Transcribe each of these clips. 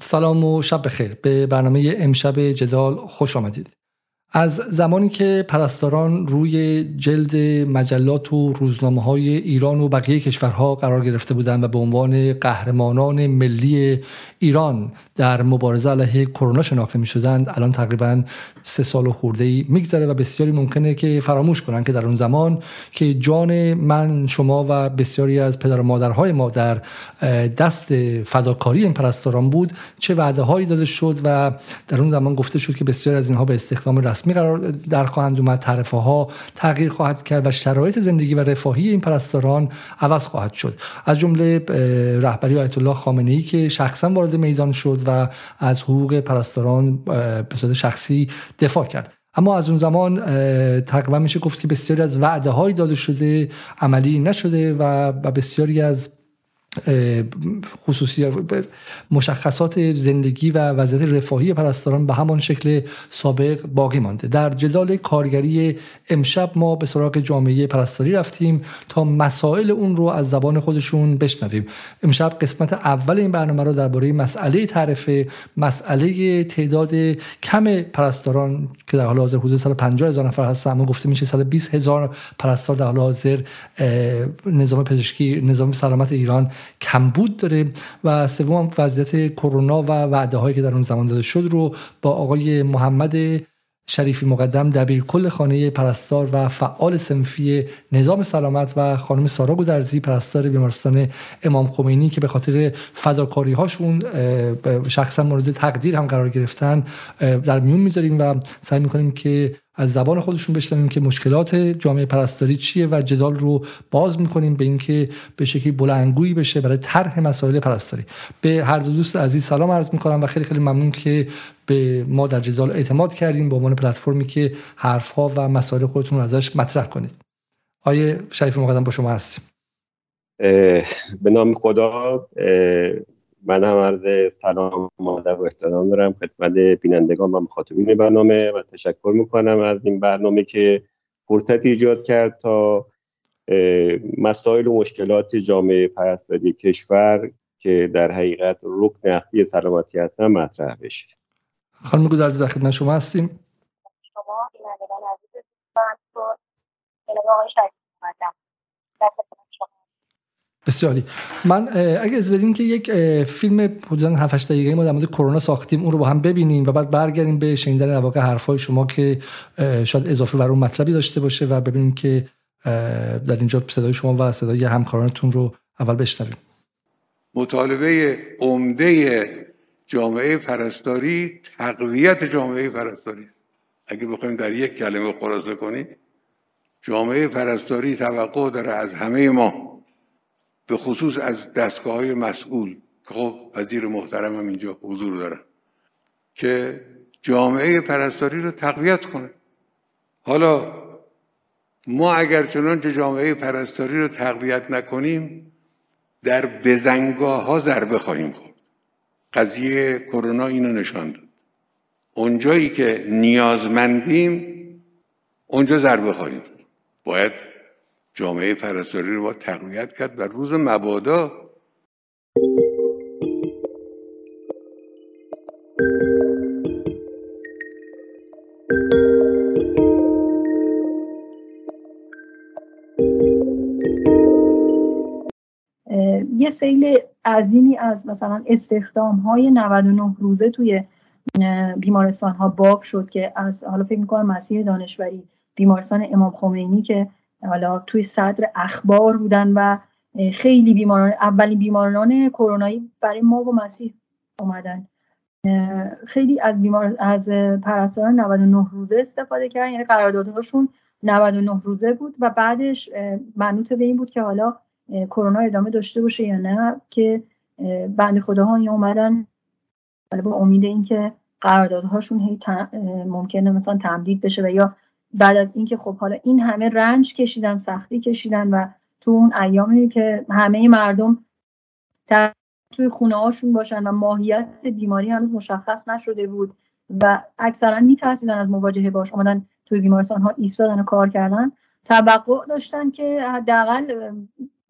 سلام و شب بخیر. به برنامه امشب جدال خوش آمدید. از زمانی که پرستاران روی جلد مجلات و روزنامه های ایران و بقیه کشورها قرار گرفته بودند و به عنوان قهرمانان ملی ایران در مبارزه علیه کرونا شناخته می شدند الان تقریبا سه سال و خورده ای و بسیاری ممکنه که فراموش کنند که در اون زمان که جان من شما و بسیاری از پدر و مادرهای ما در دست فداکاری این پرستاران بود چه وعده هایی داده شد و در اون زمان گفته شد که بسیاری از اینها به استخدام رسمی قرار در خواهند اومد. تعرفه ها تغییر خواهد کرد و شرایط زندگی و رفاهی این پرستاران عوض خواهد شد. از جمله رهبری آیت الله خامنه ای که شخصا وارد میدان شد و از حقوق پرستاران به صورت شخصی دفاع کرد. اما از اون زمان تقریبا میشه گفت که بسیاری از وعده های داده شده عملی نشده و بسیاری از خصوصی مشخصات زندگی و وضعیت رفاهی پرستاران به همان شکل سابق باقی مانده. در جدال کارگری امشب ما به سراغ جامعه پرستاری رفتیم تا مسائل اون رو از زبان خودشون بشنویم. امشب قسمت اول این برنامه رو درباره مسئله تعرف مسئله تعداد کم پرستاران که در حال حاضر حدود 150 هزار نفر هستن. اما گفته میشه 120 هزار پرستار در حال حاضر نظام پزشکی نظام سلامت ایران کمبود داره و سوم وضعیت کرونا و وعده هایی که در اون زمان داده شد رو با آقای محمد شریفی مقدم دبیر کل خانه پرستار و فعال سنفی نظام سلامت و خانم سارا گودرزی پرستار بیمارستان امام خمینی که به خاطر فداکاری هاشون شخصا مورد تقدیر هم قرار گرفتن در میون می‌ذاریم و سعی می‌کنیم که از زبان خودشون بشنویم که مشکلات جامعه پرستاری چیه و جدال رو باز می‌کنیم به اینکه به شکلی بلندگویی بشه برای طرح مسائل پرستاری. به هر دو دوست عزیز سلام عرض می‌کنم و خیلی خیلی ممنون که به ما در جدال اعتماد کردیم به عنوان پلتفرمی که حرفها و مسائل خودتون رو ازش مطرح کنید. آیه شریف مقدم با شما هستیم. به نام خدا من هم عرض سلام مادر و احترام دارم خدمت بینندگان و مخاطبین برنامه و تشکر می‌کنم از این برنامه که فرصت ایجاد کرد تا مسائل و مشکلات جامعه پرستاری کشور که در حقیقت رکن اصلی سلامتی هستن مطرح بشه. خانم گودرزی در خدمت شما هستیم. شما بینندگان عزیز آقای بسیاری من اگه از بدین که یک فیلم حدودا 7 8 دقیقه ما در مورد کرونا ساختیم اون رو با هم ببینیم و بعد برگردیم به شنیدن در واقع حرفای شما که شاید اضافه بر اون مطلبی داشته باشه و ببینیم که در اینجا صدای شما و صدای همکارانتون رو اول بشنویم. مطالبه عمده جامعه پرستاری تقویت جامعه پرستاری. اگه بخوایم در یک کلمه خلاصه کنیم جامعه پرستاری توقع داره از همه ما به خصوص از دستگاه های مسئول که خب وزیر محترم هم اینجا حضور دارن که جامعه پرستاری رو تقویت کنه. حالا ما اگر چنانچه جامعه پرستاری رو تقویت نکنیم در بزنگاه ها ضربه خواهیم خورد. قضیه کرونا اینو نشان داد. اونجایی که نیازمندیم اونجا ضربه خواهیم خورد. باید جامعه پرستاری رو با تقویت کرد و روز مبادا یه سیل عظیمی از مثلا استخدام های 99 روزه توی بیمارستان ها باب شد که از حالا فکر می‌کنم مسیح دانشوری بیمارستان امام خمینی که حالا توی صدر اخبار بودن و خیلی بیماران اولین بیماران کرونایی برای ما و مسیح اومدن. خیلی از بیمار از پرستاران 99 روزه استفاده کردن یعنی قراردادهاشون 99 روزه بود و بعدش منوط به این بود که حالا کرونا ادامه داشته باشه یا نه که بند خداها اومدن با امید اینکه قراردادهاشون هی ممکنه مثلا تمدید بشه و یا بعد از اینکه خب حالا این همه رنج کشیدن سختی کشیدن و تو اون ایامی که همه مردم توی خونه هاشون باشن و ماهیت بیماری هنوز مشخص نشده بود و اکثرا میترسیدن از مواجهه باش. اومدن توی بیمارستان ها ایستادن و کار کردن. توقع داشتن که حداقل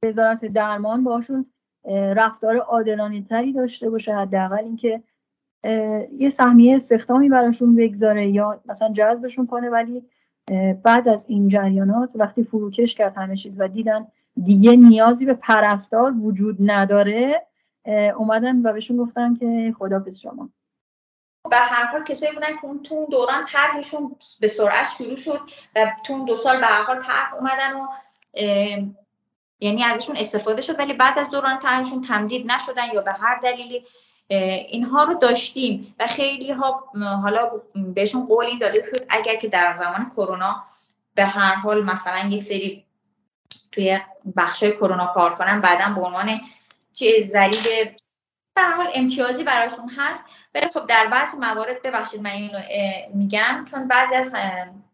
وزارت درمان باشون رفتار عادلانه تری داشته باشه. حداقل اینکه یه سهمیه استخدامی براشون بگذاره یا مثلا جذبشون کنه. ولی بعد از این جریانات وقتی فروکش کرد همه چیز و دیدن دیگه نیازی به پرستار وجود نداره اومدن و بهشون گفتن که خدافظ شما. به هر حال کسایی بودن که اون تو دوران طرحشون به سرعت شروع شد و تو دو سال به هر حال طرح اومدن و یعنی ازشون استفاده شد ولی بعد از دوران طرحشون تمدید نشدن یا به هر دلیلی اینها رو داشتیم و خیلی ها حالا بهشون قول این داده شد اگر که در زمان کرونا به هر حال مثلا یک سری توی بخشای کرونا کار کنن بعدا به عنوان چه ذریب به هر حال امتیازی براشون هست. ولی خب در بعضی موارد ببخشید من اینو میگم چون بعضی از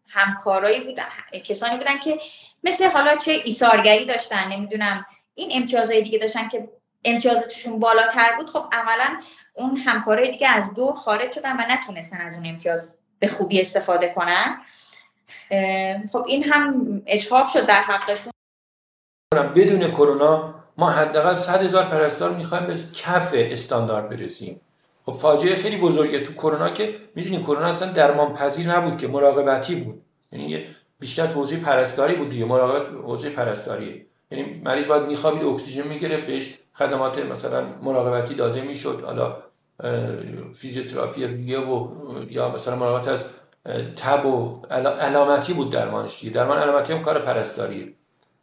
همکارایی بودن کسانی بودن که مثل حالا چه ایثارگری داشتن نمی‌دونم این امتیازهای دیگه داشتن که امتیازاتشون بالاتر بود خب عملا اون همکارای دیگه از دور خارج شدن و نتونستن از اون امتیاز به خوبی استفاده کنن. خب این هم اجحاف شد در حقشون. بدون کرونا ما حداقل 100 هزار پرستار می‌خوایم به کف استاندارد برسیم. خب فاجعه خیلی بزرگه. تو کرونا که می‌دونی کرونا اصلا درمان پذیر نبود که مراقبتی بود. یعنی بیشتر حوزه پرستاری بود دیگه. مراقبت حوزه پرستاری یعنی مریض باید میخوابید اکسیژن می‌گیره بهش خدمات مثلا مراقبتی داده می‌شد. حالا فیزیوتراپی ریه و یا مثلا مراقبت از تب و علامتی بود درمانش دیگه. درمان علامتی هم کار پرستاریه.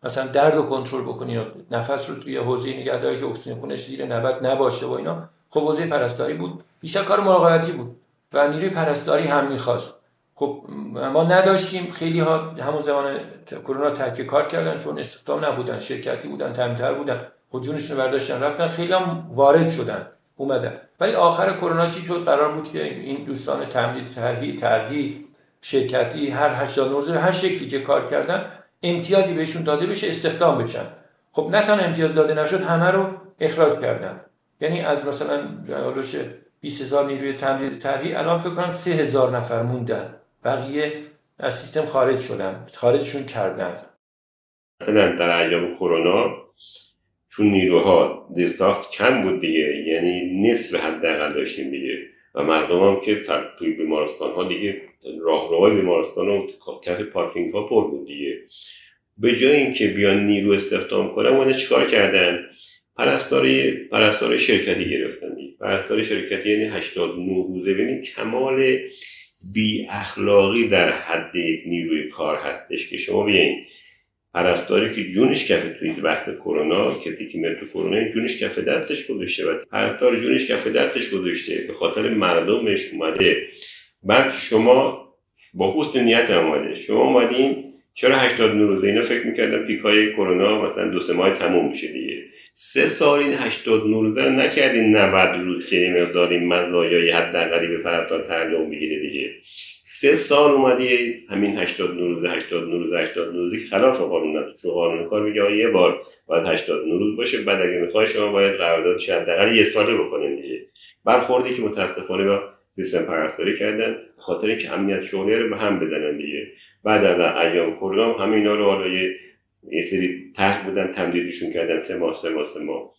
مثلا درد رو کنترل بکنی و نفس رو توی حوزه نگهداری که اکسیژن خونش زیر 90 نباشه و اینا خب حوزه پرستاری بود. بیشتر کار مراقبتی بود و نیروی پرستاری هم می‌خواست. خب ما نداشتیم. خیلی ها همون زمان کرونا ترک کار کردن چون استخدام نبودن. شرکتی بودن تامین‌تر بودن. خود جونشون برداشتن رفتن خیلی هم وارد شدن اومدن. ولی آخر کرونا که شد؟ قرار بود که این دوستان تمدید ترهی ترهی شرکتی هر 80 هر شکلی که کار کردن امتیازی بهشون داده بشه استخدام بشن. خب نه تنها امتیاز داده نشد همه رو اخراج کردن. یعنی از مثلا حالوش 20 هزار نیروی تمدید ترهی الان فکر کنم 3 هزار نفر موندن. بقیه از سیستم خارج شدن خارجشون کردن. در ایام کرونا چون نیروها زیرساخت کم بود دیگه یعنی نصف حداقل داشتیم دیگه. و مردم هم که توی بیمارستان ها دیگه راهروهای بیمارستان و کف پارکینگ ها پر بود دیگه. به جای اینکه بیان نیرو استخدام کنن اومدن چیکار کردن؟ پرستاری پرستاری شرکتی گرفتن دیگه. شرکتی یعنی 89 روزه. ببینید کمال بی اخلاقی در حد نیروی کار هستش که شما بیاین. پرستاری که جونش کف توی وقت کرونا کسی که میاد تو کرونا جونش کف دستش گذاشته. و پرستار جونش کف دستش گذاشته. به خاطر مردمش اومده. بعد شما با حسن نیت اومده. شما اومدین چرا 80 روزه اینا فکر می‌کردن پیکای کرونا مثلا دو سه ماه تموم میشه دیگه. سه سال این 80 روزه رو نکردین 90 روز که مقداری مزایای حداقلی به پرستار تعلق می‌گیره دیگه. سه سال اومدی همین 80 روز 80 روز 80 روزی خلاف قانون تو قانون کار میگه یه بار باید 80 روز باشه بعد اگه می‌خوای شما باید قرارداد حداقل یه ساله بکنین دیگه. برخوردی که متاسفانه با سیستم پرستاری کردن خاطر که امنیت شغلی رو به هم بدنن دیگه. بعد از ایام کرونا همه اینا رو حالا یه سری تحت بودن تمدیدشون کردن سه ماه سه ماه سه ماه.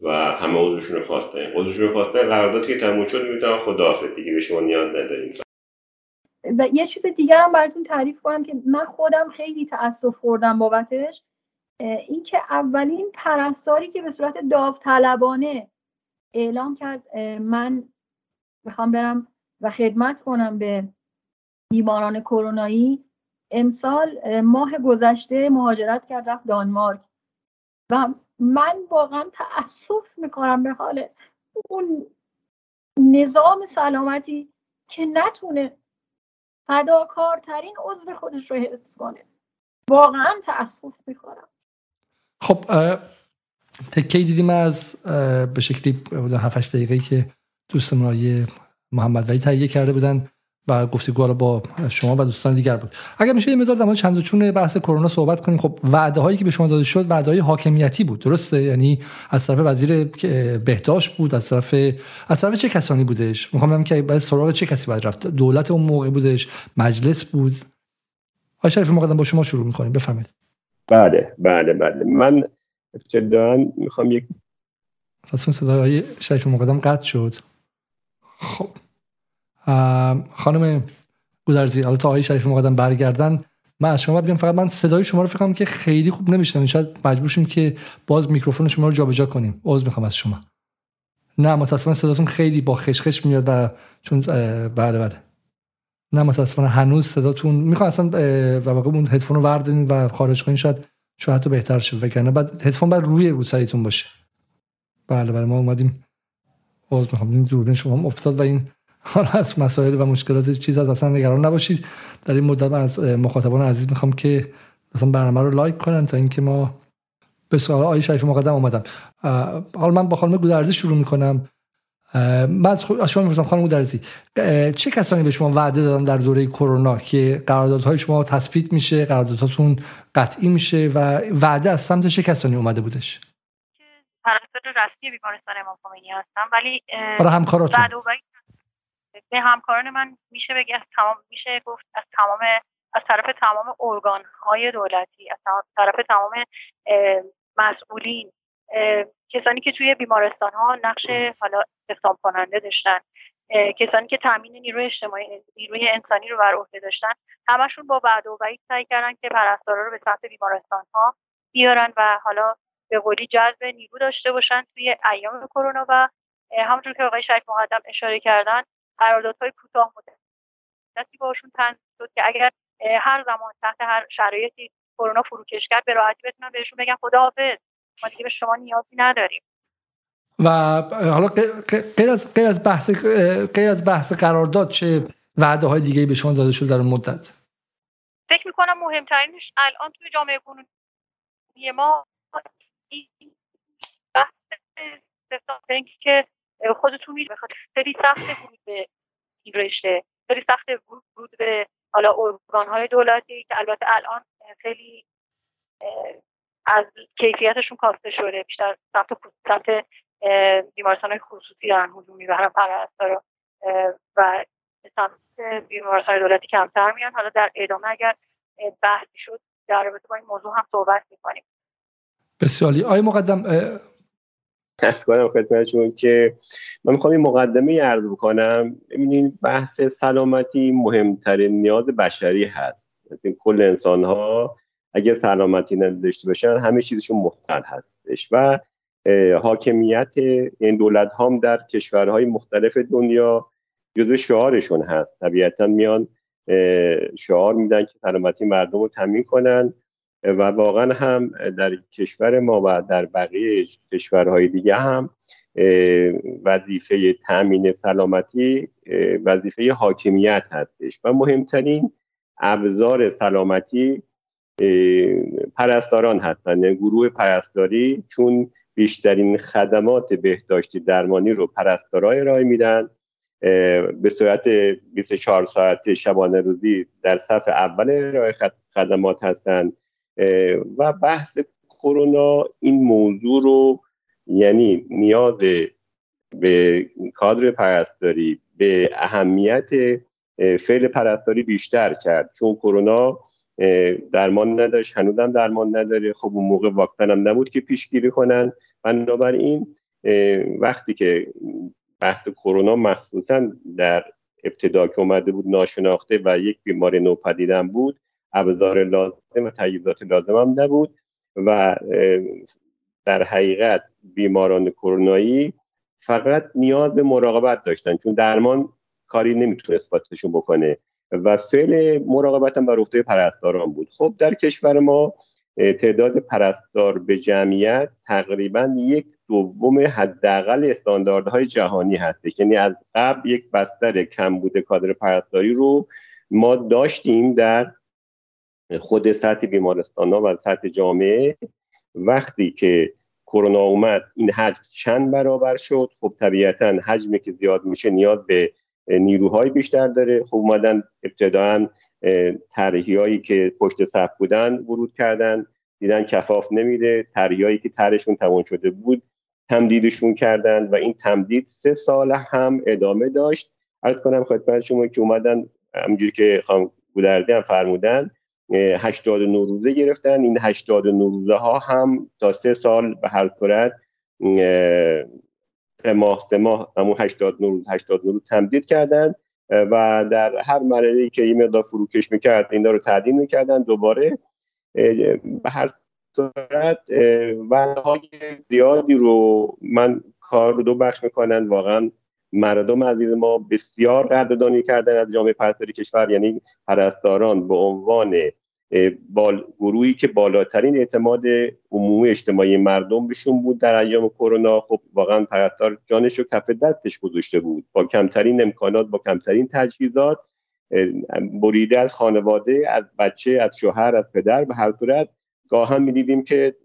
و همه عضوشون رو خواستن. عضوشون رو خواستن قراردادی که تموم شد می‌تونن خداحافظ دیگه به شما نیاز نداریم. و یه چیز دیگر هم براتون تعریف کنم که من خودم خیلی تاسف خوردم بابتش. این که اولین پرستاری که به صورت داوطلبانه اعلام کرد من می‌خوام برم و خدمت کنم به بیماران کرونایی. امسال ماه گذشته مهاجرت کرد رفت دانمارک. و من واقعا تاسف می‌کنم به حال اون نظام سلامتی که نتونه فداکارترین عضو خودش رو حفظ کنه. واقعا تاسف می‌کنم خب تکی دیدیم از به شکلی 7 دقیقه که دوستمون آیه محمد ولی تهیه کرده بودن. و گفتگو با شما و دوستان دیگر بود. اگر میشه یه مقدار در مورد چند چون بحث کرونا صحبت کنیم خب وعده هایی که به شما داده شد وعده های حاکمیتی بود درسته؟ یعنی از طرف وزیر بهداشت بود از طرف از طرف چه کسانی بودش؟ می‌خوام که بعد سراغ چه کسی باید رفت؟ دولت اون موقع بودش؟ مجلس بود؟ آقای شریف مقدم با شما شروع می‌کنیم. بفرمایید. بله بله بله. من ابتدا می‌خوام یک اصلا صدای شریف مقدم قطع شد. خب. خانم گودرزی حالا تا آقای شریف مقدم برگردن من از شما بگم فقط من صدای شما رو فکر که خیلی خوب نمیشنم شاید مجبور شیم که باز میکروفون شما رو جابجا کنیم. عذر می‌خوام از شما. نه متاسفانه صداتون خیلی با خشخش میاد و چون بله بله. نه متاسفانه هنوز صداتون می‌خوام اصلا و واقعا اون هدفون رو وردارین و خارج کنین شاید شاید تو بهتر شه. وگرنه بعد هدفون بعد روی رو سریتون باشه. بله بله ما اومدیم. باز می‌خوام. دوربین شما افتاد و این حالا از مسائل و مشکلات چیز از اصلا نگران نباشید. در این مدت از مخاطبان عزیز می‌خوام که مثلا برنامه رو لایک کنن تا اینکه ما به سوال آقای شریف مقدم اومدم. حالا من با خانم گودرزی شروع می‌کنم. من از شما می‌پرسم خانم گودرزی چه کسانی به شما وعده دادن در دوره کرونا که قراردادهای شما تثبیت میشه قرارداداتون قطعی میشه و وعده از سمت چه کسانی اومده بودش؟ پرستار رسمی بیمارستان امام خمینی هستم ولی برای همکاراتون. به همکاران من میشه بگه از تمام میشه گفت از تمام از طرف تمام ارگان های دولتی از طرف تمام مسئولین کسانی که توی بیمارستان ها نقش حالا استخدام کننده داشتن کسانی که تامین نیروی اجتماعی نیروی انسانی رو بر عهده داشتن همشون با بعد و بعید سعی کردن که پرستارا رو به سمت بیمارستان ها بیارن و حالا به قولی جذب نیرو داشته باشن توی ایام کرونا و همونطور که آقای شریف مقدم اشاره کردن قراردادهای کوتاه مدتی باشون تن شد که اگر هر زمان تحت هر شرایطی کرونا فروکش کرد به راحتی بتونن بهشون بگن خداحافظ. ما دیگه به شما نیازی نداریم. و حالا غیر از غیر از بحث غیر از بحث قرارداد چه وعده های دیگه به شما داده شد در اون مدت؟ فکر می‌کنم مهمترینش الان توی جامعه کنونی ما بحث که خودتون می‌دونید. خیلی سخت ورود به این رشته خیلی سخت ورود به حالا ارگان های دولتی که البته الان خیلی از کیفیتشون کاسته شده. بیشتر سمت سمت بیمارستان های خصوصی دارن حضور می‌برن پرستارا و سمت بیمارستان دولتی کمتر میان. حالا در ادامه اگر بحثی شد در رابطه با این موضوع هم صحبت می‌کنیم. بسیاری آی مقدم از کنم خدمتشون که من می‌خوام این مقدمه عرض بکنم. ببینید بحث سلامتی مهمترین نیاز بشری هست. کل انسان ها اگر سلامتی نداشته باشن همه چیزشون مختل هستش و حاکمیت این دولت هم در کشورهای مختلف دنیا جزو شعارشون هست. طبیعتا میان شعار میدن که سلامتی مردم رو تمین کنن. و واقعا هم در کشور ما و در بقیه کشورهای دیگه هم وظیفه تامین سلامتی وظیفه حاکمیت هستش و مهمترین ابزار سلامتی پرستاران هستند. یعنی گروه پرستاری چون بیشترین خدمات بهداشتی درمانی رو پرستارای ارائه میدن به صورت 24 ساعت شبانه روزی در صف اول ارائه خدمات هستند و بحث کرونا این موضوع رو یعنی نیاز به کادر پرستاری به اهمیت فعل پرستاری بیشتر کرد. چون کرونا درمان نداشت هنوزم درمان نداره. خب اون موقع واکسن هم نبود که پیشگیری کنن. بنابراین وقتی که بحث کرونا مخصوصا در ابتدا که اومده بود ناشناخته و یک بیماری نوپدیدن بود ابزار لازم و تجهیزات لازم هم نبود و در حقیقت بیماران کرونایی فقط نیاز به مراقبت داشتن چون درمان کاری نمی‌تونه اثباتشون بکنه و فعل مراقبت هم بر عهده پرستاران بود. خب در کشور ما تعداد پرستار به جمعیت تقریبا یک دوم حداقل استانداردهای جهانی هست یعنی از قبل یک بستر کمبود کادر پرستاری رو ما داشتیم در خود سطح بیمارستان ها و سطح جامعه وقتی که کرونا اومد این حجم چند برابر شد؟ خب طبیعتا حجمی که زیاد میشه نیاز به نیروهای بیشتر داره. خب اومدن ابتداعا هایی که پشت صف بودن ورود کردن دیدن کفاف نمیده. هایی که طرحشون تمام شده بود تمدیدشون کردن و این تمدید سه سال هم ادامه داشت. عرض کنم خدمت شما که اومدن همونجوری که خانم گودردی هم فرمودن 89 روزه گرفتن. این 89 روزه ها هم تا سه سال به هر صورت سه ماه سه ماه همون 80 روز 80 روز تمدید کردن و در هر مرحله که این مقدار فروکش می‌کرد اینا رو تعدیل می‌کردن دوباره. به هر صورت های زیادی رو من کار رو دو بخش می‌کنن. واقعا مردم عزیز ما بسیار قدردانی کردن از جامعه پرستاری کشور یعنی پرستاران به عنوان بال گروهی که بالاترین اعتماد عمومی اجتماعی مردم بهشون بود در ایام کرونا خب واقعا پرستار جانش رو کف دستش گذاشته بود. با کمترین امکانات با کمترین تجهیزات بریده از خانواده از بچه از شوهر از پدر به هر صورت گاهن می‌دیدیم که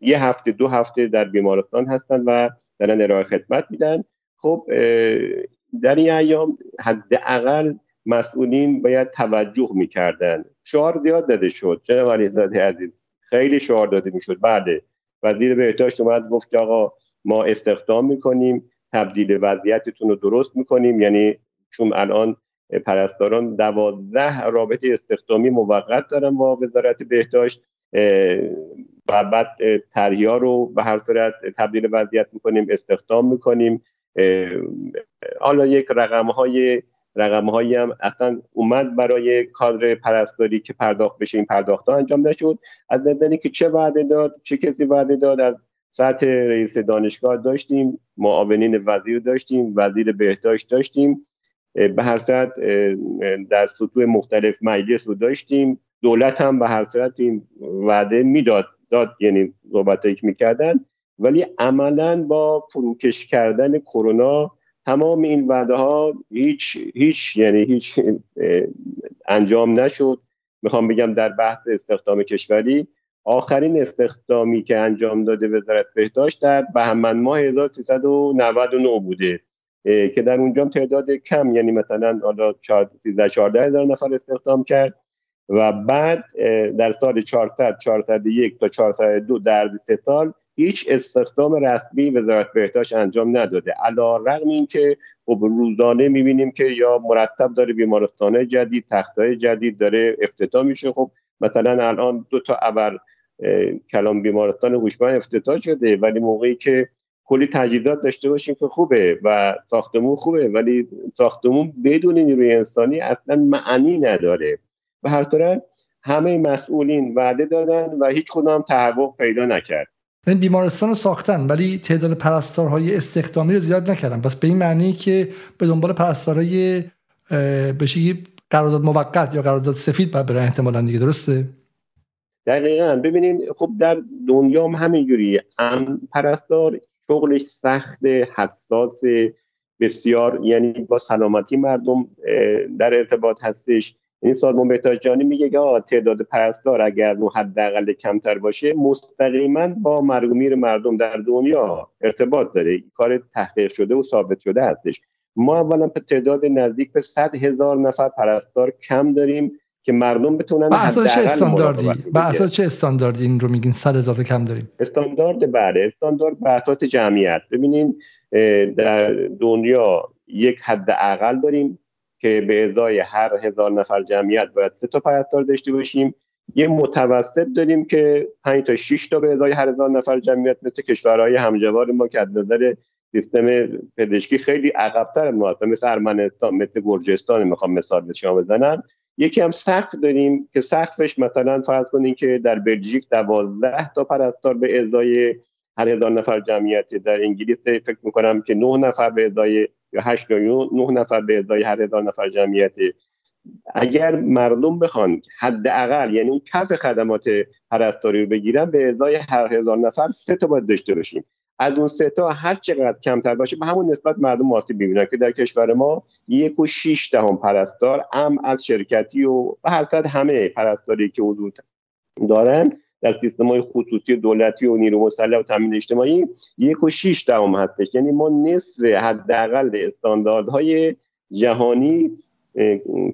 یه هفته دو هفته در بیمارستان هستن و دارن ارائه خدمت میدن. خب در این ایام حداقل مسئولین باید توجه می‌کردن. شعار زیاد داده شد. جناب علیزاده عزیز خیلی شعار داده می‌شد. بله. وزیر بهداشت اومد گفت که آقا ما استخدام می‌کنیم تبدیل وضعیتتون رو درست می‌کنیم. یعنی چون الان پرستاران دوازده رابطه استخدامی موقت دارن با وزارت بهداشت و بعد ترهیا رو به هر صورت تبدیل وضعیت می‌کنیم استخدام می‌کنیم. حالا یک رقم های رقم هایی هم اصلا اومد برای کادر پرستاری که پرداخت بشه این پرداخت ها انجام نشد. از نظری که چه وعده داد چه کسی وعده داد از سطح رئیس دانشگاه داشتیم معاونین وزیر داشتیم وزیر بهداشت داشتیم به هر صورت در سطوح مختلف مجلس رو داشتیم. دولت هم به هر صورت این وعده می‌داد. داد یعنی صحبتایی که می‌کردن. ولی عملا با فروکش کردن کرونا تمام این وعده ها هیچ هیچ یعنی هیچ انجام نشد. می‌خوام بگم در بحث استخدام کشوری آخرین استخدامی که انجام داده وزارت بهداشت در بهمن ماه 1399 بوده که در اونجا تعداد کم یعنی مثلا حالا 13 14 هزار نفر استخدام کرد و بعد در سال 400 401 تا 402 در سه سال هیچ استخدام رسمی وزارت بهداشت انجام نداده. علا رقم این که خب روزانه می‌بینیم که یا مرتب داره بیمارستانه جدید تختای جدید داره افتتاح میشه. خب مثلا الان دو تا ابر کلام بیمارستان هوشمند افتتاح شده ولی موقعی که کلی تجهیزات داشته باشیم که خوبه و ساختمون خوبه ولی ساختمون بدون نیروی انسانی اصلا معنی نداره. به هر صورت همه مسئولین وعده دادن و هیچ کدام تحقق پیدا نکرد. این بیمارستان رو ساختن ولی تعداد پرستارهای استخدامی رو زیاد نکردن. پس به این معنی که به دنبال پرستارهای بشه قرارداد موقت یا قرارداد سفید باید برن احتمالا دیگه درسته؟ دقیقا. ببینید خب در دنیا هم همینجوری. پرستار شغلش سخت حساس بسیار یعنی با سلامتی مردم در ارتباط هستش. این سازمان بهداشت جهانی میگه که تعداد پرستار اگر حداقل کمتر باشه مستقیما با مرگ مردم در دنیا ارتباط داره. این کار تحقیق شده و ثابت شده هستش. ما اولا به تعداد نزدیک به 100 هزار نفر پرستار کم داریم که مردم بتونن به اساس چه استانداردی؟ به اساس چه استانداردی این رو میگین؟ 100 هزار کم داریم. استاندارد بله استاندارد به اساس جمعیت. ببینین در دنیا یک حد اقل داریم. که به ازای هر هزار نفر جمعیت باید سه تا پرستار داشته باشیم. یه متوسط داریم که 5 تا 6 تا به ازای هر هزار نفر جمعیت مثل کشورهای همجوار ما که از نظر سیستم پزشکی عقب عقبتر ما مثل ارمنستان مثل گرجستان می‌خوام مثال به شما بزنم. یکی هم سقف داریم که سقفش مثلا فرض کنیم که در بلژیک دوازده تا پرستار به ازای هر هزار نفر جمعیت در انگلیس. فکر می‌کنم که نه نفر به ازای یا 8 یا 9 نفر به ازای هر هزار نفر جمعیت اگر مردم بخوان حداقل یعنی اون کف خدمات پرستاری رو بگیرن به ازای هر هزار نفر سه تا باید داشته باشیم. از اون سه تا هر چقدر کمتر باشه به همون نسبت مردم آسیب ببینن که در کشور ما یک و شیش دهم پرستار ام از شرکتی و به هر همه پرستاری که حضور دارن در سیستم های خصوصی دولتی و نیرو مسلح و تامین اجتماعی یک و شیش دهم هستش. یعنی ما نصف حداقل استانداردهای جهانی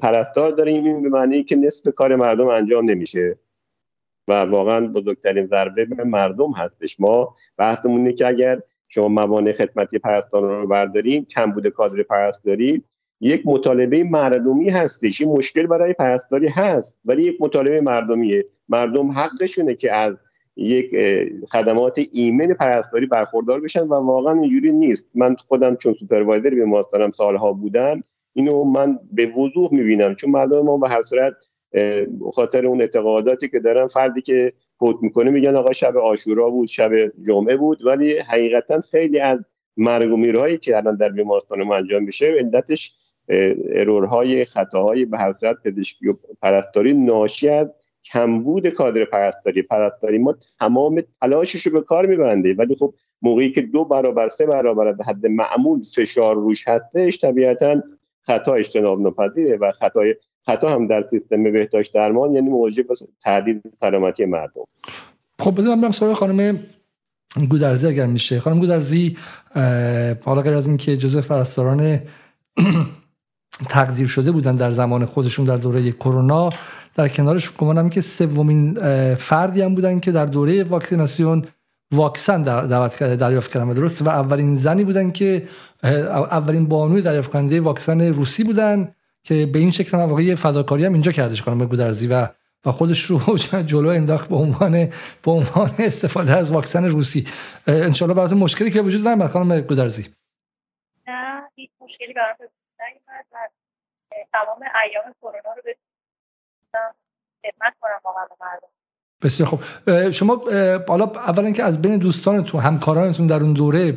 پرستار داریم. این به معنی که نصف کار مردم انجام نمیشه. و واقعا بزرگترین ضربه به مردم هستش. ما بحثمون اینه که اگر شما موانع خدمتی پرستاران رو برداریم کم بوده کادر پرستاری یک مطالبه مردمی هستش. این مشکل برای پرستاری هست ولی یک مطالبه مردمیه. مردم حقشونه که از یک خدمات ایمن پرستاری برخوردار بشن و واقعا اینجوری نیست. من خودم چون سوپروایزر بیمارستانم سالها بودم اینو من به وضوح می‌بینم. چون مردم ما به هر صورت خاطر اون اعتقاداتی که دارن فردی که فوت می‌کنه میگن آقا شب عاشورا بود شب جمعه بود. ولی حقیقتا خیلی از مرگ و میرهایی که الان در بیمارستان ما انجام میشه علتش error های خطاهای به صورت پزشکی و پرستاری ناشی از کمبود کادر پرستاری پرستاری ما تمام تلاشش رو به کار میبنده ولی خب موقعی که دو برابر سه برابر به حد معمول فشار روش هستش طبیعتا خطا اجتناب ناپذیره و خطای خطا هم در سیستم بهداشت درمان یعنی موجب تهدید سلامتی مردم خب بذارم برم سراغ خانم گودرزی اگر میشه خانم گودرزی حالا غیر از اینکه جزء پرستاران تقدیر شده بودن در زمان خودشون در دوره کرونا. در کنارش گمانم که سومین فردی هم بودن که در دوره واکسیناسیون واکسن در دعوت دریافت کردن. درست. و اولین زنی بودن که اولین بانوی دریافت کننده واکسن روسی بودن که به این شکل واقعی فداکاری هم اینجا کردش خانم گودرزی. و و خودش رو جلو انداخت به عنوان به عنوان استفاده از واکسن روسی. انشالله براتون مشکلی که وجود نداره خانم گودرزی. نه هیچ مشکلی براتون تمام ایام کرونا رو خدمت کنم واقعا مردم. بسیار خوب. شما حالا اولا که از بین دوستانتون همکارانتون در اون دوره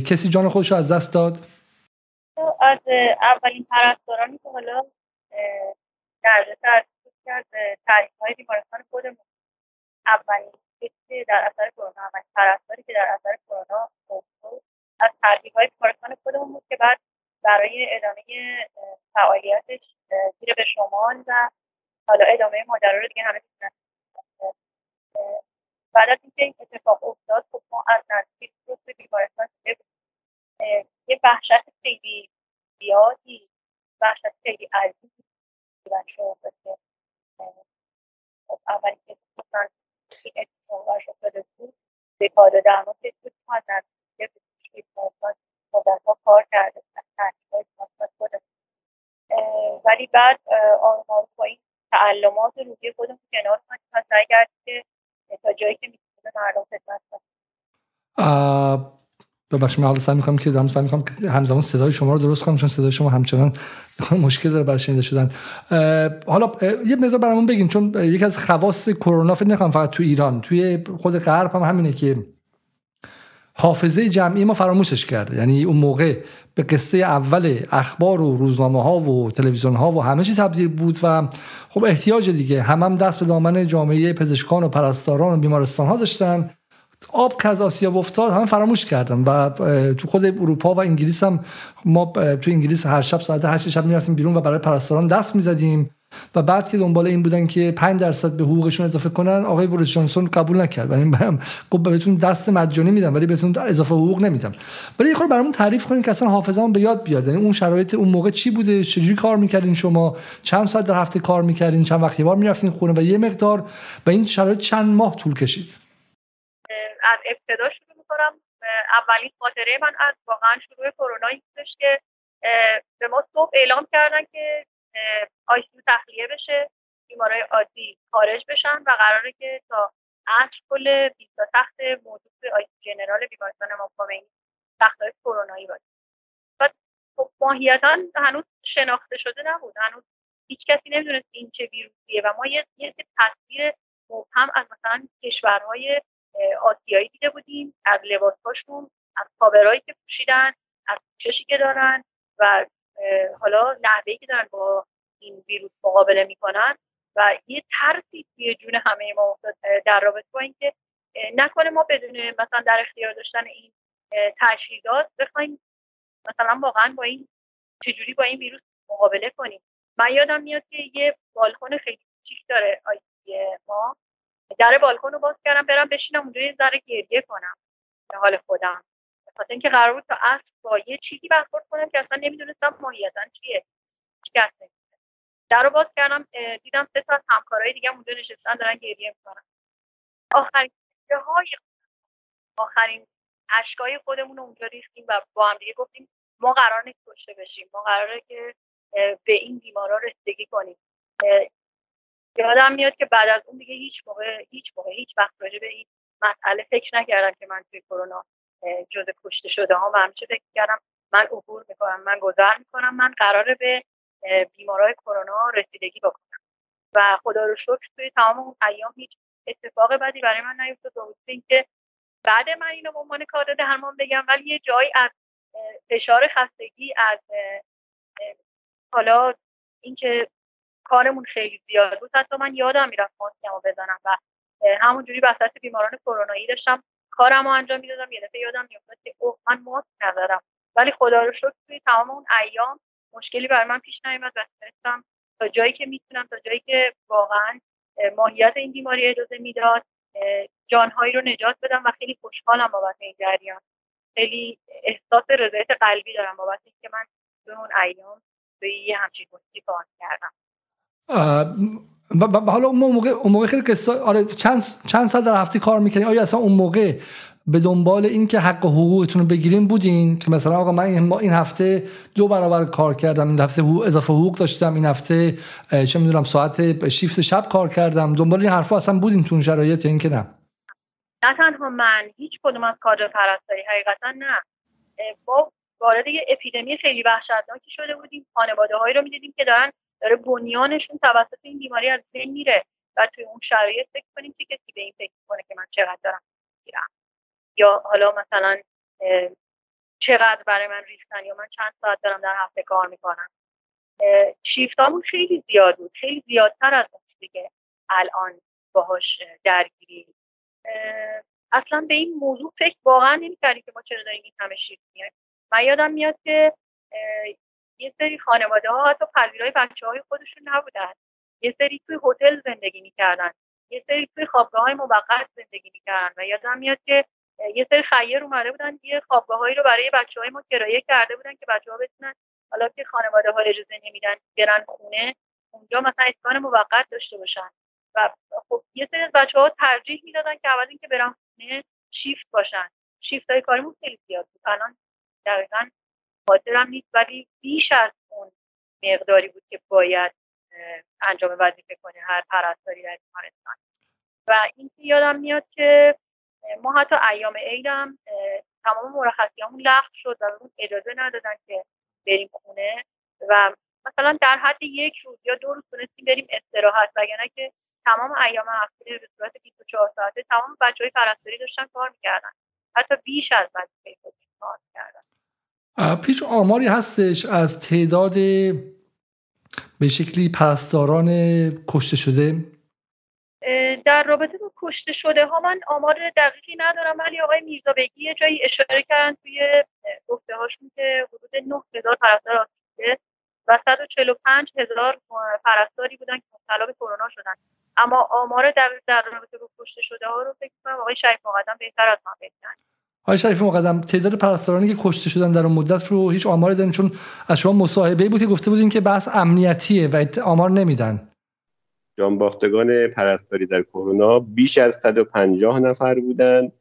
کسی جان خودش رو از دست داد؟ از اولین پرستارانی که حالا در کرد تعریف های بیمارستان خودمون. اولین کسی در اثر کرونا اولین پرستاری که در اثر کرونا از تعریف های بیمارستان خودمون بود که بعد برای ادامه فعالیتش زیر به شمال و حالا ادامه ماجرا رو دیگه همه بعد از اینکه این اتفاق افتاد خب ما از نزدیک به بیمارستان یه وحشت خیلی زیادی وحشت خیلی عزیزی بچه خب که مثلا این اتفاق افتاده بود به کار درمان بود ما از نزدیک بیمارستان مدتها کار کرده ولی بعد آروم با این تعلمات روحی خودمون کنار و سعی کردیم که تا جایی که می‌تونه مردم خدمت کنیم. ببخشید من حالا سعی می‌کنم که دارم سعی همزمان صدای شما رو درست کنم چون صدای شما همچنان مشکل داره برای شنیده شدن. حالا یه مقدار برامون بگین چون یکی از خواص کرونا فکر نکنم فقط تو ایران توی خود غرب هم همینه که حافظه جمعی ما فراموشش کرده. یعنی اون موقع به قصه اول اخبار و روزنامه ها و تلویزیون ها و همه چی تبدیل بود و خب احتیاج دیگه. هم هم دست به دامن جامعه پزشکان و پرستاران و بیمارستان ها داشتن. آب که از آسیا افتاد هم فراموش کردن و تو خود اروپا و انگلیس هم ما تو انگلیس هر شب ساعت 8 شب می‌رفتیم بیرون و برای پرستاران دست می‌زدیم. و بعد که دنبال این بودن که 5 درصد به حقوقشون اضافه کنن آقای بوریس جانسون قبول نکرد. و این گفت بهتون دست مجانی میدم ولی بهتون اضافه حقوق نمیدم. ولی یه خورده برامون تعریف کنین که اصلا حافظمون به یاد بیاد. یعنی اون شرایط اون موقع چی بوده؟ چجوری کار می‌کردین شما؟ چند ساعت در هفته کار می‌کردین؟ چند وقتی بار می‌رفتین خونه و یه مقدار و این شرایط چند ماه طول کشید؟ از ابتدا شروع می‌کنم. اولین خاطره من از واقعا شروع کرونا بودش که به ما صبح اعلام کردن که ICU تخلیه بشه بیمارای عادی خارج بشن و قراره که تا عصر کل 20 تخت موجود ICU general بیمارستان امام خمینی تختهای کرونایی باشه. و خب ماهیتا هنوز شناخته شده نبود. هنوز هیچ کسی نمی‌دونست این چه ویروسیه و ما یه, یه تصویر مبهم از مثلا کشورهای آسیایی دیده بودیم. از لباسهاشون از کاورایی که پوشیدن از پوششی که دارن و حالا نحوهی که دارن با این ویروس مقابله می‌کنن و یه ترسی توی جون همه ما در رابطه با اینکه نکنه ما بدون مثلا در اختیار داشتن این تجهیزات بخوایم مثلا واقعا با این چجوری با این ویروس مقابله کنیم. من یادم میاد که یه بالکن خیلی کوچیک داره آیسی ما. در بالکن رو باز کردم برم بشینم اونجا یه ذره گریه کنم به حال خودم. خاطر اینکه قرار بود تا عصر با یه چیزی برخورد کنم که اصلا نمی‌دونستم ماهیتا چیه. هیچ در رو باز کردم دیدم سه تا همکارای دیگه اونجا نشستن دارن گریه می‌کنن. آخرین های آخرین اشکای خودمون رو اونجا ریختیم و با هم دیگه گفتیم ما قرار نیست کشته بشیم. ما قراره که به این بیمارا رسیدگی کنیم. یادم میاد که بعد از اون دیگه هیچ موقع هیچ موقع هیچ وقت راجع به این مسئله فکر نکردم که من توی کرونا جز کشته شده ها و همیشه فکر کردم. من عبور می‌کنم من گذر می‌کنم. من قراره به بیمارای کرونا رسیدگی بکنم. و خدا رو شکر توی تمام اون ایام هیچ اتفاق بدی برای من نیفتاد و اینکه بعد من اینو به عنوان کادر درمان بگم ولی یه جایی از فشار خستگی از حالا اینکه کارمون خیلی زیاد بود حتی من یادم می‌رفت ماسکمو بزنم و همونجوری وسط بیماران کرونایی داشتم کارم رو انجام می‌دادم یه دفعه یادم میافتاد که اوه من ماسک ندارم ولی خدا رو شکر توی تمام اون ایام مشکلی بر من پیش نیومد و تونستم تا جایی که می‌تونم تا جایی که واقعا ماهیت این بیماری اجازه می‌داد جانهایی رو نجات بدم و خیلی خوشحالم بابت این جریان. خیلی احساس رضایت قلبی دارم بابت اینکه من تو اون ایام به یه همچین کار کردم. و حالا اون موقع اون موقع خیلی قصه آره چند چند سال در هفته کار می‌کنین آیا اصلا اون موقع به دنبال این که حق حقوقتون رو بگیرین بودین که مثلا آقا من این هفته دو برابر کار کردم این هفته اضافه حقوق داشتم این هفته چه می‌دونم ساعت شیفت شب کار کردم. دنبال این حرفا اصلا بودین تو شرایط این که نه؟ نه تنها من هیچ کدوم از کادر پرستاری حقیقتا نه. با وارد یه اپیدمی خیلی وحشتناکی شده بودیم. خانواده هایی رو می‌دیدیم که دارن داره بنیانشون توسط این بیماری از بین میره و توی اون شرایط فکر کنیم که کسی به این فکر کنه که من چقدر دارم می‌گیرم. یا حالا مثلا چقدر برای من ریختن یا من چند ساعت دارم در هفته کار می‌کنم. شیفتامون خیلی زیاد بود. خیلی زیادتر از اون چیزی که الان باهاش درگیری. اصلا به این موضوع فکر واقعا نمی‌کردیم که ما چرا داریم این همه شیفت میایم من یادم میاد که یه سری خانواده ها حتی پذیرای بچه های خودشون نبودن. یه سری توی هتل زندگی می‌کردن. یه سری توی خوابگاه های موقت زندگی می‌کردن. و یادم میاد که یه سری خیر اومده بودن یه خوابگاه هایی رو برای بچه های ما کرایه کرده بودن که بچه ها بتونن حالا که خانواده ها اجازه نمیدن برن خونه اونجا مثلا اسکان موقت داشته باشن. و خب یه سری از بچه ها ترجیح می‌دادن که اول اینکه برن خونه شیفت باشن. شیفت های کاریمون خیلی زیاد بود. الان دقیقا خاطرم نیست ولی بیش از اون مقداری بود که باید انجام وظیفه کنه هر پرستاری در بیمارستان. و این یادم میاد که ما حتی ایام عیدم تمام مرخصیامون لغو شد و اون اجازه ندادن که بریم خونه و مثلا در حد یک روز یا دو روز تونستیم بریم استراحت وگرنه که تمام ایام هفته به صورت 24 ساعته تمام بچه های پرستاری داشتن کار می‌کردن. حتی بیش از وظیفه خودشون کار می‌کردن. پیش آماری هستش از تعداد به شکلی پرستاران کشته شده. در رابطه با کشته شده ها من آمار دقیقی ندارم ولی آقای میرزا بگی یه جایی اشاره کردن توی گفته هاشون که حدود 9000 پرستار آسیده و 145 هزار پرستاری بودن که مبتلا به کرونا شدن. اما آمار دقیق در رابطه با کشته شده ها رو فکر کنم آقای شریف مقدم بهتر از من بگن. آقای شریف مقدم تعداد پرستارانی که کشته شدن در اون مدت رو هیچ آماری داریم چون از شما مصاحبه بود که گفته بودین که بحث امنیتیه و آمار نمیدن. جانباختگان پرستاری در کرونا بیش از 150 نفر بودند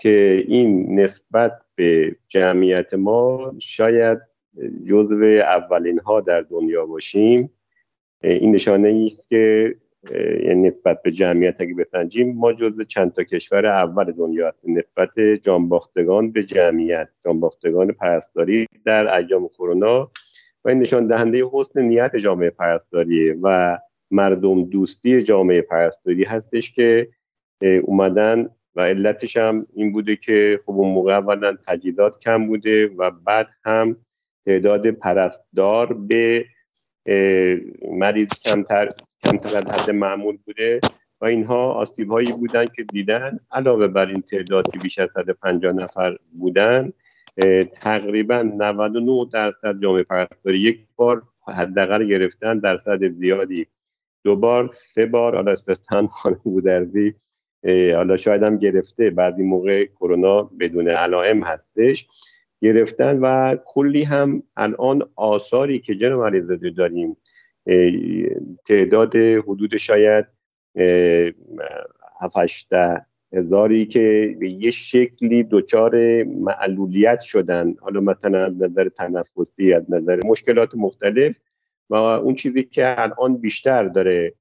که این نسبت به جمعیت ما شاید جزو اولین ها در دنیا باشیم. این نشانه است که نسبت به جمعیت اگه بسنجیم ما جزو چند تا کشور اول دنیا هستیم. نسبت جانباختگان به جمعیت جانباختگان پرستاری در ایام کرونا. و این نشان دهنده حسن نیت جامعه پرستاری و مردم دوستی جامعه پرستاری هستش که اومدن و علتش هم این بوده که خب اون موقع اولا تجهیزات کم بوده و بعد هم تعداد پرستار به مریض کمتر کمتر از حد معمول بوده و اینها آسیب هایی بودن که دیدن. علاوه بر این تعداد که بیش از 150 نفر بودن تقریبا 99 درصد جامعه پرستاری یک بار حداقل گرفتن درصد زیادی دو بار سه بار حالا استثنا خانم بودرزی حالا شاید هم گرفته. بعضی موقع کرونا بدون علائم هستش. گرفتن و کلی هم الان آثاری که جناب علیزاده داریم تعداد حدود شاید هفته هزاری که به یه شکلی دچار معلولیت شدن. حالا مثلا از نظر تنفسی از نظر مشکلات مختلف و اون چیزی که الان بیشتر داره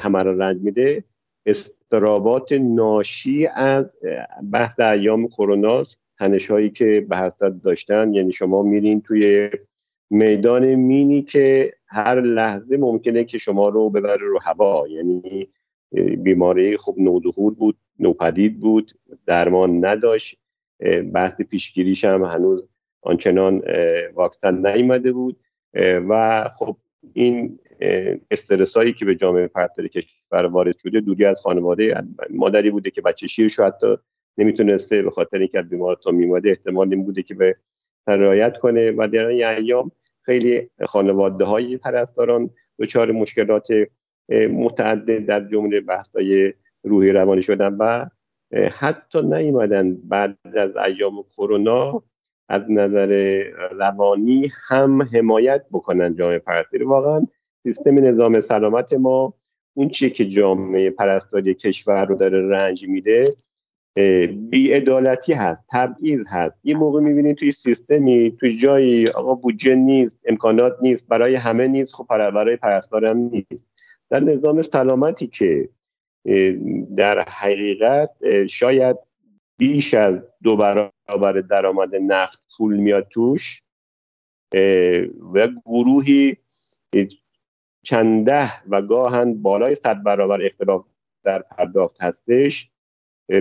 همه را رنج میده استرابات ناشی از بحث ایام کرونا تنش هایی که به حضرت داشتن. یعنی شما میرین توی میدان مینی که هر لحظه ممکنه که شما رو ببره رو هوا. یعنی بیماری خب نودهور بود نوپدید بود درمان نداشت بحث پیشگیریش هم هنوز آنچنان واکسن نیامده بود. و خب این استرس هایی که به جامعه پرتر کشور وارد شده دوری از خانواده مادری بوده که بچه شیرش حتی نمی‌تونسته به خاطر اینکه از بیمارستان میماده احتمال این بوده که به رعایت کنه. و در این ایام خیلی خانواده های پرستاران دچار مشکلات متعدد در جمله بحث های روحی روانی شدن و حتی نیومدن بعد از ایام کرونا از نظر روانی هم حمایت بکنن جامعه پرستاری. واقعا سیستم نظام سلامت ما اون چیه که جامعه پرستاری کشور رو داره رنج میده بیعدالتی هست تبعیض هست. یه موقع می‌بینید توی سیستمی توی جایی آقا بودجه نیست امکانات نیست برای همه نیست خب برای پرستار هم نیست. در نظام سلامتی که در حقیقت شاید بیش از دو برابر درآمد نفت پول میاد توش و گروهی چنده و گاهن بالای صد برابر اختلاف در پرداخت هستش.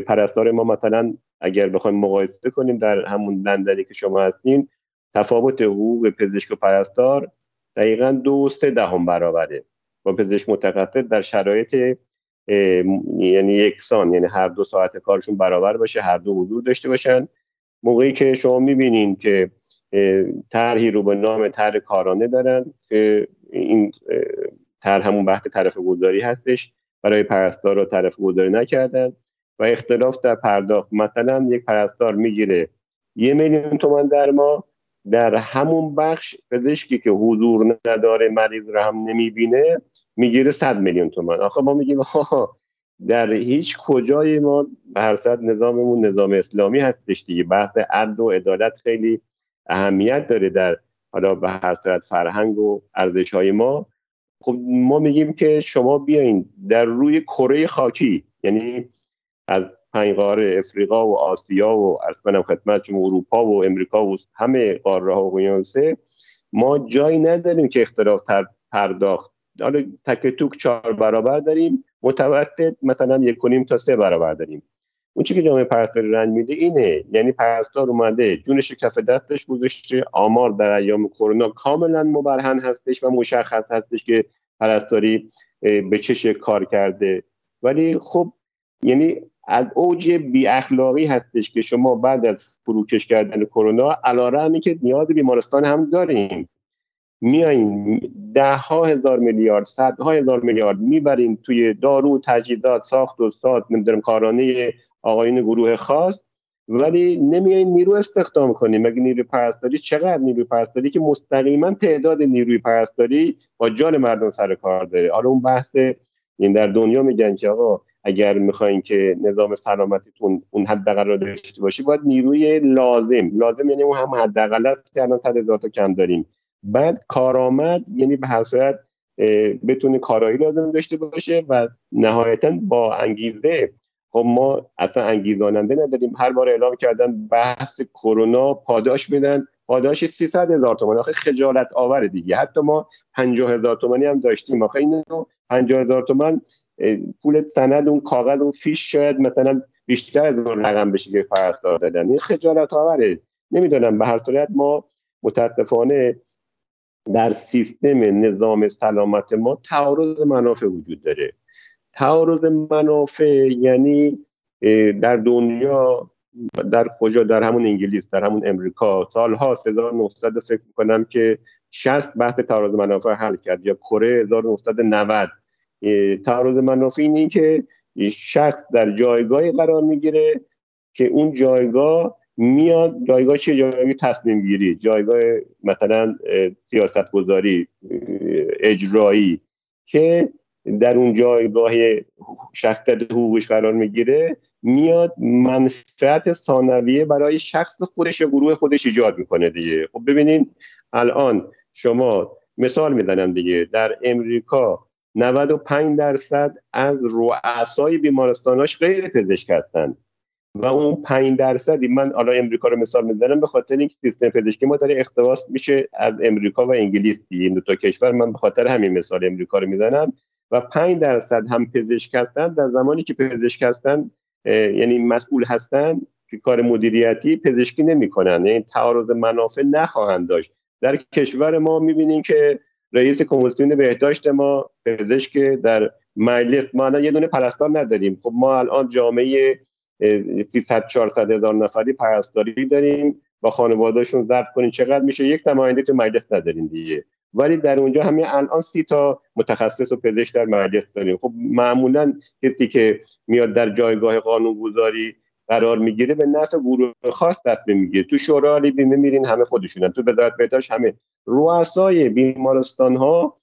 پرستار ما مثلا اگر بخوایم مقایسه کنیم در همون لندنی که شما هستین تفاوت حقوق پزشک و پرستار دقیقا دو سه دهم برابره. با پزشک متخصص در شرایط یعنی یکسان یعنی هر دو ساعت کارشون برابر باشه هر دو حضور داشته باشن. موقعی که شما می‌بینین که طرحی رو به نام طرح کارانه دارن که این طرح همون بحث طرف گذاری هستش. برای پرستار رو طرف گذاری نکردن و اختلاف در پرداخت. مثلا یک پرستار می‌گیره یه میلیون تومن در ما در همون بخش پزشکی که حضور نداره مریض رو هم نمی‌بینه می‌گیره 100 میلیون تومن آخه ما میگیم در هیچ کجای ما به هر صد نظاممون نظام اسلامی هستش دیگه. بحث عدل و عدالت خیلی اهمیت داره در حالا به هر صورت فرهنگ و ارزش های ما. خب ما میگیم که شما بیاین در روی کره خاکی یعنی از پنج قاره افریقا و آسیا و از کنم خدمت اروپا و امریکا و همه قاره ها و ما جایی نداریم که اختلاف پرداخت. حالا تک توک چهار برابر داریم. متوسط مثلا یک کنیم تا سه برابر داریم. اون چی که جامعه پرستاری رنج میده اینه یعنی پرستار اومده جونش کف دستش گذاشته آمار در ایام کرونا کاملا مبرهن هستش و مشخص هستش که پرستاری به چه شکل کار کرده. ولی خب یعنی از اوج بی اخلاقی هستش که شما بعد از فروکش کردن کرونا علیرغمی که نیاز بیمارستان هم داریم. میاییم ده ها هزار میلیارد صد ها هزار میلیارد می‌بریم توی دارو تجهیزات ساخت و ساز نمی‌دونم کارانه آقایون گروه خاص. ولی نمیایین نیرو استخدام کنیم. مگه نیروی پرستاری چقدر نیروی پرستاری که مستقیما تعداد نیروی پرستاری با جان مردم سر کار داره. حالا اون بحث این در دنیا میگن که آقا اگر می‌خواین که نظام سلامتیتون اون حداقل را داشته باشی باید نیروی لازم. لازم یعنی اون هم حداقل است که الان صد کم داریم. بعد کارآمد یعنی به هر صورت بتونه کارایی لازم داشته باشه و نهایتا با انگیزه خب ما اصلا انگیزاننده نداریم. هر بار اعلام کردن بحث کرونا پاداش میدن پاداش 300 هزار تومان. آخه خجالت آور دیگه. حتی ما 50 هزار تومانی هم داشتیم. آخه اینو 50 هزار تومان پول سند اون کاغذ اون فیش شاید مثلا بیشتر از اون رقم بشه که فرق دادن. این خجالت آوره. نمی‌دونم. به هر صورت ما متاسفانه در سیستم نظام سلامت ما تعارض منافع وجود داره. تعارض منافع یعنی در دنیا در کجا؟ در همون انگلیس در همون امریکا. سالها 1900 فکر می‌کنم که 60 بحث تعارض منافع حل کرد یا کره 1990 تعارض منافع اینه که شخص در جایگاهی قرار می‌گیره که اون جایگاه میاد جایگاه چه جایگاه تصمیم گیری جایگاه مثلا سیاست گذاری اجرایی که در اون جایگاه شخصیت حقوقش قرار می‌گیره میاد منفعت ثانویه برای شخص خودش یا گروه خودش ایجاد می‌کنه دیگه. خب ببینید الان شما مثال می‌زنم دیگه در امریکا 95 درصد از رؤسای بیمارستاناش غیر پزشک هستند و اون 5 درصدی من حالا امریکا رو مثال می‌زنم به خاطر اینکه سیستم پزشکی ما داره اختباس میشه از امریکا و انگلیس این دو تا کشور من به خاطر همین مثال امریکا رو می‌زنم. و 5 درصد هم پزشک هستند در زمانی که پزشک هستند یعنی مسئول هستند که کار مدیریتی پزشکی نمی‌کنن. یعنی تعارض منافع نخواهند داشت. در کشور ما می‌بینیم که رئیس کمیسیون بهداشت ما پزشک در مجلس ما یه دونه پرستار نداریم. خب ما الان جامعه 300 400 هزار نفری پرستاری داریم با خانوادهشون ضبط کنیم. چقدر میشه؟ یک نماینده تو مجلس نداریم دیگه. ولی در اونجا همین الان سی تا متخصص و پزشک در مجلس داریم. خب معمولا کسی که میاد در جایگاه قانونگذاری قرار می‌گیره به نفع گروه خاص تصمیم می‌گیره. تو شورای بیمه میرین همه خودشونن. تو وزارت بهداشت همه. رؤسای بیمارستان ها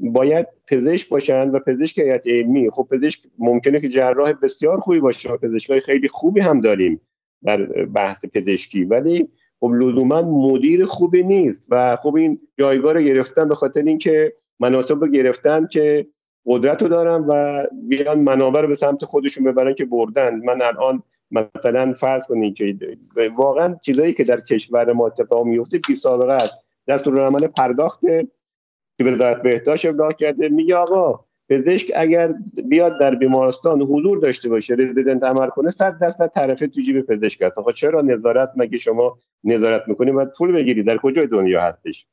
باید پزشک باشن و پزشک هیئت علمی. خب پزشک ممکنه که جراح بسیار خوبی باشه و پزشکای خیلی خوبی هم داریم در بحث پزشکی. ولی خب لزوما مدیر خوبی نیست و خب این جایگاه رو گرفتن به خاطر اینکه مناسب رو گرفتن که قدرت رو دارن و بیان منابع رو به سمت خودشون ببرن که بردن. من الان مثلا فرض کنید که واقعا چیزایی که در کشور ما اتفاق میفته بی سابقه است. عمل پرداخت که وزارت بهداشت ابلاغ کرده میگه آقا پزشک اگر بیاد در بیمارستان حضور داشته باشه رزیدنت عمل کنه 100 درصد طرفه تو جیب پزشک هست آقا چرا نظارت؟ مگه شما نظارت می‌کنید و پول بگیری. در کجای دنیا هستش؟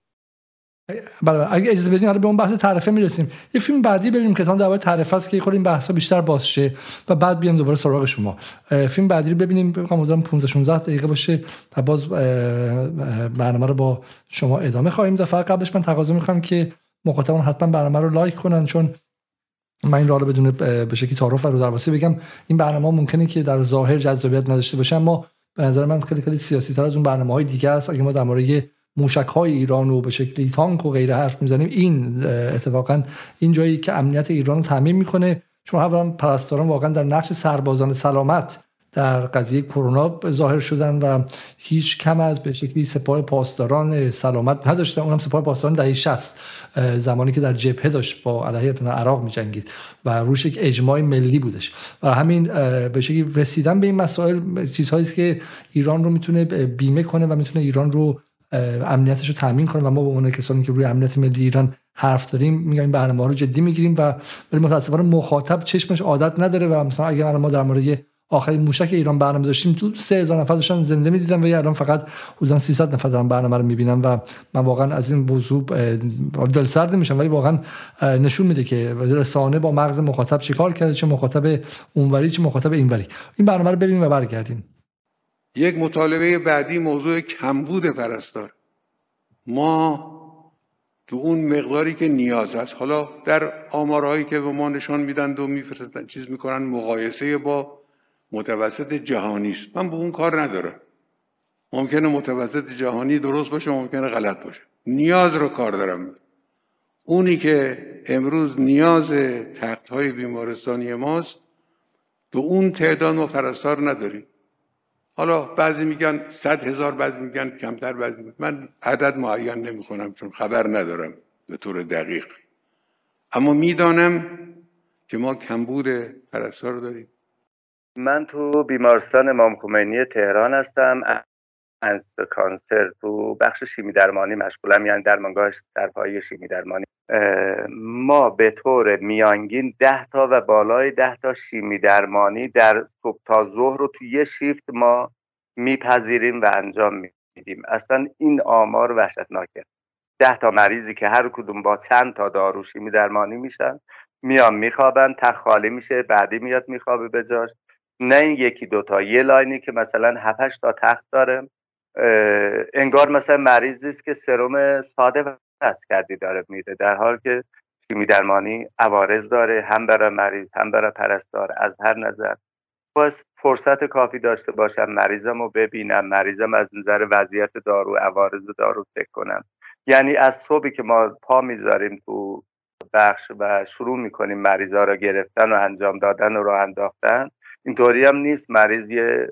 بله اگه اجازه بدین حالا به اون بحث تعرفه می‌رسیم. یه فیلم بعدی ببینیم که در درباره تعرفه است که خود این بحثا بیشتر باز شه و بعد بیام دوباره سراغ شما. فیلم بعدی رو ببینیم. امیدوارم 15 16 دقیقه باشه و باز برنامه رو با شما ادامه خواهیم داد. فقط قبلش من تقاضا می‌کنم که مخاطبان حتما برنامه رو لایک کنن چون من این رو بدون به شکلی تعارف و رو درواسی بگم این برنامه ممکنه که در ظاهر جذابیت نداشته باشه اما به نظر من خیلی خیلی سیاسی تر از اون برنامه های دیگه است. اگه ما در مورد موشک های ایران و به شکلی تانک و غیره حرف می‌زنیم. این اتفاقا این جایی که امنیت ایران رو تعمین می‌کنه چون اولا پرستاران واقعا در نقش سربازان سلامت در قضیه کرونا ظاهر شدن و هیچ کم از به شکلی سپاه پاسداران سلامت نداشتن. اونم سپاه پاسداران دهه 60 زمانی که در جبهه داشت با علیه عراق می جنگید و روش یک اجماع ملی بودش. و همین به شکلی رسیدن به این مسائل چیزهایی که ایران رو می‌تونه بیمه کنه و می‌تونه ایران رو امنیتش رو تامین کنه و ما به عنوان کسانی که روی امنیت ملی ایران حرف داریم میگم این برنامه رو جدی می‌گیریم و ولی متاسفانه مخاطب چشمش عادت نداره و مثلا اگر ما در مورد آخرین موشک ایران برنامه داشتیم تو 3000 نفر داشتن زنده می‌دیدن و الان فقط حدودا 300 نفر دارن برنامه رو می‌بینن و من واقعا از این موضوع دل سرد میشم ولی واقعا نشون میده که رسانه با مغز مخاطب چیکار کرده چه مخاطب اونوری چه مخاطب اینوری. این برنامه رو ببینیم و برگردیم. یک مطالبه بعدی موضوع کمبود پرستار. ما تو اون مقداری که نیاز هست حالا در آمارهایی که به ما نشان میدن و میفرستن چیز می‌کنن مقایسه با متوسط جهانی است. من به اون کار ندارم. ممکنه متوسط جهانی درست باشه ممکنه غلط باشه. نیاز رو کار دارم. اونی که امروز نیاز تخت های بیمارستانی ماست به اون تعداد ما فرستار نداریم. حالا بعضی میگن صد هزار بعضی میگن کمتر بعضی میگن من عدد معین نمی کنم چون خبر ندارم به طور دقیق. اما می‌دانم که ما کمبود پرستار داریم. من تو بیمارستان امام خمینی تهران هستم. از کانسر تو بخش شیمی درمانی مشغولم یعنی درمانگاه در پای شیمی درمانی. ما به طور میانگین ده تا و بالای ده تا شیمی درمانی در صبح تا ظهر رو تو یه شیفت ما میپذیریم و انجام میدیم. اصلا این آمار وحشتناکه. ده تا مریضی که هر کدوم با چند تا دارو شیمی درمانی میشن میان میخوابن تخ خالی میشه بعدی میاد میخوابه به جاش. نه این یکی دوتا یه لاینی که مثلا هفتش تا تخت داره. انگار مثلا مریضی است که سرم ساده وصل کردی داره میده. در حال که شیمی درمانی عوارض داره هم برای مریض هم برای پرستار از هر نظر. باز فرصت کافی داشته باشم مریضم رو ببینم مریضم از نظر وضعیت دارو عوارض دارو فکر کنم. یعنی از صبحی که ما پا می‌ذاریم تو بخش و شروع می‌کنیم مریضا رو گرفتن و انجام دادن و راه انداختن اینطوری هم نیست. مریض یه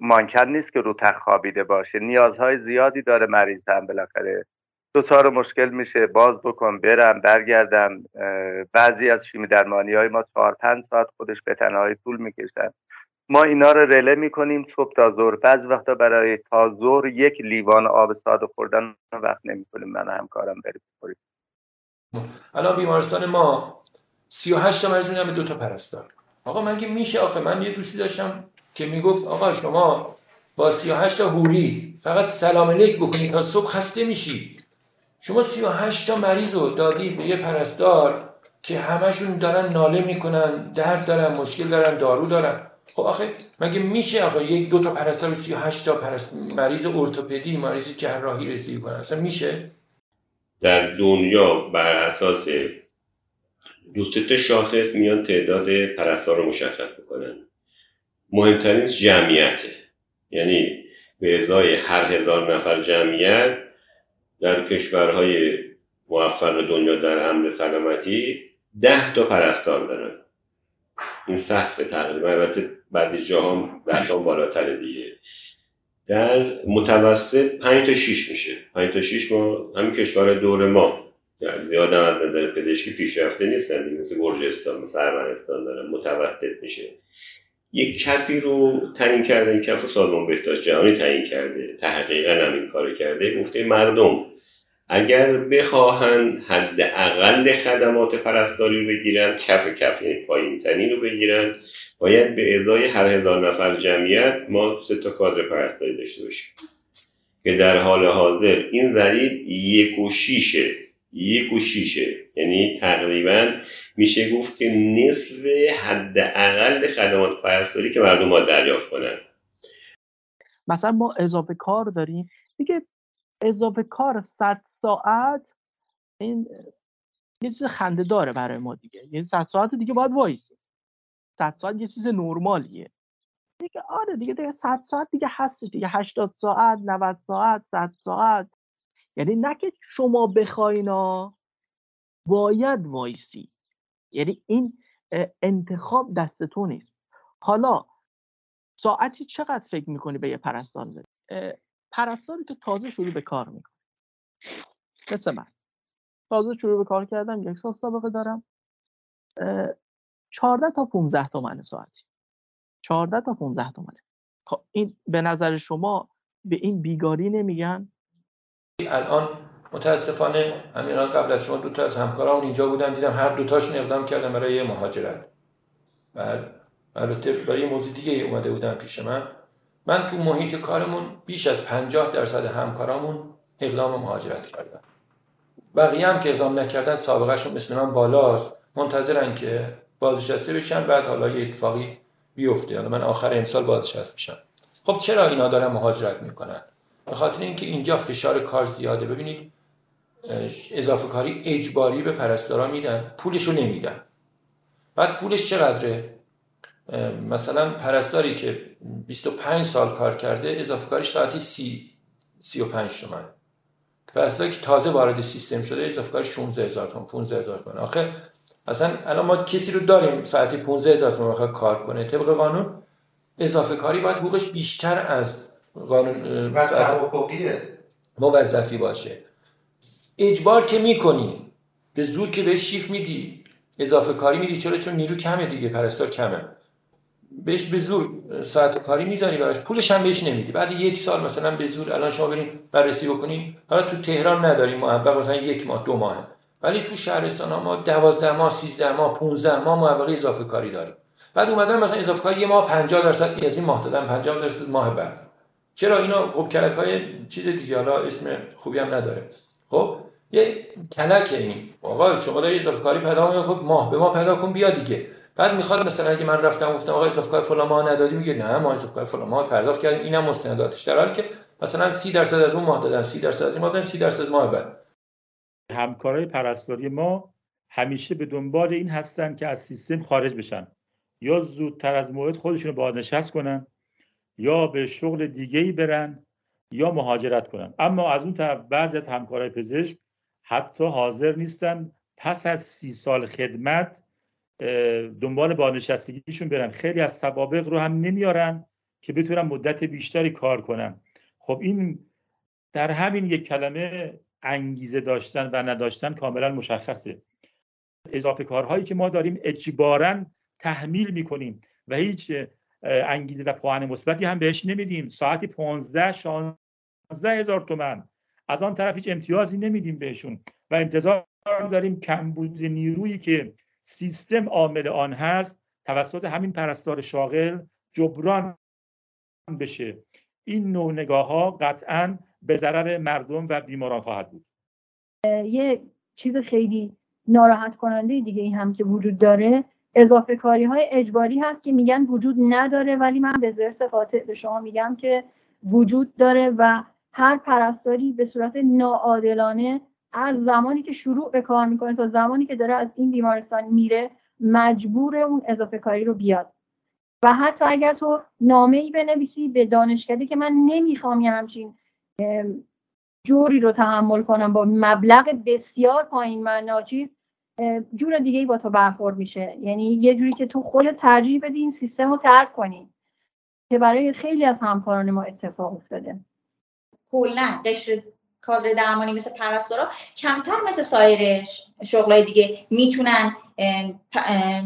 مانکن نیست که رو تخت خوابیده باشه. نیازهای زیادی داره مریض هم بالاخره. دوچار مشکل میشه. باز بکن برم برگردم. بعضی از شیمی درمانی های ما چهار پنج ساعت خودش به تنهایی طول می‌کشن. ما اینا رو رله می‌کنیم صبح تا ظهر. بعض وقتا برای تا ظهر یک لیوان آب ساده خوردن وقت نمی‌کنیم من همکارم بریم بخوریم. الان بیمارستان ما 38 تا مریض دو تا پرستار. آقا مگه میشه آخه. من یه دوستی داشتم. که می‌گفت آقا شما با 38 تا هوری فقط سلام علیک بکنید تا صبح خسته میشی. شما 38 تا مریض رو دادی به یه پرستار که همشون دارن ناله می‌کنن درد دارن مشکل دارن دارو دارن. خب آخه مگه میشه آخه یک دو تا پرستار به 38 تا پرست... مریض ارتوپدی مریض جراحی رسیدگی کنن؟ اصلا میشه؟ در دنیا بر اساس دو تا شاخص میان تعداد پرستار رو مشخص می‌کنن. مهمترین جمعیته. یعنی به ازای هر هزار نفر جمعیت در کشورهای موفق دنیا در امر سلامتی ده تا پرستار دارن. این سقف تقریبا البته بعدی جاها ده تا بالاتر دیگه. در متوسط 5 تا 6 میشه. 5 تا 6 ما همین کشور دور ما. یعنی زیاد هم از نظر پزشکی پیشرفته نیستن. مثل گرجستان مثل ارمنستان دارن متوسط میشه. یک کفی رو تعیین کرده این کف سازمان بهداشت جهانی تعیین کرده تحقیقا هم این کار کرده گفته مردم اگر بخواهند حداقل خدمات پرستاری رو بگیرن کف کف یعنی پایین تنین رو بگیرن باید به ازای هر هزار نفر جمعیت ما سه تا کادر پرستاری داشته باشیم. که در حال حاضر این ضریب یک و شیشه یک و شیشه. یعنی تقریبا میشه گفت که نصف حداقل خدمات پرستاری که مردم باید دریافت کنن. مثلا ما اضافه کار داریم. دیگه اضافه کار 100 ساعت این یه چیز خنده داره برای ما دیگه. یه 100 ساعت دیگه باید وایسیم. 100 ساعت یه چیز نرمالیه. دیگه آره دیگه دیگه 100 ساعت دیگه هستش. دیگه 80 ساعت 90 ساعت 100 ساعت. یعنی نه که شما بخواینا باید وایسی. یعنی این انتخاب دست تو نیست. حالا ساعتی چقدر فکر می‌کنی به یه پرستار بدی پرستاری که تازه شروع به کار می‌کنه. مثل من. تازه شروع به کار کردم یک سال سابقه دارم. 14 تا 15 تومن ساعتی. 14 تا 15 تومنه. خب این به نظر شما به این بیگاری نمیگن؟ الان متاسفانه همین قبل از شما دو تا از همکارامون اینجا بودن. دیدم هر دوتاشون اقدام کردن برای مهاجرت. بعد البته برای موضوع دیگه اومده بودن پیش من. من تو محیط کارمون بیش از 50 درصد همکارامون اقدام مهاجرت کردن. بقیه هم که اقدام نکردن سابقهشون مثل من بالاست. منتظرن که بازنشسته بشن بعد حالا یه اتفاقی بیفته. حالا من آخر امسال بازنشسته میشم. خب چرا اینا دارن مهاجرت می‌کنن؟ به خاطر اینکه اینجا فشار کار زیاده. ببینید اضافه کاری اجباری به پرستارا میدن پولشو نمیدن. بعد پولش چقدره؟ مثلا پرستاری که 25 سال کار کرده اضافه کارش ساعتی 30 35 تومن پرستاری که تازه وارد سیستم شده اضافه کارش 16 هزار تومن 15 هزار تومن آخه اصلا الان ما کسی رو داریم ساعتی 15 هزار تومن کار کنه طبق قانون اضافه کاری باید حقوقش بیشتر از قانون موظفی باشه. اجبار که می‌کنی. به زور که بهش شیف میدی. اضافه کاری میدی. چرا؟ چون نیرو کمه دیگه. پرستار کمه. بهش به زور ساعت کاری می‌ذاری براش. پولش هم بهش نمیدی. بعد یک سال مثلا به زور الان شما برین بررسی بکنین. حالا تو تهران نداریم موفق مثلا یک ماه دو ماه. ولی تو شهرستان ها ما 12 ماه 13 ماه 15 ماه موفق اضافه کاری داریم. بعد اومدن مثلا اضافه کاری یه ماه 50 درصد از این ماه دادن 50 درصد ماه بعد. چرا اینا خب کلک های چیز دیگه حالا اسم خوبی هم نداره. خب یه کلک این. آقا شما داری اضافه کاری پیدا خب ماه به ماه پیدا کن بیا دیگه. بعد می‌خواد مثلا اگه من رفتم گفتم آقا اضافه کاری فلان ماه ندادی میگه نه ما اضافه کاری فلان ماه پرداخت کردیم. اینم مستنداتش. در حالی که مثلا 30 درصد از اون ماه دادن 30 درصد از این ماه دادن 30 درصد از ماه بعد. همکارای پرستاری ما همیشه به دنبال این هستن که از سیستم خارج بشن. یا زودتر از موعد خودشون رو بازنشست کنن یا به شغل دیگه ای برن یا مهاجرت کنن. اما از اون طرف بعضی از همکارای پزشک حتی حاضر نیستن پس از سی سال خدمت دنبال بازنشستگیشون برن. خیلی از سوابق رو هم نمیارن که بتونن مدت بیشتری کار کنن. خب این در همین یک کلمه انگیزه داشتن و نداشتن کاملا مشخصه. اضافه کارهایی که ما داریم اجبارا تحمیل می‌کنیم و هیچ انگیزه و پوان مثبتی هم بهش نمیدیم. ساعتی 15 16 هزار تومن. از آن طرف هیچ امتیازی نمیدیم بهشون. و انتظار داریم کمبود نیرویی که سیستم عامل آن هست توسط همین پرستار شاغل جبران بشه. این نوع نگاه ها قطعا به ضرر مردم و بیماران خواهد بود. یه چیز خیلی ناراحت کننده دیگه این هم که وجود داره اضافه کاری های اجباری هست که میگن وجود نداره ولی من به زرس قاطع به شما میگم که وجود داره و هر پرستاری به صورت ناعادلانه از زمانی که شروع به کار می‌کنه تا زمانی که داره از این بیمارستان میره مجبور اون اضافه کاری رو بیاد. و حتی اگر تو نامه ای بنویسی به دانشکده که من نمی‌خوام یه همچین جوری رو تحمل کنم با مبلغ بسیار پایین من ناچیز جور دیگه ای با تو برخورد میشه. یعنی یه جوری که تو خود ترجیح بدی این سیستم رو ترک کنی که برای خیلی از همکاران ما اتفاق افتاده. کلا قشر کادر درمانی مثل پرستارا کمتر مثل سایر شغلای دیگه می‌تونن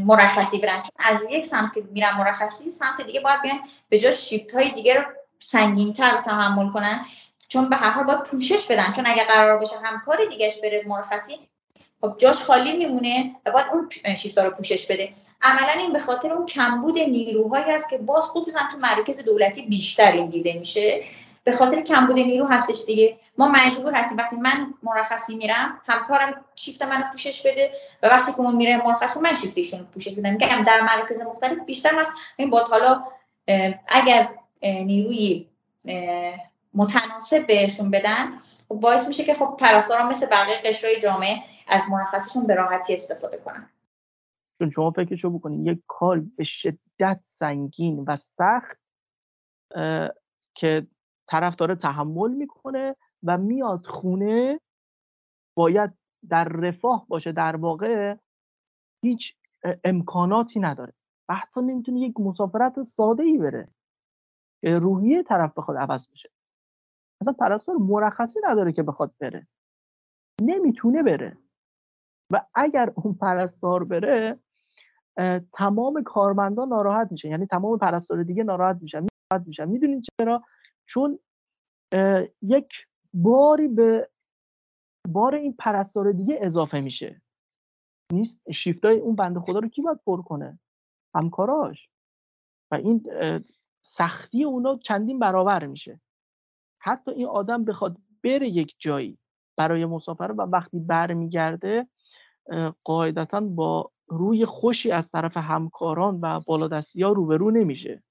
مرخصی برن. چون از یک سمت میرن مرخصی سمت دیگه باید بیان به جا شیفت های دیگه رو سنگین تر تحمل کنن. چون به هر حال باید پوشش بدن. چون اگر قرار باشه همکار دیگهش بره مرخصی خب جاش خالی میمونه و باید اون شیفتا رو پوشش بده. عملا این به خاطر اون کمبود نیروهایی هست که باز خصوصا تو مراکز دولتی بیشتر این دیده میشه. به خاطر کمبود نیرو هستش دیگه. ما مجبور هستیم. وقتی من مرخصی میرم همکارم شیفت منو پوشش بده و وقتی که اون میره مرخصی من شیفتشون پوشش بدم میگم در مراکز مختلف بیشتر هست. این با حالا اگر نیروی متناسب بهشون بدن خب باعث میشه که خب پرستارا مثل بقیه قشرهای جامعه از مرخصیشون به راحتی استفاده کنن. چون شما فکرشو بکنید یک کار به شدت سنگین و سخت که طرف داره تحمل می‌کنه و میاد خونه باید در رفاه باشه. در واقع هیچ امکاناتی نداره. و حتی نمی‌تونه یک مسافرت ساده ای بره که روحیه طرف بخواد عوض بشه. اصلا پرستار مرخصی نداره که بخواد بره. نمی‌تونه بره. و اگر اون پرستار بره تمام کارمندان ناراحت میشه یعنی تمام پرستار دیگه ناراحت میشن ناراحت میشن. می‌دونید چرا؟ چون یک باری به بار این پرستار دیگه اضافه میشه. نیست؟ شیفتای اون بنده خدا رو کی باید پر کنه؟ همکاراش. و این سختی اونا چندین برابر میشه. حتی این آدم بخواد بره یک جایی برای مسافره و وقتی برمیگرده قاعدتا با روی خوشی از طرف همکاران و بالادستی ها روبرو نمیشه.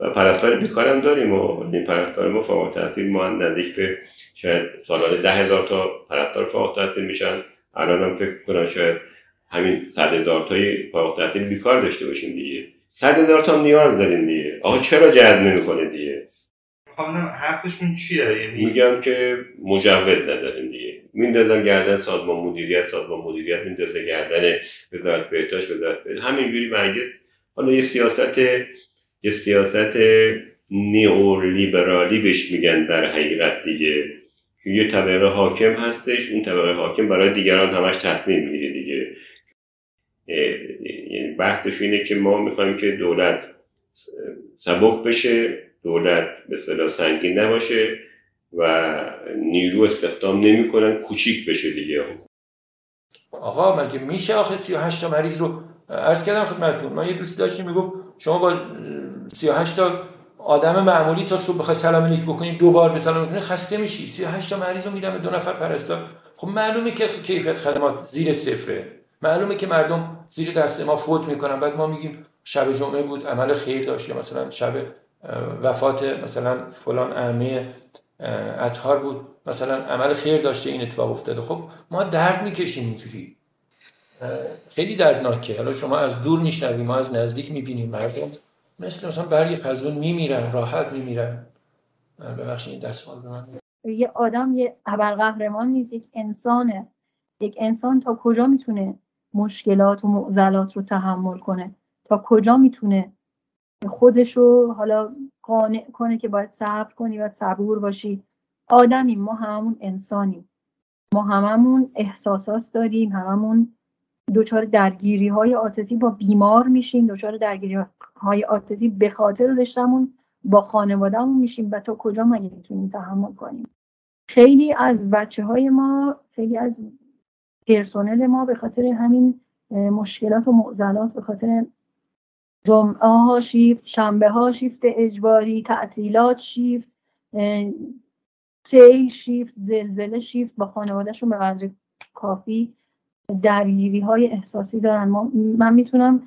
و پرستار بیکارم داریم و این پرستار ما فوق تحصیل ما نزدیک به شاید سالانه ده هزار تا پرستار فوق تحصیل میشن. الان هم فکر کنم شاید همین صد هزار تای فوق تحصیل بیکار داشته باشیم دیگه. صد هزار تا نیاز داریم دیگه. آقا چرا جذب نمی‌کنه دیگه؟ خانم حرفشون چیه؟ یعنی میگم که مجوز نداریم دیگه. میندازن گردن سازمان مدیریت سازمان مدیریت میندازه گردن وزارت بهداشت وزارت بهداشت. همینجوری مجلس حالا یه سیاست یه سیاست نیولیبرالی بهش میگن در حقیقت دیگه. که یه طبقه حاکم هستش اون طبقه حاکم برای دیگران همش تصمیم می‌گیره دیگه. یعنی بحثش اینه که ما می‌خوایم که دولت سبک بشه دولت به صلاح سنگین نباشه. و نیرو استخدام نمی‌کنن کوچیک بشه دیگه. آقا مگه میشه آخه 38 تا مریض رو عرض کردم خدمتتون؟ ما یه دوستی داشتیم می‌گفت شما با 38 تا آدم معمولی تا صبح بخوای سلام علیک بکنی دو بار به سلام بکنی خسته میشی. 38 تا مریض رو میدم به دو نفر پرستار. خب معلومه که کیفیت خدمات زیر صفره. معلومه که مردم زیر دست ما فوت می‌کنن. بعد ما میگیم شب جمعه بود عمل خیر داشت یا مثلا شب وفات مثلا فلان اهمیه اطهار بود. مثلا عمل خیر داشته این اتفاق افتاده. خب ما درد می‌کشیم اینجوری. خیلی دردناکه. حالا شما از دور میشنویم ما از نزدیک می‌بینیم. مردم مثل مثلا برگ خزون میمیرن راحت میمیرن. ببخشید دستمال به من یه آدم یه ابرقهرمان نیست. یک انسانه. یک انسان تا کجا می‌تونه مشکلات و معضلات رو تحمل کنه؟ تا کجا می‌تونه خودش رو حالا قانع کنه که باید صبر کنی و صبور باشی. آدمیم ما همون انسانیم. ما هممون احساسات داریم هممون دچار درگیری های عاطفی با بیمار میشیم دچار درگیری های عاطفی به خاطر رشتهمون با خانوادهمون میشیم. و تا کجا مگه می‌تونیم تحمل کنیم؟ خیلی از بچه های ما خیلی از پرسنل ما به خاطر همین مشکلات و معضلات به خاطر جمعه ها شیفت شنبه ها شیفت اجباری تعطیلات شیفت سیل شیفت زلزله شیفت با خانوادهشون به قدر کافی درگیری های احساسی دارن. ما من می‌تونم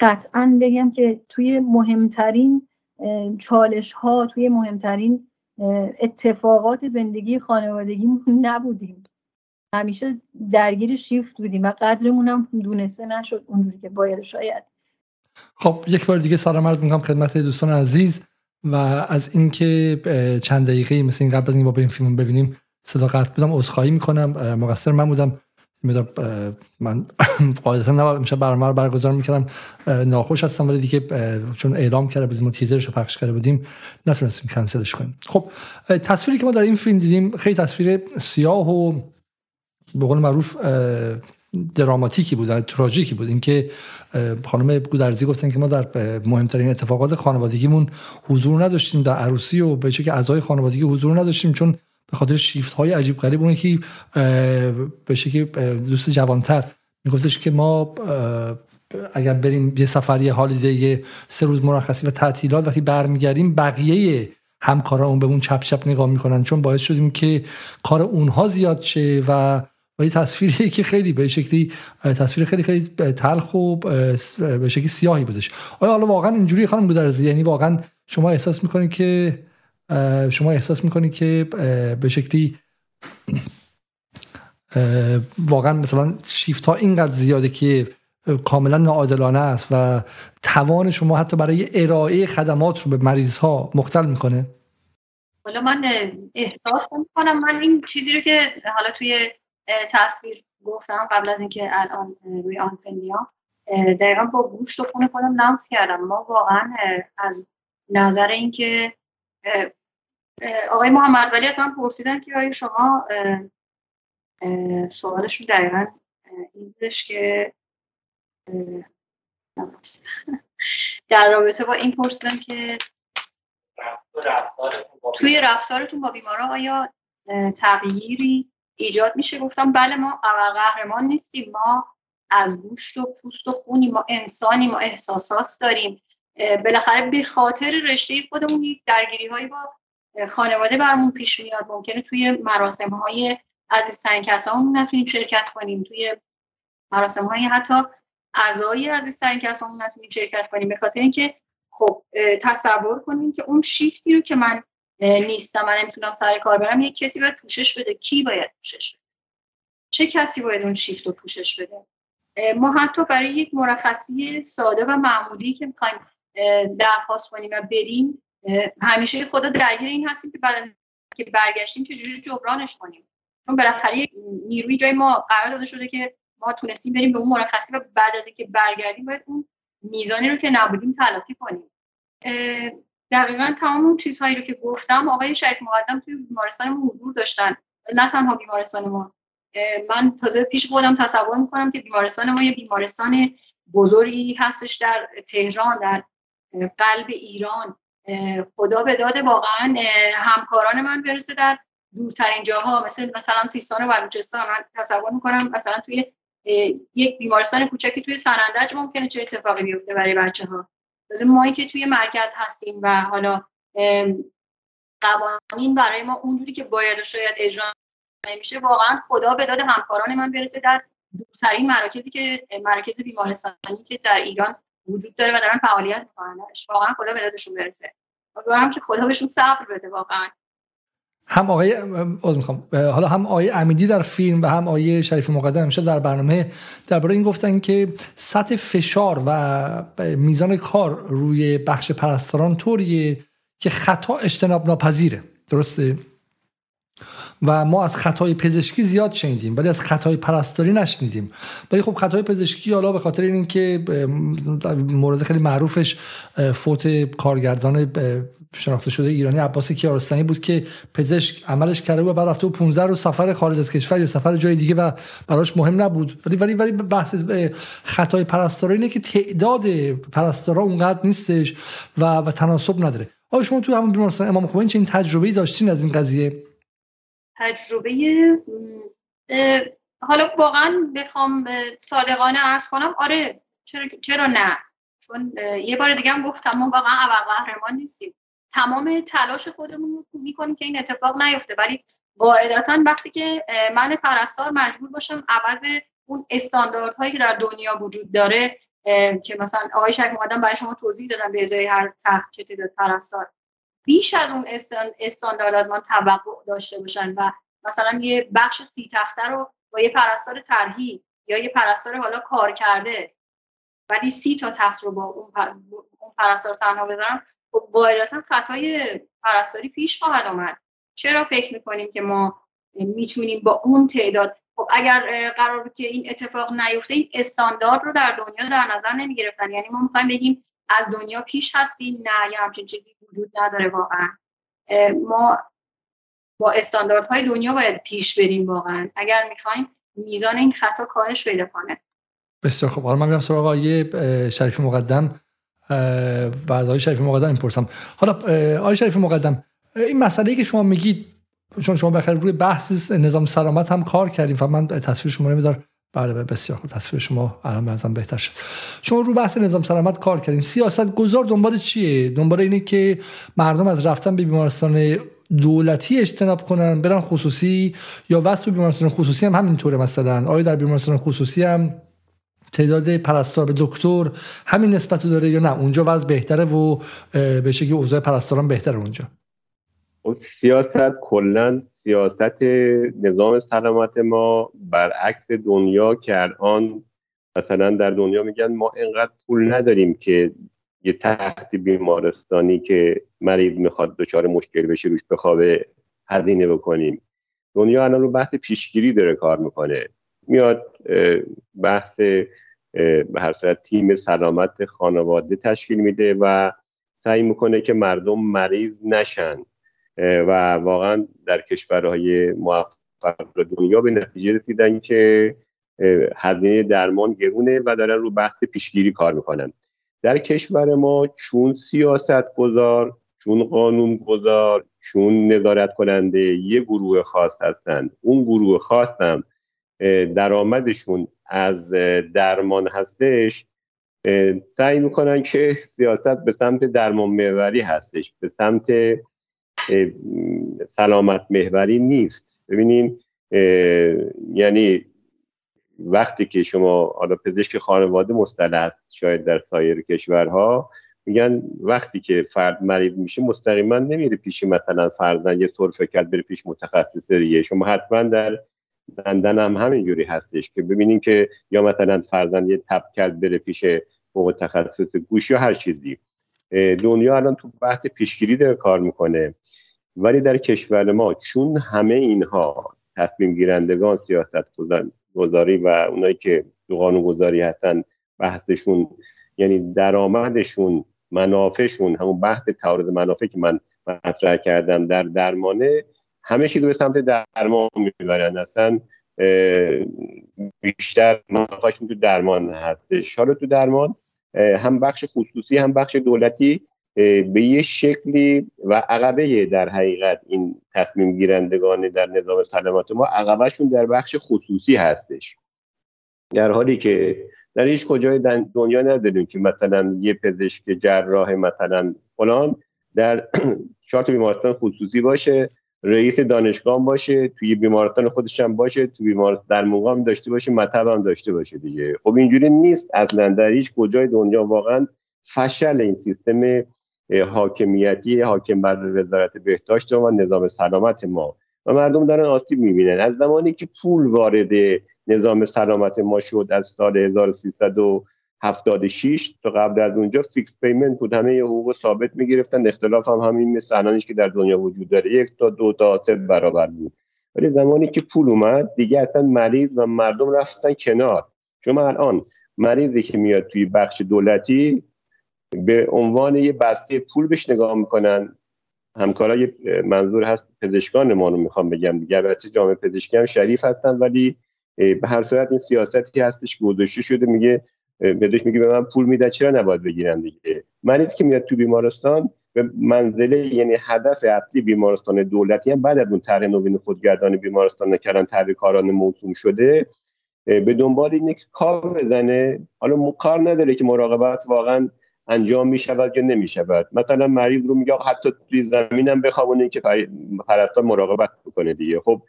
قطعا بگم که توی مهمترین چالش ها توی مهمترین اتفاقات زندگی خانوادگی نبودیم. همیشه درگیر شیفت بودیم و قدرمون هم دونسته نشد اونجوری که باید شاید خب یک بار دیگه سلام عرض می‌کنم خدمت دوستان عزیز و از اینکه چند دقیقه مثل این قبل از این با بریم فیلم ببینیم صداقت بودم عذرخواهی می‌کنم. مقصر من بودم. من قاعدتا نباید امشب برنامه رو برگزار می‌کردم. ناخوش هستم ولی دیگه چون اعلام کرده بودیم و تیزرش رو پخش کرده بودیم نتونستیم کنسلش کنیم. خب تصویری که ما در این فیلم دیدیم خیلی تصویر سیاه و به قول معروف دراماتیکی بود تراژیکی بود. اینکه خانم گودرزی گفتن که ما در مهمترین اتفاقات خانوادگیمون حضور نداشتیم. در عروسی و به که اعضای خانوادگی حضور نداشتیم چون به خاطر شیفت های عجیب غریب اون که به شکلی دوست جوانتر میگفتش که ما اگر بریم یه سفری حالیده سه روز مرخصی و تعطیلات وقتی برمیگردیم بقیه همکاران اون به اون چپ چپ نگاه می‌کنن چون باعث شدیم که کار اونها زیاد شه و و یه تصویری که خیلی به شکلی تصویر خیلی خیلی تلخ و به شکلی سیاهی بودش. آیا حالا واقعا اینجوری خانم گذرزی یعنی واقعا شما احساس می‌کنید که شما احساس می‌کنید که به شکلی واقعا مثلا شیفت ها اینقدر زیاده که کاملا ناعادلانه است و توان شما حتی برای ارائه خدمات رو به مریض ها مختل می‌کنه؟ حالا من احساس می‌کنم من این چیزی رو که حالا توی تصویر گفتم قبل از اینکه الان روی آنتن میام دقیقا با گوشت و خون خودم لمس کردم. ما واقعا از نظر اینکه آقای محمد ولی از من پرسیدن که آیا شما سوالشون دقیقا این بودش که در رابطه با این پرسیدن که توی رفتارتون با بیمارا آیا تغییری ایجاد میشه. گفتم بله ما اول قهرمان نیستیم ما از گوشت و پوست و خونی ما انسانی ما احساسات داریم. بالاخره به خاطر رشته خودمون درگیری هایی با خانواده برامون پیش میاد. ممکنه توی مراسم های عزیزترین کسامون نتونیم شرکت کنیم. توی مراسم های حتی اعضای عزیزترین کسامون نتونیم شرکت کنیم. به خاطر اینکه خب تصور کنیم که اون شیفتی رو که من نیستم من نمی‌تونم سر کار برم. یک کسی باید پوشش بده. کی باید پوشش بده؟ چه کسی باید اون شیفت رو پوشش بده؟ ما حتی برای یک مرخصی ساده و معمولی که می‌خوایم درخواست کنیم و بریم همیشه خدا درگیر این هستیم که بعد که برگشتیم چجوری جبرانش کنیم. چون بالاخره نیروی جای ما قرار داده شده که ما تونستیم بریم به اون مرخصی و بعد از اینکه برگردیم باید اون میزانی رو که نبودیم تلافی کنیم. دقیقا تمام اون چیزهایی رو که گفتم آقای شریف مقدم توی بیمارستان ما حضور داشتن. نه تنها بیمارستان ما. من تازه پیش خودم تصور می‌کنم که بیمارستان ما یه بیمارستان بزرگی هستش در تهران در قلب ایران. خدا به داد واقعا همکاران من برسه در دورترین جاها. مثل مثلا سیستان و بلوچستان. من تصور می‌کنم مثلا توی یک بیمارستان کوچکی توی سنندج ممکنه چه اتفاقی بیفته برای بچه ها مایی که توی مرکز هستیم و حالا قوانین برای ما اونجوری که باید و شاید اجرا نمیشه واقعا خدا به داد همکاران من برسه در دورترین مراکزی که مراکز بیمارستانی که در ایران وجود داره و دارن فعالیت می‌کنن. واقعا خدا به دادشون برسه. امیدوارم که خدا بهشون صبر بده واقعا. هم آقای می‌خوام حالا هم آقای امیدی در فیلم و هم آقای شریف مقدم همیشه در برنامه درباره این گفتن که سطح فشار و میزان کار روی بخش پرستاران طوریه که خطا اجتناب ناپذیره درسته؟ و ما از خطای پزشکی زیاد شنیدیم ولی از خطای پرستاری نشنیدیم. ولی خب خطای پزشکی حالا به خاطر اینکه مورد خیلی معروفش فوت کارگردان شناخته شده ایرانی عباس کیارستانی بود که پزشک عملش کرده و بعد رفته و 15 رو سفر خارج از کشور یا سفر جای دیگه و براش مهم نبود. ولی ولی ولی بحث خطای پرستاری اینه که تعداد پرستارا اونقدر نیستش و و تناسب نداره. آیا شما تو همون بیمارستان امام خمینی چه این تجربه داشتین از این قضیه؟ تجربه حالا واقعا بخوام صادقانه عرض کنم آره چرا, چرا نه؟ چون یه بار دیگه هم گفتم ما واقعا اول قهرمان نیستیم. تمام تلاش خودمون رو می‌کنیم که این اتفاق نیفته. ولی قاعدتا وقتی که من پرستار مجبور باشم عوض اون استانداردهایی که در دنیا وجود داره که مثلا آقای شک برای شما توضیح دادم به ازای هر تخت چه تعداد پرستار. بیش از اون استاندارد از من توقع داشته باشن و مثلا یه بخش سی تخته رو با یه پرستار ترهی یا یه پرستار حالا کار کرده ولی سی تا تخت رو با اون, اون پرستار تنها بذارم خب قاعدتا خطای پرستاری پیش خواهد آمد. چرا فکر می‌کنیم که ما می‌تونیم با اون تعداد؟ خب اگر قرار که این اتفاق نیفته این استاندارد رو در دنیا در نظر نمی‌گرفتن. یعنی ما می‌خوایم بگیم از دنیا پیش هستیم نه یا همچین چیزی وجود نداره واقعا. ما با استانداردهای دنیا باید پیش بریم واقعا. اگر می‌خوایم میزان این خطا کاهش پیدا کنه. بسیار خب حالا من میرم سراغ آقای شریف مقدم. بعد آقای شریف مقدم می‌پرسم حالا آقای شریف مقدم این مسئله که شما میگید چون شما بخیر روی بحث نظام سلامت هم کار کردیم و من تصویر شما رو بله بسیار خوب. تصویر شما الان برزم بهتر شد. شما رو بحث نظام سلامت کار کردین. سیاست گذار دنبال چیه؟ دنبال اینه که مردم از رفتن به بیمارستان دولتی اجتناب کنن برن خصوصی یا واسه تو بیمارستان خصوصی هم همینطوره مثلا. آیا در بیمارستان خصوصی هم تعداد پرستار به دکتر همین نسبت داره یا نه؟ اونجا وضع بهتره و به شکلی اوضاع پرستاران بهتره اونجا. سیاست کلا سیاست نظام سلامت ما برعکس دنیا که الان مثلا در دنیا میگن ما انقدر پول نداریم که یه تخت بیمارستانی که مریض می‌خواد دچار مشکل بشه روش بخوابه هزینه بکنیم. دنیا الان رو بحث پیشگیری داره کار می‌کنه. میاد بحث به هر صورت تیم سلامت خانواده تشکیل میده و سعی می‌کنه که مردم مریض نشن. و واقعا در کشورهای موفق دنیا به نتیجه رسیدن که هزینه درمان گرونه و دارن رو بحث پیشگیری کار می‌کنن. در کشور ما چون سیاست گذار چون قانون گذار چون نظارت کننده یه گروه خاص هستند اون گروه خاص هم درآمدشون از درمان هستش سعی می‌کنن که سیاست به سمت درمان محوری هستش به سمت سلامت محوری نیست. ببینین یعنی وقتی که شما حالا پزشک خانواده مصطلح شاید در سایر کشورها میگن وقتی که فرد مریض میشه مستقیما نمیره پیش مثلا فرزن یه سرفه کرد بره پیش متخصص ریه شما حتما در لندن هم همینجوری هستش که ببینین که یا مثلا فرزن یه تب کرد بره پیش متخصص گوش یا هر چیزی. دنیا الان تو بحث پیشگیری داره کار می‌کنه. ولی در کشور ما چون همه اینها تصمیم گیرندگان سیاست گذاری و اونایی که تو قانون گذاری هستن بحثشون یعنی درآمدشون منافعشون همون بحث تعارض منافع که من مطرح کردم در درمانه همه چیز به سمت درمان می‌برن. اصلا بیشتر منافعشون تو درمان هستش. حالا تو درمان هم بخش خصوصی هم بخش دولتی به یه شکلی و عقبه در حقیقت این تصمیم گیرندگان در نظام سلامت ما عقبهشون در بخش خصوصی هستش. در حالی که در هیچ کجای دنیا نداریم که مثلا یه پزشک جراح مثلا فلان در چهار بیمارستان خصوصی باشه. رئیس دانشگاه باشه توی بیمارستان خودش هم باشه توی بیمارستان در مقام داشته باشه مطب هم داشته باشه دیگه. خب اینجوری نیست. اصلا در هیچ کجای دنیا واقعا فشل این سیستم حاکمیتی حاکم بر وزارت بهداشت و نظام سلامت ما. و مردم دارن آسیب می‌بینن. از زمانی که پول وارد نظام سلامت ما شد از سال 1300 76 تا قبل از اونجا fixed payment بود. همه یه حقوق ثابت می‌گرفتن. اختلاف هم همین مثل که در دنیا وجود داره. یک تا دو تا سه برابر بود. ولی زمانی که پول اومد دیگه اصلا مریض و مردم رفتن کنار. شما الان مریضی که میاد توی بخش دولتی به عنوان یه بسته پول بهش نگاه می‌کنن. همکارای منظور هست پزشکان ما رو می‌خوام بگم دیگه. البته جامعه پزشکی هم شریف هستن ولی به هر صورت این سیاستی هستش گذاشته شده میگه بهش میگه به من پول میده چرا نباید بگیرن دیگه؟ مریضی که میاد تو بیمارستان به منزله یعنی هدف اصلی بیمارستان دولتی هم بعد از اون طرح نوین خودگردان بیمارستان نکردن طرح کاران موسوم شده به دنبال اینه که کار بزنه. حالا کار نداره که مراقبت واقعا انجام می شود یا نمی شود مثلا مریض رو میگه حتی توی زمینم بخوابونه که پرستار مراقبت بکنه دیگه. خب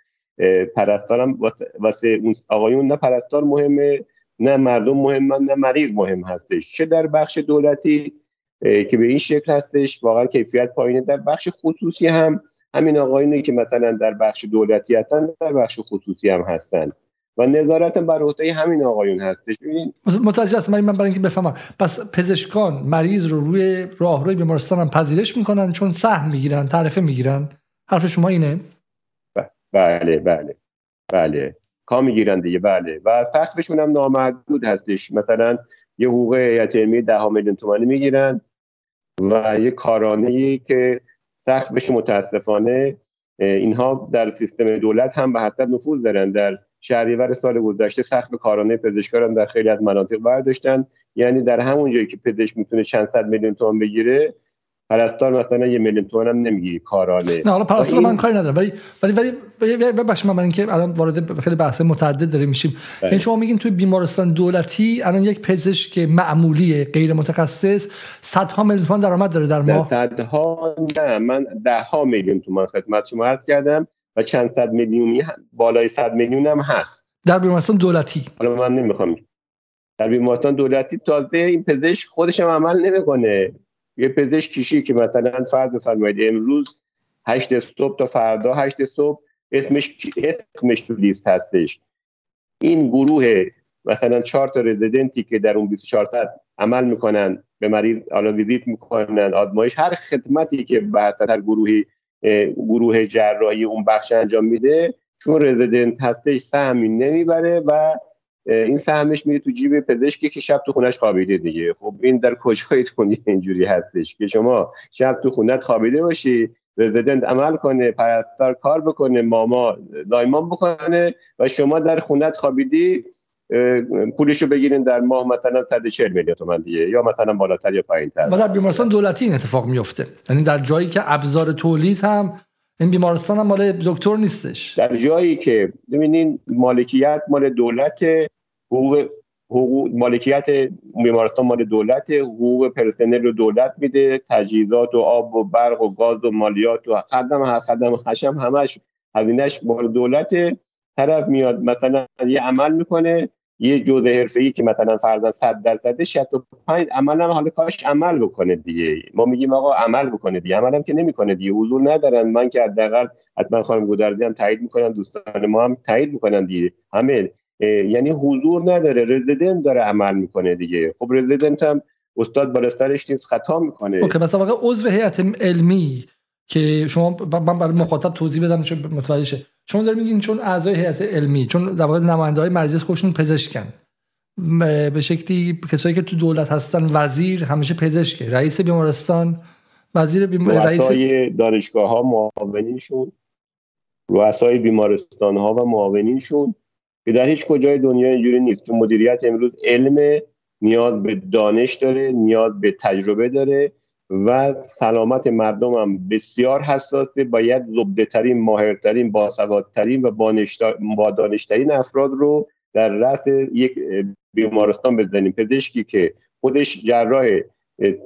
پرستارم واسه اون آقایون نه پرستار مهمه نه مردم مهم نه مریض مهم هستش. چه در بخش دولتی که به این شکل هستش واقعا کیفیت پایینه. در بخش خصوصی هم همین آقایونی که مثلا در بخش دولتی هستن در بخش خصوصی هم هستن. و نظارت بر عهده همین آقایون هستش. ببین متوجه هستم من برای اینکه بفهمم. پس پزشکان مریض رو روی راهروی بیمارستان هم پذیرش می‌کنن چون سهم می‌گیرن تعرفه می‌گیرن. حرف شما اینه؟ بله بله بله. کا می‌گیرن دیگه بله. و سقفشون هم نامحدود هستش. مثلا یه حقوق هیئت علمی ده میلیون تومانی می‌گیرن و یه کارانه که سقفش متاسفانه اینها در سیستم دولت هم به حدت نفوذ دارن. در شهریور سال گذشته سقف کارانه پزشکار هم در خیلی از مناطق برداشتن. یعنی در همون جایی که پزشک می‌تونه چند صد میلیون تومان بگیره پرستار مثلا یه میلیون تومن هم نمی‌گیری کارانه. نه حالا پرستار من کاری ندارم. ولی ولی ولی ببخشید من اینکه الان وارد خیلی بحث متعدد داریم میشیم. یعنی شما میگین توی بیمارستان دولتی الان یک پزشک معمولی غیر متخصص صدها میلیون تومان درآمد داره در ماه. صدها نه من ده ها میلیون تومان خدمت شما عرض کردم و چند صد میلیونی بالای صد میلیون هم هست. در بیمارستان دولتی. حالا من نمی‌خوام در بیمارستان دولتی تازه این پزشک خودش هم عمل نمی‌کنه. یه پزشک کشی که مثلا فرض بفرمایید امروز هشت صبح تا فردا هشت صبح اسمش اسمش تو لیست هستش. این گروه مثلا چهار تا رزیدنتی که در اون 24 ساعت عمل می‌کنن به مریض حالا ویزیت می‌کنن آزمایش هر خدمتی که به هر گروهی گروه جراحی اون بخش انجام میده چون رزیدنت هستش سهمی نمی‌بره و این سهمش میره تو جیب پزشکی که شب تو خونش خوابیده دیگه. خب این در کجای دنیا اینجوری هستش که شما شب تو خونت خوابیده باشی رزیدنت عمل کنه پرستار کار بکنه ماما دایمان بکنه و شما در خونت خوابیدی پولشو بگیرین در ماه مثلا 140 میلیون تومن دیگه یا مثلا بالاتر یا پایینتر. و در بیمارستان دولتی این اتفاق میفته یعنی در جایی که ابزار تولید هم این بیمارستان هم مال دکتر نیستش. در جایی که ببینین مالکیت مال دولت حقوق حقوق مالکیت بیمارستان مال دولت حقوق پرسنل رو دولت میده تجهیزات و آب و برق و گاز و مالیات و خدم خدم خشم همش هزینهش مال دولت طرف میاد مثلا یه عمل می‌کنه یه جزء ای که مثلا فرضاً 100 درصد 65 عمل هم حالا کاش عمل بکنه دیگه. ما میگیم آقا عمل بکنه دیگه. عمل هم که نمی‌کنه دیگه. حضور ندارن. من که حداقل حتما خانم گودردی هم تایید می‌کنن دوستان ما هم تایید می‌کنن دیگه. همه یعنی حضور نداره. رزیدنت داره عمل می‌کنه دیگه. خب رزیدنت هم استاد بالا سرش نیست خطا می‌کنه. اوکی مثلا واقعا عضو هیئت علمی که شما من برای مخاطب توضیح بدم چون متوجه شه. شما دارید میگین چون اعضای هیئت علمی چون در واقع نماینده های مجلس خودشون پزشکن. به شکلی کسایی که تو دولت هستن وزیر همیشه پزشکه. رئیس بیمارستان وزیر بیم... رئیس دانشگاه ها معاونینشون. رؤسای بیمارستان ها و معاونینشون. که در هیچ کجای دنیا اینجوری نیست. چون مدیریت امروز علم نیاز به دانش داره نیاز به تجربه داره و سلامت مردم هم بسیار حساسه. باید زبده ترین ماهرترین باسوادترین و با دانشترین افراد رو در رأس یک بیمارستان بزنیم. پزشکی که خودش جراح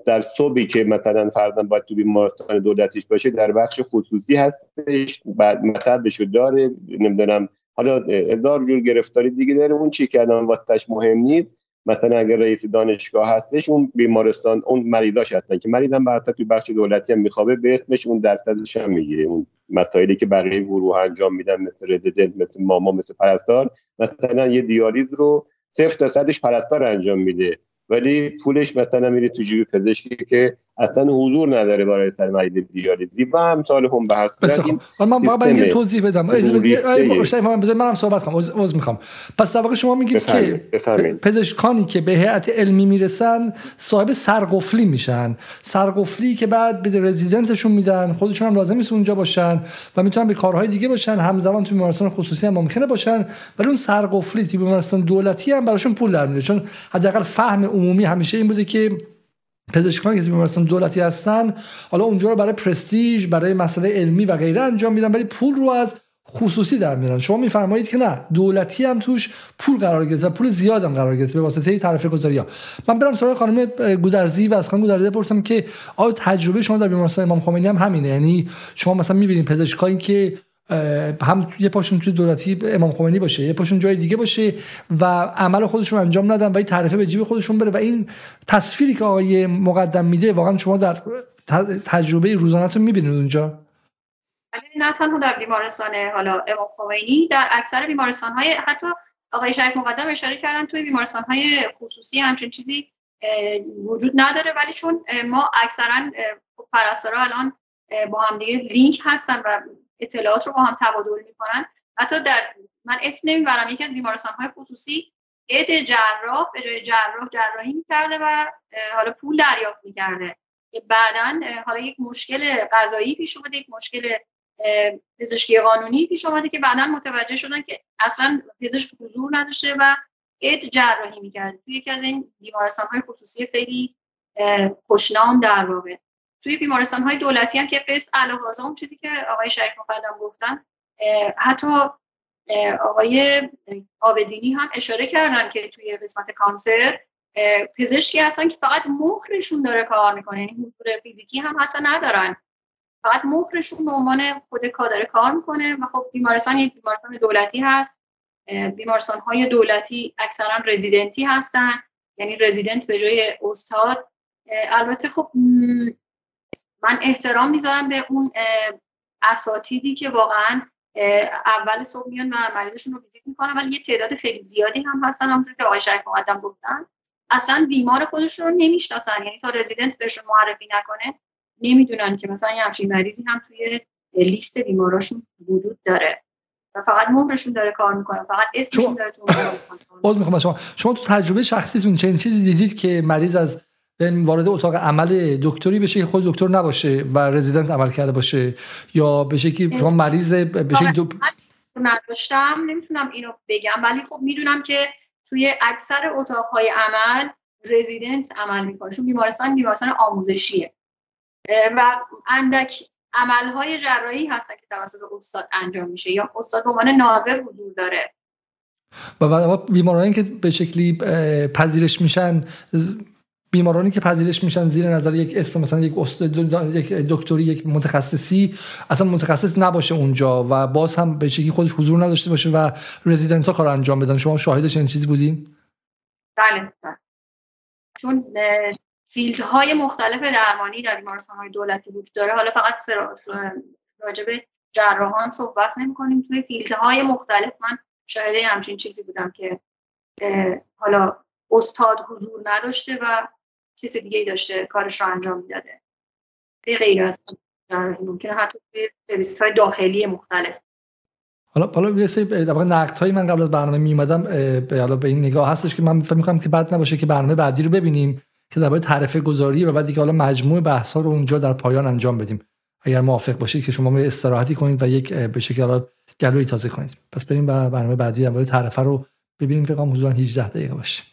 در صبحی که مثلا فرضاً باید تو بیمارستان دولتیش باشه در بخش خصوصی هستش بعد مطبشو داره نمی‌دونم حالا هزار جور گرفتاری دیگه داره. اون چی الان واسش مهم نیست مثلا اگر رئیس دانشگاه هستش اون بیمارستان اون مریضاش هستن که مریضم برتا توی بخش دولتی هم میخوابه به اسمش اون درصدش هم می‌گیره. اون مسائلی که بقیه گروه انجام میدن مثل رزیدنت مثل ماما مثل پرستار مثلا یه دیالیز رو صفر تا صدش پرستار انجام میده. ولی پولش مثلا میره تو جیب پزشکی که اصلا حضور نداره برای سر مریض دیالیزی و امثال هم به هر من باید یه توضیح بدم. منم صحبت کنم. عذر می‌خوام. پس در شما میگید که پزشکانی که به هیئت علمی می‌رسن صاحب سرقفلی میشن. سرقفلی که بعد به رزیدنتشون میدن خودشون هم لازم نیست اونجا باشن و می‌تونن به کارهای دیگه باشن. همزمان تو بیمارستان خصوصی هم ممکنه باشن ولی اون سرقفلی تو بیمارستان دولتی هم براشون پول در میاد چون حداقل فهم عمومی همیشه این بوده که پزشکانی که بیمارستان دولتی هستن حالا اونجا رو برای پرستیژ برای مسئله علمی و غیره انجام میدن ولی پول رو از خصوصی در میارن. شما میفرمایید که نه دولتی هم توش پول قرار گرفته و پول زیاد هم قرار گرفته به واسطه طرف گذاری ها. من برم سراغ خانم گودرزی و از خانم گودرزی بپرسم که آیا تجربه شما در بیمارستان امام خمینی هم همینه؟ یعنی شما مثلا می‌بینید پزشکایی که هم یه پاشون توی دولتی امام خمینی باشه یه پاشون جای دیگه باشه و عمل خودشون انجام ندن و این تعرفه به جیب خودشون بره و این تصویری که آقای مقدم میده واقعا شما در تجربه روزانهتون می‌بینید اونجا؟ نه تنها در بیمارستان حالا امام خمینی در اکثر بیمارستان های حتی آقای شریف مقدم اشاره کردن توی بیمارستان های خصوصی همچین چیزی وجود نداره. ولی چون ما اکثرا پرستارا الان با هم دیگه لینک هستن و اطلاعات رو با هم تبادل می‌کنن. حتی در من اسم نمی‌برم یکی از بیمارستان های خصوصی عد جراح به جای جراح جراحی می‌کرده و حالا پول دریافت می‌کرده. بعدا حالا یک مشکل قضایی پیش اومده یک مشکل پزشکی قانونی پیش اومده که بعدا متوجه شدن که اصلا پزشک حضور نداشته و عد جراحی می‌کرده. توی یکی از این بیمارستان های خصوصی خیلی خوشنام در واقع. توی بیمارستان های دولتی هم که قص علاوه اون چیزی که آقای شریف مقدم گفتن حتی آقای آبدینی هم اشاره کردن که توی قسمت کانسر پزشکی هستن که فقط مهرشون داره کار می‌کنه یعنی حضور فیزیکی هم حتی ندارن. فقط مهرشون به عنوان خود کادر کار می‌کنه و خب بیمارستان یک بیمارستان دولتی هست. بیمارستان های دولتی اکثرا رزیدنتی هستن یعنی رزیدنت به جای استاد. البته خب من احترام می‌ذارم به اون اساتیدی که واقعا اول صبح میان و مریضشون رو ویزیت می‌کنن ولی یه تعداد خیلی زیادی هم هستن همونطور که آقای شریف مقدم گفتن. اصلا بیمار خودشون رو نمی‌شناسن یعنی تا رزیدنت بهشون معرفی نکنه نمی‌دونن که مثلا یه همچین مریضی هم توی لیست بیماراشون وجود داره. و فقط مهرشون داره کار می‌کنه فقط اسمشون داره تو شما شما تو تجربه شخصیتون چنین چیزی دیدید که مریض از وارد اتاق عمل دکتری بشه که خود دکتر نباشه و رزیدنت عمل کرده باشه. یا بشه که شما مریض بشه دو... نداشتم نمی‌تونم اینو بگم. ولی خب می‌دونم که توی اکثر اتاقهای عمل رزیدنت عمل می‌کنه. چون بیمارستان بیمارستان آموزشیه. و اندک عملهای جراحی هستن که توسط استاد انجام میشه. یا استاد به عنوان ناظر حضور داره. و بیمارانی که به شکلی پذیرش میشن بیمارانی که پذیرش میشن زیر نظر یک اسم مثلا یک یک دکتری یک متخصصی اصلا متخصص نباشه اونجا و باز هم به شکلی خودش حضور نداشته باشه و رزیدنت ها کار انجام بدن. شما شاهدش این چیزی بودین؟ بله, بله. چون field های مختلف درمانی در بیمارستان های دولتی وجود داره. حالا فقط راجب جراحان صحبت نمی کنیم توی field های مختلف من شاهد همچین چیزی بودم که حالا استاد حضور نداشته و کسی دیگه ای داشته کارش رو انجام می‌داده. به غیر از ممکنه. حتی توی سرویس های داخلی مختلف. حالا حالا یه سری در نقد هایی من قبل از برنامه می اومدم حالا به این نگاه هستش که من فکر می‌کنم که بعد نباشه که برنامه بعدی رو ببینیم که درباره تعرفه گذاری و بعد دیگه حالا مجموع بحث ها رو اونجا در پایان انجام بدیم. اگر موافق باشید که شما استراحتی کنید و یک به شکل گلوی تازه کنید. پس بریم به برنامه بعدی درباره تعرفه رو ببینیم. فکر کنم حدودا 18 دقیقه باشه.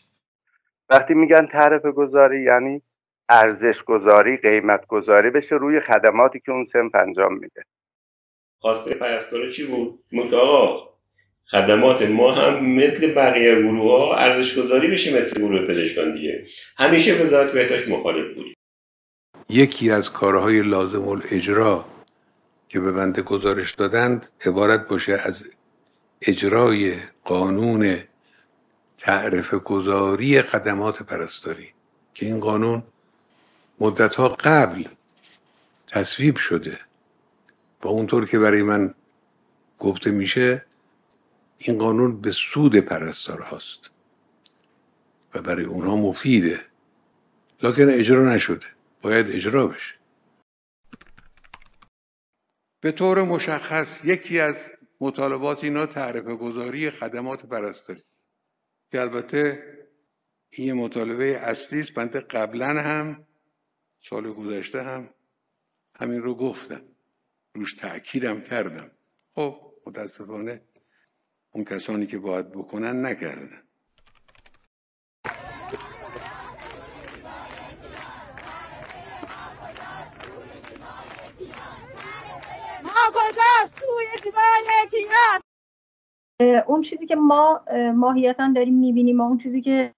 وقتی میگن تعرفه گذاری یعنی ارزش گذاری قیمت گذاری بشه روی خدماتی که اون سمت انجام میده. خواسته پرستاره چی بود؟ آقا خدمات ما هم مثل بقیه گروه ها ارزش گذاری بشه مثل گروه پزشکان دیگه. همیشه وزارت بهداشت مخالف بود. یکی از کارهای لازم الاجرا که به بنده گزارش دادند عبارت باشه از اجرای قانون تعرف گذاری خدمات پرستاری که این قانون مدتها قبل تصویب شده. و اونطور که برای من گفته میشه این قانون به سود پرستار هاست و برای اونها مفیده. لکن اجرا نشده. باید اجرا بشه. به طور مشخص یکی از مطالبات اینا تعریف گذاری خدمات پرستاری. که البته این مطالبه اصلی است بنده قبلا هم سال گذشته هم همین رو گفتم. روش تأکیدم کردم. خب متاسفانه اون کسانی که باید بکنن نکردن. اون چیزی که ما ماهیتا داریم می‌بینیم و اون چیزی که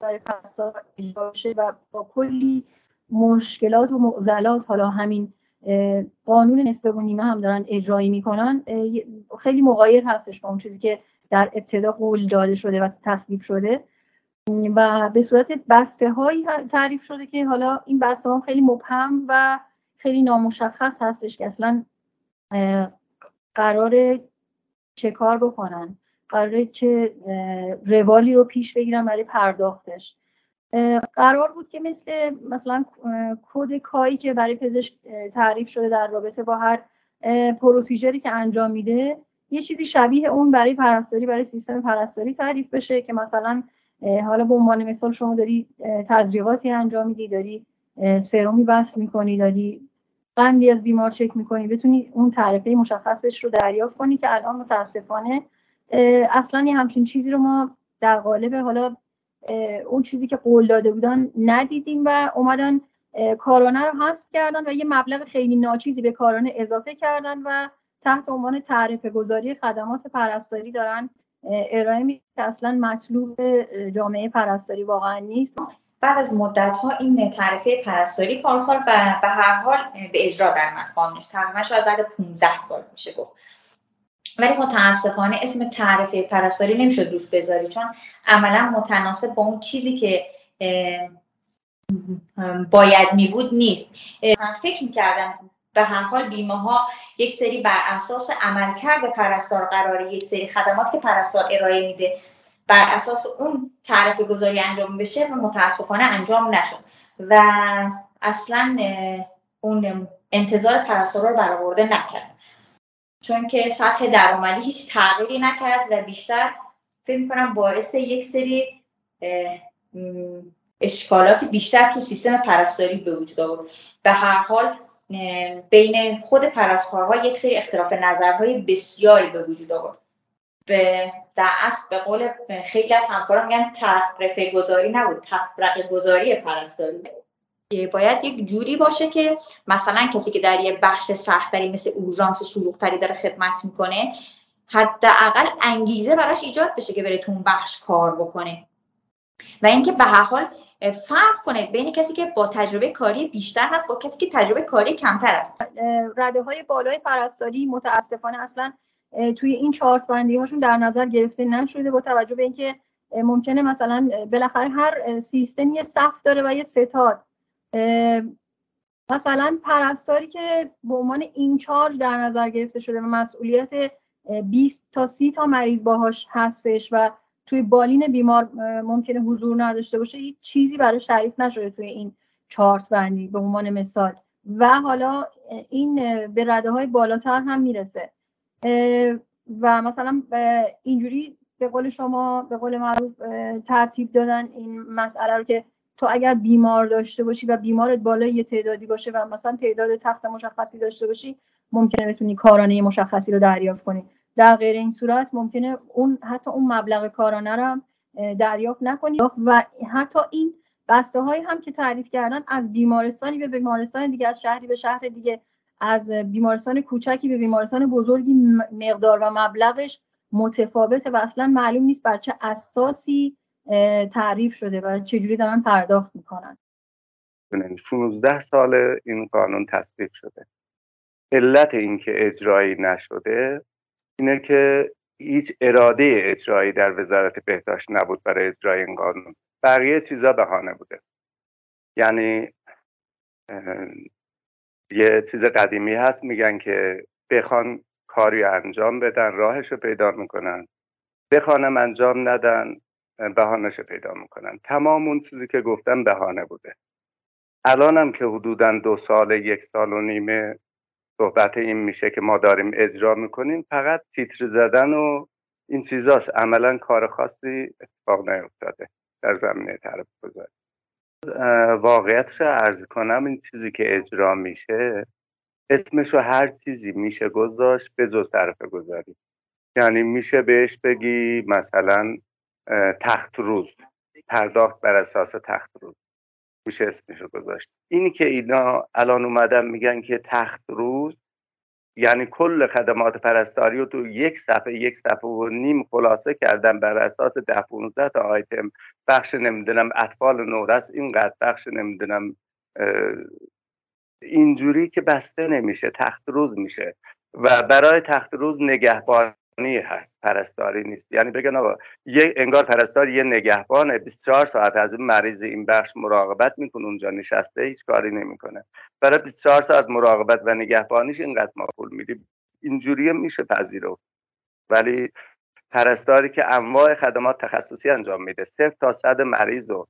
برای پرستار اجرا بشه و با کلی مشکلات و معضلات حالا همین قانون نصف و نیمه هم دارن اجرایی می‌کنن خیلی مغایر هستش با اون چیزی که در ابتدا قول داده شده و تصویب شده و به صورت بسته هایی تعریف شده که حالا این بسته ها خیلی مبهم و خیلی نامشخص هستش که اصلا قرار چه کار بکنن. قراره چه روالی رو پیش بگیرن برای پرداختش. قرار بود که مثل مثلا کد کایی که برای پزشک تعریف شده در رابطه با هر پروسیجری که انجام میده یه چیزی شبیه اون برای پرستاری برای سیستم پرستاری تعریف بشه که مثلا حالا به عنوان مثال شما داری تزریقاتی انجام میدی داری سرومی وصل می‌کنی داری قندی از بیمار چک می‌کنی بتونی اون تعریفه مشخصش رو دریافت کنی که الان متاسفانه اصلا یه همچین چیزی رو ما در قالب حالا اون چیزی که قول داده بودن ندیدیم و اومدن کارانه رو حذف کردن و یه مبلغ خیلی ناچیزی به کارانه اضافه کردن و تحت عنوان تعرفه گذاری خدمات پرستاری دارن ارائه می که اصلا مطلوب جامعه پرستاری واقعا نیست. بعد از مدت ها این تعرفه پرستاری پارسال به هر حال به اجرا در مقام تقریبا شاید بعد 15 سال میشه گفت. ولی متاسفانه اسم تعرفه پرستاری نمی‌شد روش بذاری چون عملا متناسب با اون چیزی که باید می بود نیست فکر می‌کردم به هر حال بیمه ها یک سری بر اساس عملکرد پرستار قراره یک سری خدمات که پرستار ارائه میده بر اساس اون تعرفه گذاری انجام بشه و متاسفانه انجام نشد. و اصلا اون انتظار پرستار رو برآورده نکرد. چون که سطح درآمدی هیچ تغییری نکرد و بیشتر فکر می‌کنم باعث یک سری اشکالات بیشتر تو سیستم پرستاری به وجود آورد. به هر حال بین خود پرستارها یک سری اختلاف نظرهای بسیاری به وجود آورد. به در اصل به قول خیلی از همکاران میگن تعرفه گذاری نبود تفرق گذاری پرستاری. باید یک جوری باشه که مثلا کسی که در یه بخش سختری مثل اورژانس شلوغتری داره خدمت می‌کنه حداقل انگیزه براش ایجاد بشه که بره تو اون بخش کار بکنه. و اینکه به هر حال فرق کنه بین کسی که با تجربه کاری بیشتر هست با کسی که تجربه کاری کمتر است. رده های بالای پرستاری متاسفانه اصلا توی این چارت بندی هاشون در نظر گرفته نشده با توجه به اینکه ممکنه مثلا بالاخره هر سیستم یه صف داره و یه ستاد. مثلا پرستاری که به عنوان این چارج در نظر گرفته شده و مسئولیت 20 تا 30 تا مریض باهاش هستش و توی بالین بیمار ممکنه حضور نداشته باشه هیچ چیزی برای تعریف نشده توی این چارت بندی به عنوان مثال. و حالا این به رده های بالاتر هم می‌رسه. و مثلا اینجوری به قول شما به قول معروف ترتیب دادن این مسئله رو که تو اگر بیمار داشته باشی و بیمارت بالای یه تعدادی باشه و مثلا تعداد تخت مشخصی داشته باشی ممکنه بتونی کارانه مشخصی رو دریافت کنی. در غیر این صورت ممکنه اون حتی اون مبلغ کارانه رو دریافت نکنی. و حتی این بسته هایی هم که تعریف کردن از بیمارستانی به بیمارستان دیگه از شهری به شهر دیگه از بیمارستان کوچکی به بیمارستان بزرگی مقدار و مبلغش متفاوته و اصلا معلوم نیست بر چه اساسی تعریف شده و چجوری دارن پرداخت می‌کنن. 16 سال این قانون تصویب شده. علت اینکه اجرایی نشده اینه که هیچ اراده اجرایی در وزارت بهداشت نبود برای اجرای این قانون. بقیه چیزا بهانه بوده. یعنی یه چیز قدیمی هست میگن که بخوان کاری انجام بدن راهش رو پیدا می‌کنن. بخوانم انجام ندن بهانهش پیدا می‌کنن. تمام اون چیزی که گفتم بهانه بوده. الانم که حدودا دو سال یک سال و نیمه صحبت این میشه که ما داریم اجرا می‌کنیم فقط تیتر زدن و این چیزاست. عملا کار خاصی اتفاق نیفتاده. در زمینه طرف گذاری واقعیتش رو ارز کنم این چیزی که اجرا میشه اسمشو هر چیزی میشه گذاشت به جز طرف گذاری. یعنی میشه بهش بگی مثلا تخت روز پرداخت بر اساس تخت روز. میشه اسمشو گذاشت. اینی که اینا الان اومدن میگن که تخت روز یعنی کل خدمات پرستاری رو تو یک صفحه یک صفحه و نیم خلاصه کردن بر اساس ده 15 تا آیتم. بخش نمی‌دونم اطفال نورس اینقدر بخش نمی‌دونم اینجوری که بسته نمیشه تخت روز میشه. و برای تخت روز نگهبان هست پرستاری نیست. یعنی بگن آقا یه انگار پرستار یه نگهبانه 24 ساعت از این مریض این بخش مراقبت می‌کنه اونجا نشسته هیچ کاری نمی‌کنه. برای 24 ساعت مراقبت و نگهبانیش اینقدر ما پول میدیم. اینجوری میشه پذیرو ولی پرستاری که انواع خدمات تخصصی انجام میده صفر تا صد مریض و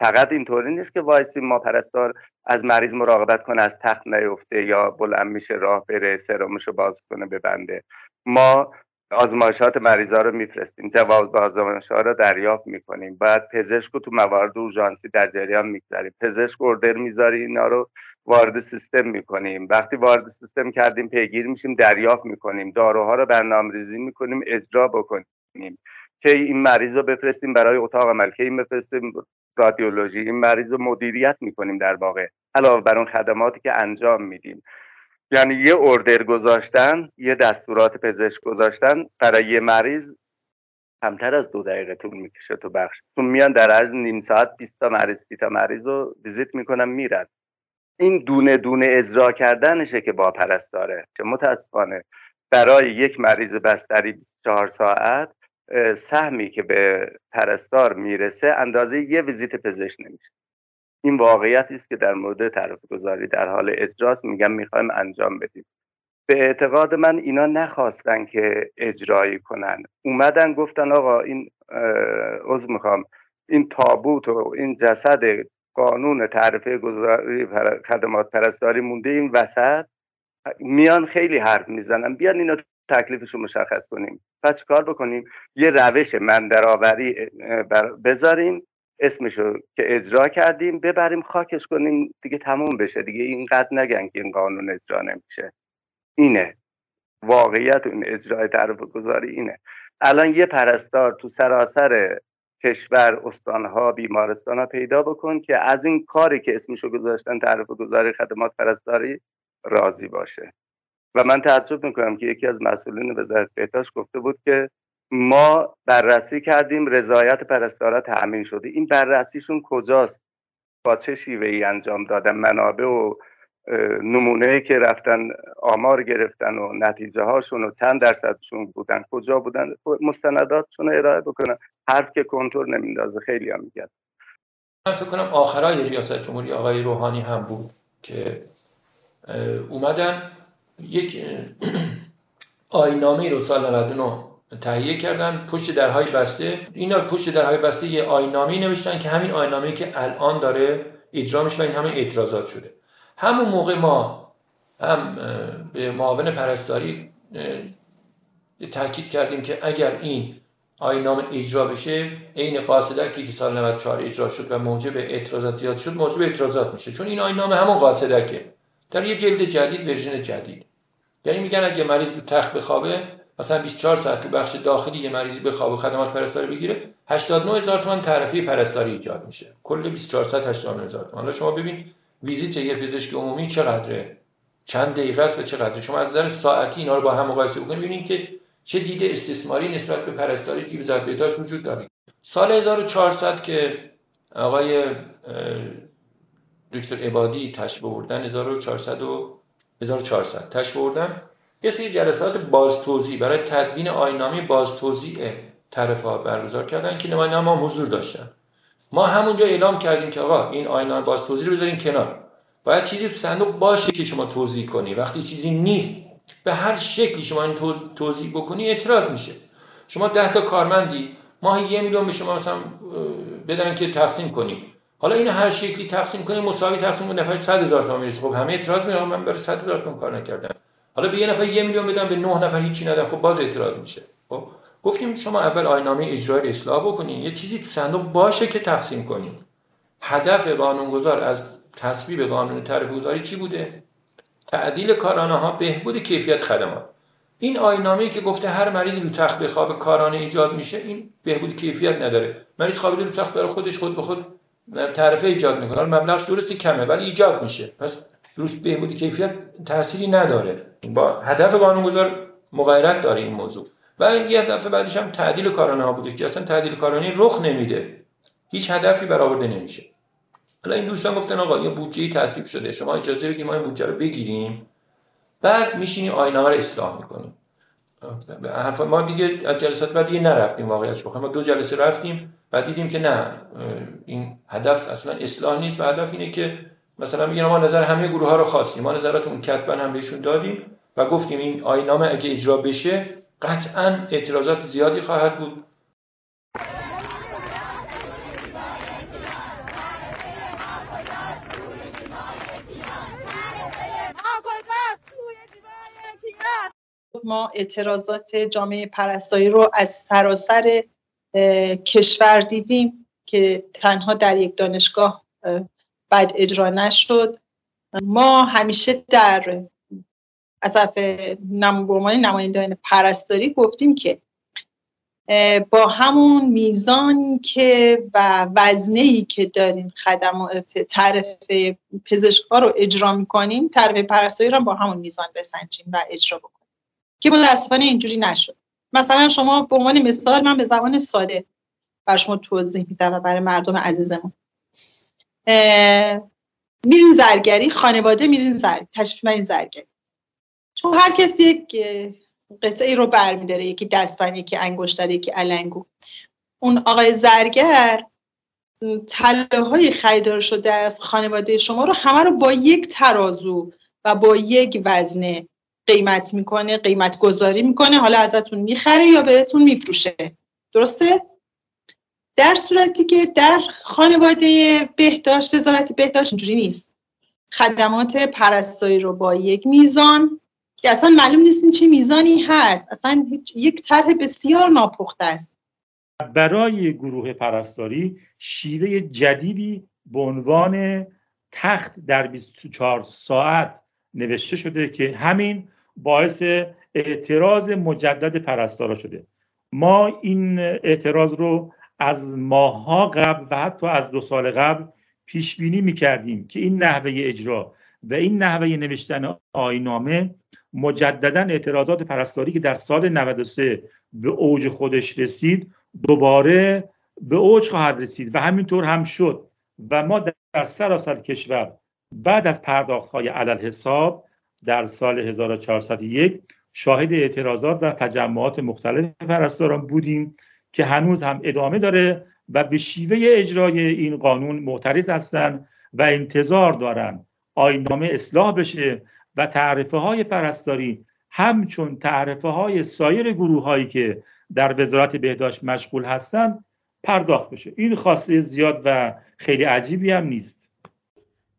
فقط اینطوری نیست که وایسی ما پرستار از مریض مراقبت کنه از تخت نیفته یا بلند میشه راه بره سرمشو باز کنه ببنده. ما آزمایشات مریضا رو میفرستیم جواب آزمایش ها رو دریافت می‌کنیم. بعد پزشک رو تو موارد اورژانسی در جریان می‌گذاریم. پزشک اوردر می‌ذاری اینا رو وارد سیستم می‌کنیم. وقتی وارد سیستم کردیم پیگیر میشیم دریافت می‌کنیم. داروها رو برنامه ریزی می‌کنیم اجرا بکنیم. که این مریض رو بفرستیم برای اتاق عمل که این بفرستیم رادیولوژی. این مریض رو مدیریت می‌کنیم در واقع علاوه بر اون خدماتی که انجام میدیم. یعنی یه اردر گذاشتن یه دستورات پزشک گذاشتن برای یه مریض کمتر از دو دقیقه طول می‌کشه تو بخش. تو میان در عرض نیم ساعت 20 تا مریض 30 تا مریض رو ویزیت می‌کنن میرن. این دونه دونه اجرا کردنشه که با پرستاره که متاسفانه. برای یک مریض بستری 24 ساعت سهمی که به پرستار می‌رسه اندازه یه ویزیت پزشک نمیشه. این واقعیتی است که در مورد طرف گذاری در حال اجراست. میگم می‌خوایم انجام بدیم. به اعتقاد من اینا نخواستن که اجرایی کنن. اومدن گفتن آقا این عضو می‌خوام. این تابوت و این جسد قانون تعرفه گذاری خدمات پرستاری مونده این وسط. میان خیلی حرف می‌زنن. بیان اینو تکلیفش رو مشخص کنیم. پس کار بکنیم؟ یه روش مندرآوری بذاریم اسمشو که اجرا کردیم ببریم خاکش کنیم دیگه تموم بشه. دیگه اینقدر نگن که این قانون اجرا نمیشه. اینه. واقعیت این اجرای طرف گذاری اینه. الان یه پرستار تو سراسر کشور استانها بیمارستانها پیدا بکن که از این کاری که اسمشو گذاشتن تعرف گذاری خدمات پرستاری راضی باشه. و من تعجب می‌کنم که یکی از مسئولین وزارت بهداشت گفته بود که ما بررسی کردیم رضایت پرستارا تأمین شده. این بررسیشون کجاست؟ با چه شیوه ای انجام دادن؟ منابع و نمونه که رفتن آمار گرفتن و نتیجه هاشون و چند درصدشون بودن؟ کجا بودن؟ مستنداتشون ارائه بکنن. حرف که کنترل نمیندازه خیلی هم میگن من فکر کنم آخرای ریاست جمهوری آقای روحانی هم بود که اومدن یک آینامه رو سال 99 تهیه کردن پشت درهای بسته. اینا پشت درهای بسته یه آینامه نوشتن که همین آینامه که الان داره اجرا میشه و این همین اعتراضات شده. همون موقع ما هم به معاون پرستاری تاکید کردیم که اگر این آینامه اجرا بشه عین قاصدکی که سال 94 اجرا شد و موجب اعتراضات زیاد شد موجب اعتراضات میشه. چون این آینامه همون قاصدکه در یه جلد جدید ورژن جدید. یعنی میگن اگه مریض رو تخت بخوابه مثلا 24 ساعت تو بخش داخلی یه مریضی بخوابه خدمات پرستاری بگیره 89 هزار تومان تعرفه پرستاری ایجاد میشه. کل 24 ساعت 89 هزار تومان. حالا شما ببین ویزیت یه پزشک عمومی چقدره؟ چند دقیقه است و چقدره؟ شما از نظر ساعتی اینا رو با هم مقایسه بکنید ببینید که چه دیده استثماری نسبت به پرستاری که وزارت بهداشت وجود داره. سال 1400 که آقای دکتر عبادی تشبه بردن 1400 و 1400 تشبه بردن. یه سری جلسات بازتوزیع برای تدوین آینامی بازتوزیع طرف ها برگزار کردن که نماینده هم حضور داشتن. ما همونجا اعلام کردیم که آقا این آینامه بازتوزیع رو بذارین کنار. باید چیزی تو صندوق باشه که شما توضیح کنی. وقتی چیزی نیست به هر شکلی شما این توضیح بکنی اعتراض میشه. شما ده تا کارمندی ماهی یه میلیون به شما مثلا بدن که تقسیم کنیم حالا این هر شکلی تقسیم کنیم مساوی تقسیم کنیم نفر 100 هزار تومان می‌رسه. خب همه اعتراض می‌کنن من برای 100 هزار تومان کار نکردم. حالا به یه نفر یه میلیون بدن به نه نفر هیچی ندن خب باز اعتراض میشه. خب؟ گفتیم شما اول آینامه اجرایی اصلاح بکنین. یه چیزی تو صندوق باشه که تقسیم کنین. هدف قانونگذار از تصویب قانون تعرفه گذاری چی بوده؟ تعدیل کارانه ها بهبود کیفیت خدمات. این آینامه که گفته هر مریض رو تخت بخواب کارانه ایجاد میشه این بهبود کیفیت نداره. مریض خوابیده رو تخت داره خودش خود به خود تعرفه ایجاد می‌کنه. مبلغش درستی کمه ولی ایجاد میشه. پس روز بهبود کیفیت تأثیری نداره. با هدف قانونگذار مغایرت داره این موضوع. و یه دفعه بعدش هم تعدیل کارانه ها بوده که اصلا تعدیل کارانه رخ نمیده. هیچ هدفی برآورده نمیشه. حالا این دوستان گفتن آقا یه بودجه تصویب شده. شما اجازه بدید ما این بودجه رو بگیریم. بعد میشینیم آینامه رو اصلاح می‌کنیم حرف ما دیگه از جلسات بعد دیگه نرفتیم واقعیت بخوایم ما دو جلسه رفتیم. و دیدیم که نه این هدف اصلا اصلاح نیست. و هدف اینه که مثلا میگن ما نظر همه گروه ها رو خواستیم. ما نظراتمون کتبا هم بهشون دادیم و گفتیم این آینامه اگه اجرا بشه قطعا اعتراضات زیادی خواهد بود. ما اعتراضات جامعه پرستاری رو از سراسر کشور دیدیم که تنها در یک دانشگاه بد اجرا نشد. ما همیشه در از طرف نمایندگان پرستاری گفتیم که با همون میزانی که و وزنه ای که دارین خدمات طرف پزشکا رو اجرا می‌کنین طرف پرستاری رو با همون میزان بسنجین و اجرا بکنین. که متاسفانه اینجوری نشد. مثلا شما به عنوان مثال من به زبان ساده بر شما توضیح میدم و برای مردم عزیزمون. میرین زرگری خانواده میرین زرگری تشریف من زرگری. چون هر کسی یک قطعه رو برمیداره یکی دستبند یکی انگشتر یکی علنگو. اون آقای زرگر تله های خریدار شده از خانواده شما رو همه رو با یک ترازو و با یک وزنه قیمت می‌کنه قیمت گذاری می‌کنه. حالا ازتون می‌خره یا بهتون میفروشه. درسته؟ در صورتی که در خانواده بهداشت وزارت بهداشت اینجوری نیست. خدمات پرستاری رو با یک میزان که اصلا معلوم نیست چه میزانی هست. اصلا یک طرح بسیار ناپخته است. برای گروه پرستاری شیوه جدیدی به عنوان تخت در 24 ساعت نوشته شده که همین باعث اعتراض مجدد پرستارا شده. ما این اعتراض رو از ماهها قبل و حتی از دو سال قبل پیش بینی می کردیم که این نحوه اجرا و این نحوه نوشتن آینامه مجددا اعتراضات پرستاری که در سال 93 به اوج خودش رسید دوباره به اوج خواهد رسید و همینطور هم شد و ما در سراسر کشور بعد از پرداخت های علل حساب در سال 1401 شاهد اعتراضات و تجمعات مختلف پرستاران بودیم. که هنوز هم ادامه داره و به شیوه اجرای این قانون معترض هستند و انتظار دارن آینامه اصلاح بشه و تعرفه های پرستاری همچون تعرفه های سایر گروه هایی که در وزارت بهداشت مشغول هستند پرداخت بشه. این خواسته زیاد و خیلی عجیبی هم نیست.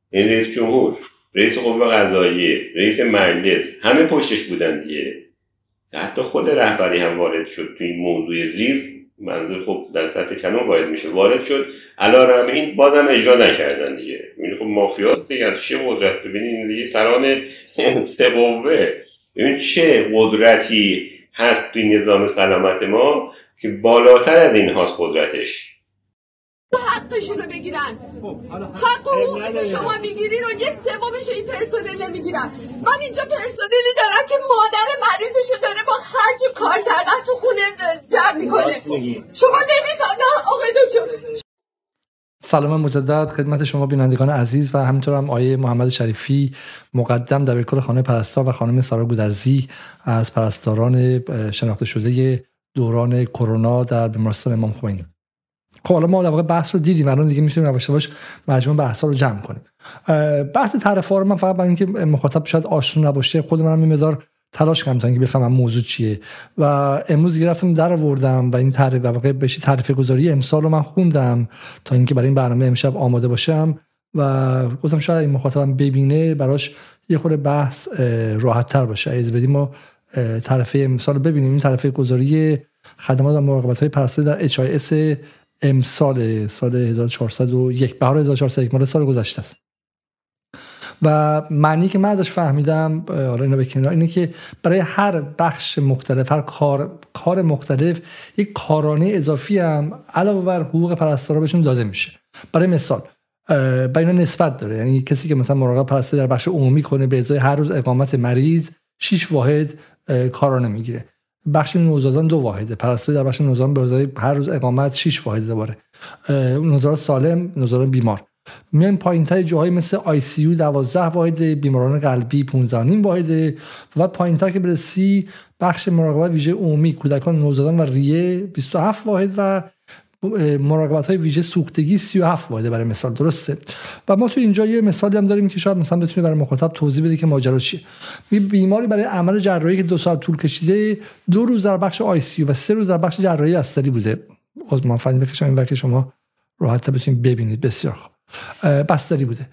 این رئیس جمهور رئیس قوه قضاییه رئیس مجلس همه پشتش بودن دیگه. حتی خود رهبری هم وارد شد تو این موضوع زیر. منظور خب در سطح کنون وارد میشه. وارد شد. الان این بازم اجرا نکردن دیگه. این خب مافیاست دیگه. از چه قدرت؟ ببینید دیگه تران سه قوه ببین چه قدرتی هست توی نظام سلامت ما که بالاتر از این هاست قدرتش. حقشون رو بگیرن. حق و حقوقی که شما می‌گیری رو یک سومش این پرسنل نمی‌گیرن من اینجا پرسنلی دارم که مادر مریضشو داره با خرج کار کردن تو خونه جمع می‌کنه. شما نمیفهم نه آقای دکتر. سلام مجدد خدمت شما بینندگان عزیز و همینطور هم آیه محمد شریفی مقدم در کل خانه پرستار و خانم سارا گودرزی از پرستاران شناخته شده دوران کرونا در بیمارستان امام خمینی. خب حالا ما در واقع بحث رو دیدیم الان دیگه می‌تونیم یواش یواش مجموع بحث رو جمع کنیم. بحث تعرفه رو من فقط برای اینکه مخاطب شاید آشنا نباشه خود منم این تلاش کردم تا اینکه بفهمم موضوع چیه. و امروز گرفتم در آوردم و این تعریف واقع بهش تعریف گذاری امسال رو من خوندم تا اینکه برای این برنامه امشب آماده باشم. و گفتم شاید این مخاطبم ببینه براش یه خورده بحث راحت تر باشه. از بدیم ما طرفه امسال رو ببینیم. این طرفه گذاری خدمات و مراقبت های پرستاری در HIS امسال سال 1401 بهار 1401 مال سال گذشته است. و معنی که من ازش فهمیدم حالا اینو به کنار اینه که برای هر بخش مختلف هر کار کار مختلف یک کارانه اضافی هم علاوه بر حقوق پرستارا بهشون داده میشه. برای مثال برای اینا نسبت داره. یعنی کسی که مثلا مراقب پرستاری در بخش عمومی کنه به ازای هر روز اقامت مریض 6 واحد کارانه می‌گیره. بخش نوزادان دو واحده. پرستاری در بخش نوزادان به هر روز اقامت 6 واحد دوباره. نوزاد سالم نوزاد بیمار. میایم پایین تر جاهای مثل آی سی یو 12 واحد بیماران قلبی 15 نیم واحد و پایین تر که برسی بخش مراقبت ویژه عمومی کودکان نوزادان و ریه 27 واحد و مراقبت های ویژه سوختگی 37 واحده برای مثال درسته؟ و ما تو اینجا یه مثالی هم داریم که شاید مثلا بتونه برای مخاطب توضیح بده که ماجرا چیه. بیماری برای عمل جراحی که دو ساعت طول کشیده دو روز در بخش آی سی و سه روز در بخش جراحی بستری بوده. از من فهمید بکشم این که شما راحت بتونید ببینید. بسیار خوب. بستری بوده.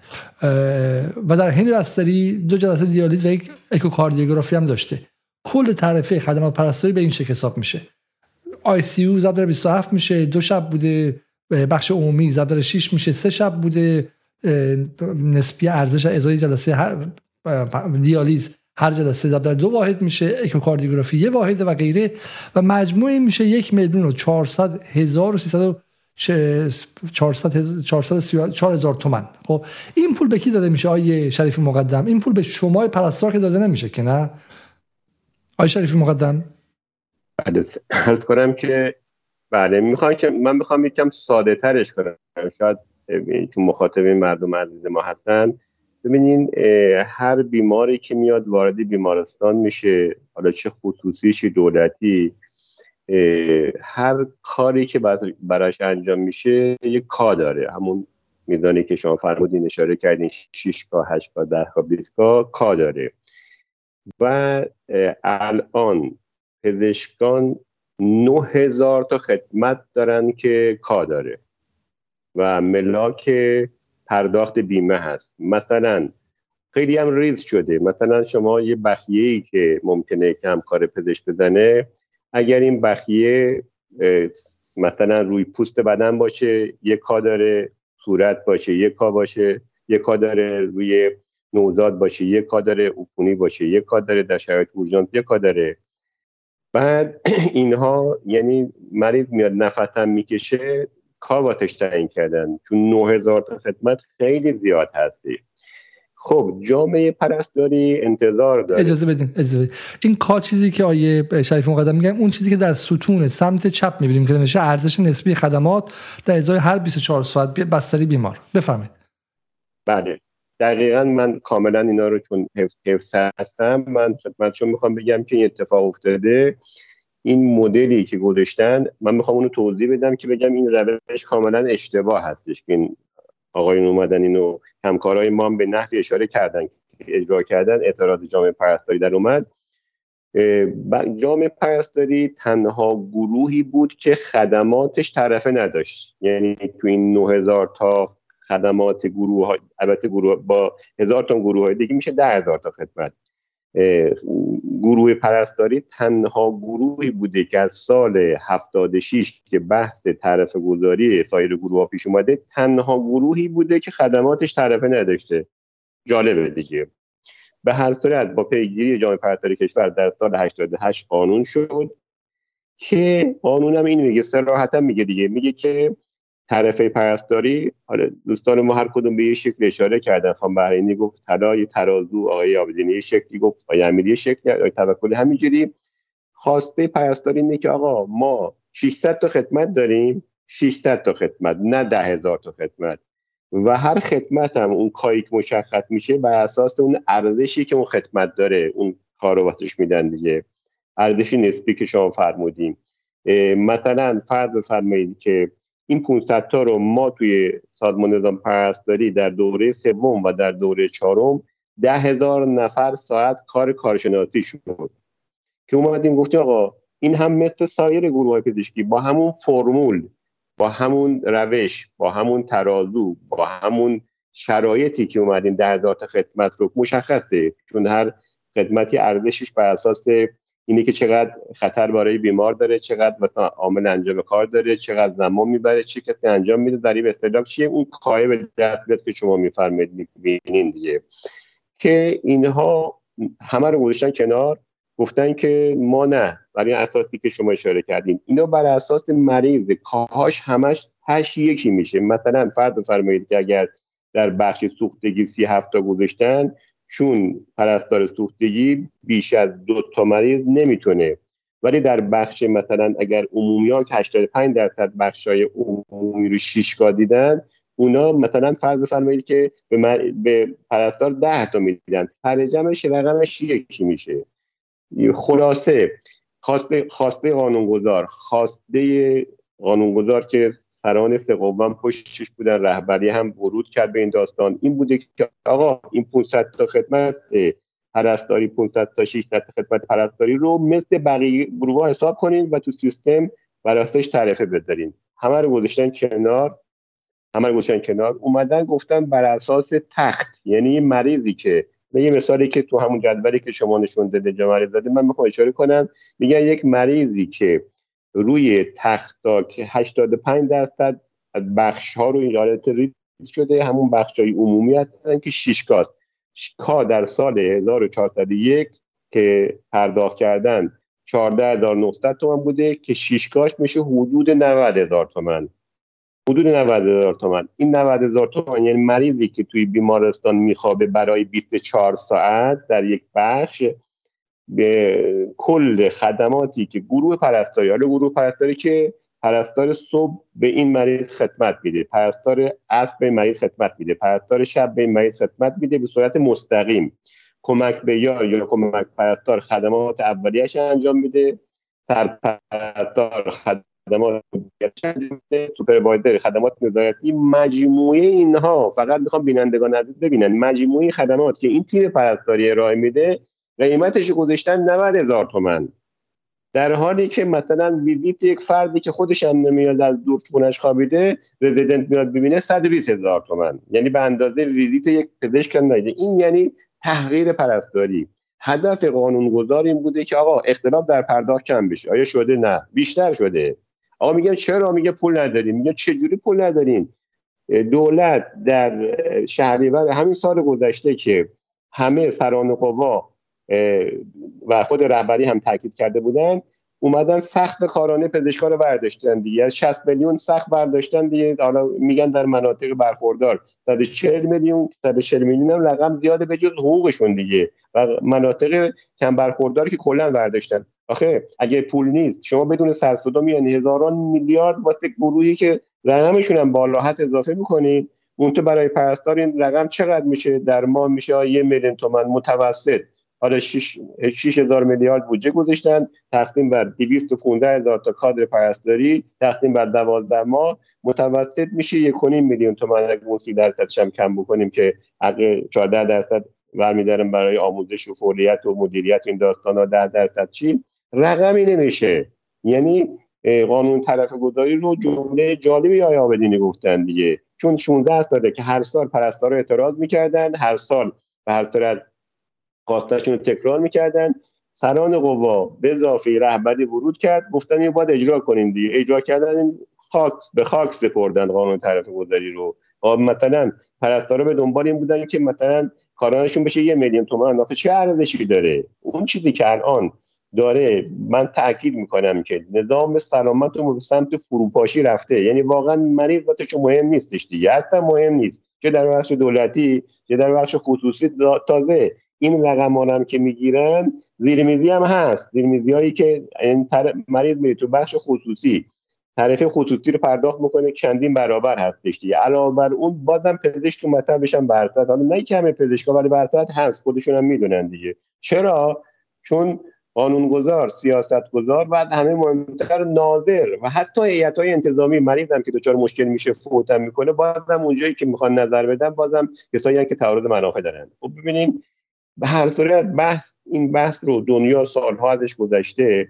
و در حین بستری دو جلسه دیالیز و یک اکوکاردیوگرافی هم داشته. کل تعرفه خدمات پرستاری به این شکل حساب میشه. آی سی یو زب 27 میشه دو شب بوده بخش عمومی زب 6 میشه سه شب بوده نسبی ارزش ازای جلسه دیالیز هر جلسه زب دو واحد میشه اکوکاردیوگرافی یه واحد و غیره. و مجموعی میشه یک میلیون و 400 هزار و 300 400 4000 تومن. خب این پول به کی داده میشه آیه شریفی مقدم؟ این پول به شما پرستار که داده نمیشه که نه؟ آیه شریفی مقدم؟ عرض کنم که بله می‌خوام که من می‌خوام یکم ساده ترش کنم. شاید چون مخاطب این مردم عزیز ما هستن. ببینین هر بیماری که میاد وارد بیمارستان میشه. حالا چه خصوصی چه دولتی. هر کاری که براش انجام میشه یک کا داره. همون میزانی که شما فرمودین اشاره کردین 6 کا 8 کا 10 کا 20 کا کا داره. و الان پزشکان 9000 تا خدمت دارن که کا داره و ملاک پرداخت بیمه هست. مثلا خیلی هم ریز شده. مثلا شما یه بخیه ای که ممکنه کم کار پزشک بزنه اگر این بخیه مثلا روی پوست بدن باشه یک کا داره صورت باشه یک کا باشه یک کا داره روی نوزاد باشه یک کا داره عفونی باشه یک کا داره در شرایط اورژانس یک کا داره. بعد اینها یعنی مریض میاد نفسم می‌کشه کار باتش تعیین کردن. چون 9000 تا خدمت خیلی زیاد هستی. خب جامعه پرستاری انتظار داره. اجازه بدین اجازه بدین. این کار چیزی که آیه شریف مقدم میگن اون چیزی که در ستون سمت چپ می‌بینیم که نشه ارزش نسبی خدمات در ازای هر 24 ساعت بستری بیمار. بفرمایید. بله. دقیقا من کاملا اینا رو چون حفظ هستم من خدمتشون می‌خوام بگم که این اتفاق افتاده. این مدلی که گذاشتن من می‌خوام اونو توضیح بدم که بگم این روش کاملا اشتباه هستش که این آقایون اومدن اینو همکارای ما هم به نحوی اشاره کردن که اجرا کردن. اعتراض جامعه پرستاری در اومد. جامعه پرستاری تنها گروهی بود که خدماتش طرفه نداشت. یعنی تو این 9000 تا خدمات گروه های البته گروه با هزار تا گروه های دیگه میشه ده هزار تا خدمت. گروه پرستاری تنها گروهی بوده که از سال 76 که بحث طرف گذاری سایر گروه ها پیش اومده تنها گروهی بوده که خدماتش طرفه نداشته. جالبه دیگه. به هر صورت با پیگیری جامعه پرستاری کشور در سال 88 قانون شد که قانون هم این میگه سراحتا میگه دیگه. میگه که طرفه پرستاری. حالا دوستان ما هر کدوم به یه شکل اشاره کردن. خانم بحرینی گفت طلای ترازو آقای آبدینی شکلی گفت آقای امیری شکلی آقای توکلی همینجوری. خواسته پرستاری اینه که آقا ما 600 تا خدمت داریم 600 تا خدمت نه ده هزار تا خدمت. و هر خدمت هم اون کایک مشخص میشه بر اساس اون ارزشی که اون خدمت داره اون کارو واسش میدن دیگه. ارزشی نسبی که شما فرمودیم مثلا فرض بفرمایید که این 500 تا رو ما توی سازمان نظام پرستاری در دوره سوم و در دوره چهارم ده هزار نفر ساعت کار کارشناسی شد. که اومدیم گفتیم آقا این هم مثل سایر گروه های پزشکی با همون فرمول با همون روش با همون ترازو با همون شرایطی که اومدیم در ذات خدمت رو مشخصه. چون هر خدمتی ارزشش بر اساس اینه که چقدر خطر برای بیمار داره چقدر مثلا عامل انجام کار داره چقدر زمان می‌بره چه کسی انجام میده در این اصطلاح چیه؟ اون قایب جذبیت که شما میفرمایید می‌بینین دیگه. که اینها همه رو گذاشتن کنار گفتن که ما نه برای اساسی که شما اشاره کردین. اینا بر اساس مریض کاهاش همش هش یکی میشه. مثلا فرض فرمایید که اگر در بخش سوختگی سی هفته گذاشتن چون پرستار سوختگی بیش از دو تا مریض نمی‌تونه. ولی در بخش مثلا اگر عمومی ها که 85 درصد بخش های عمومی رو شیشگاه دیدن اونا مثلا فرض بفرمایید که به, به پرستار 10 تا می‌دیدن سر جمعش رقمش یکی میشه. خلاصه خواسته خواسته قانونگذار خواسته قانونگذار که سران سقوم پشتش بودن رهبری هم ورود کرد به این داستان. این بوده که آقا این 500 تا خدمت پرستاری 500 تا 600 تا خدمت پرستاری رو مثل بقیه گروه حساب کنین و تو سیستم براستش تعرفه بذارین. همه رو گذاشتن کنار همه رو گذاشتن کنار. اومدن گفتن بر اساس تخت. یعنی مریضی که به یه مثالی که تو همون جدولی که شما نشون داده جمعه داده من می‌خوام اشاره کنم. میگن یک مریضی که روی تختا که 85 درصد از بخش ها رو این ریز شده همون بخش های عمومی هستن که شیشکاست کا در سال 1401 که پرداخت کردن 14900 تومن بوده که شیشکاش میشه حدود 90000 تومن حدود 90000 تومن این 90000 تومن یعنی مریضی که توی بیمارستان میخوابه برای 24 ساعت در یک بخش به کل خدماتی که گروه پرستاری حالا گروه پرستاری که پرستار صبح به این مریض خدمت میده پرستار عصر به مریض خدمت میده پرستار شب به این مریض خدمت میده به صورت مستقیم. کمک به یار یا کمک پرستار خدمات اولیش انجام میده سرپرستار خدمات سوپروایزر خدمات نظارتی مجموعه اینها. فقط می‌خوام بینندگان عزیز ببینن مجموعه خدمات که این تیم پرستاری ارائه میده قیمتش گذاشتن 90 هزار تومن. در حالی که مثلا ویزیت یک فردی که خودش هم نمیاد از دور خونش خوابیده رزیدنت میاد ببینه 120 هزار تومن. یعنی به اندازه ویزیت یک پزشک هم این یعنی تحقیر پرستاری. هدف قانونگذار این بوده که آقا اختلاف در پرداخت کم بشه. آیا شده؟ نه. بیشتر شده. آقا میگن چرا؟ میگه پول نداریم. میگه چجوری پول نداریم؟ دولت در شهریور همین سال گذشته که همه سران قوا و خود رهبری هم تاکید کرده بودن اومدن سخت کارانه پزشکان رو برداشتن دیگه. از 60 میلیون سخت برداشتن دیگه. حالا میگن در مناطق برخوردار. 140 میلیون 140 میلیون هم رقم زیاده به جز حقوقشون دیگه. و مناطق کم برخوردار که کلا برداشتن. آخه اگه پول نیست شما بدون سر صدا میان هزاران میلیارد واسه گروهی که رقمشون هم بالا اضافه می‌کنین اون تو برای پرستار این رقم چقدر میشه؟ در ماه میشه؟ یه میلیون تومن متوسط. حالا 6 هزار میلیارد بودجه گذاشتن. تقسیم بر 215 هزار تا کادر پرستاری. تقسیم بر 12 ماه. متوسط میشه 1.5 میلیون تومان اگه اون 30 درصدش هم کم بکنیم که حق 14 درصد برمیدارم برای آموزش و فعالیت و مدیریت این داستان ها 10 درصد چی؟ رقمی نمیشه. یعنی قانون طرف گذاری رو جمله جالبی آیا آبدینی گفتن دیگه. چون 16 ساله که هر سال پرستارا اعتراض می‌کردن هر سال به هر صورت خواستشون رو تکرار می‌کردن. سران قوا به اضافه رهبری ورود کرد. گفتن اینو باید اجرا کنیم دیگه. اجرا کردن خاک به خاک سپردن قانون طرف گذاری رو. مثلا پرستارا به دنبال این بودن که مثلا کارانشون بشه یه میلیون تومان آخه چه ارزشی داره؟ اون چیزی که الان داره من تاکید می‌کنم که نظام سلامت رو به سمت فروپاشی رفته. یعنی واقعا مریض واسه مهم نیستش دیگه. اصلا مهم نیست. چه در بخش دولتی چه در بخش خصوصی تازه این رقم هم که می‌گیرن زیرمیزی هم هست. زیرمیزی هایی که این مریض میره تو بخش خصوصی. تعرفه خصوصی رو پرداخت می‌کنه چندین برابر هستش دیگه. علاوه بر اون بازم پزشک تو مطب بشن برصد حالا نه که همه پزشکا ولی برصد هست. خودشون هم می‌دونن دیگه. چرا؟ چون قانونگذار سیاستگذار و همه مهمتر ناظر و حتی هیئت های انتظامی مریضم که دچار مشکل میشه فوتم می‌کنه بازم اونجایی که می‌خوان نظر بدن بازم کسایی که تعارض منافع دارن. خب ببینید به هر صورت بحث این بحث رو دنیا سالها ازش گذشته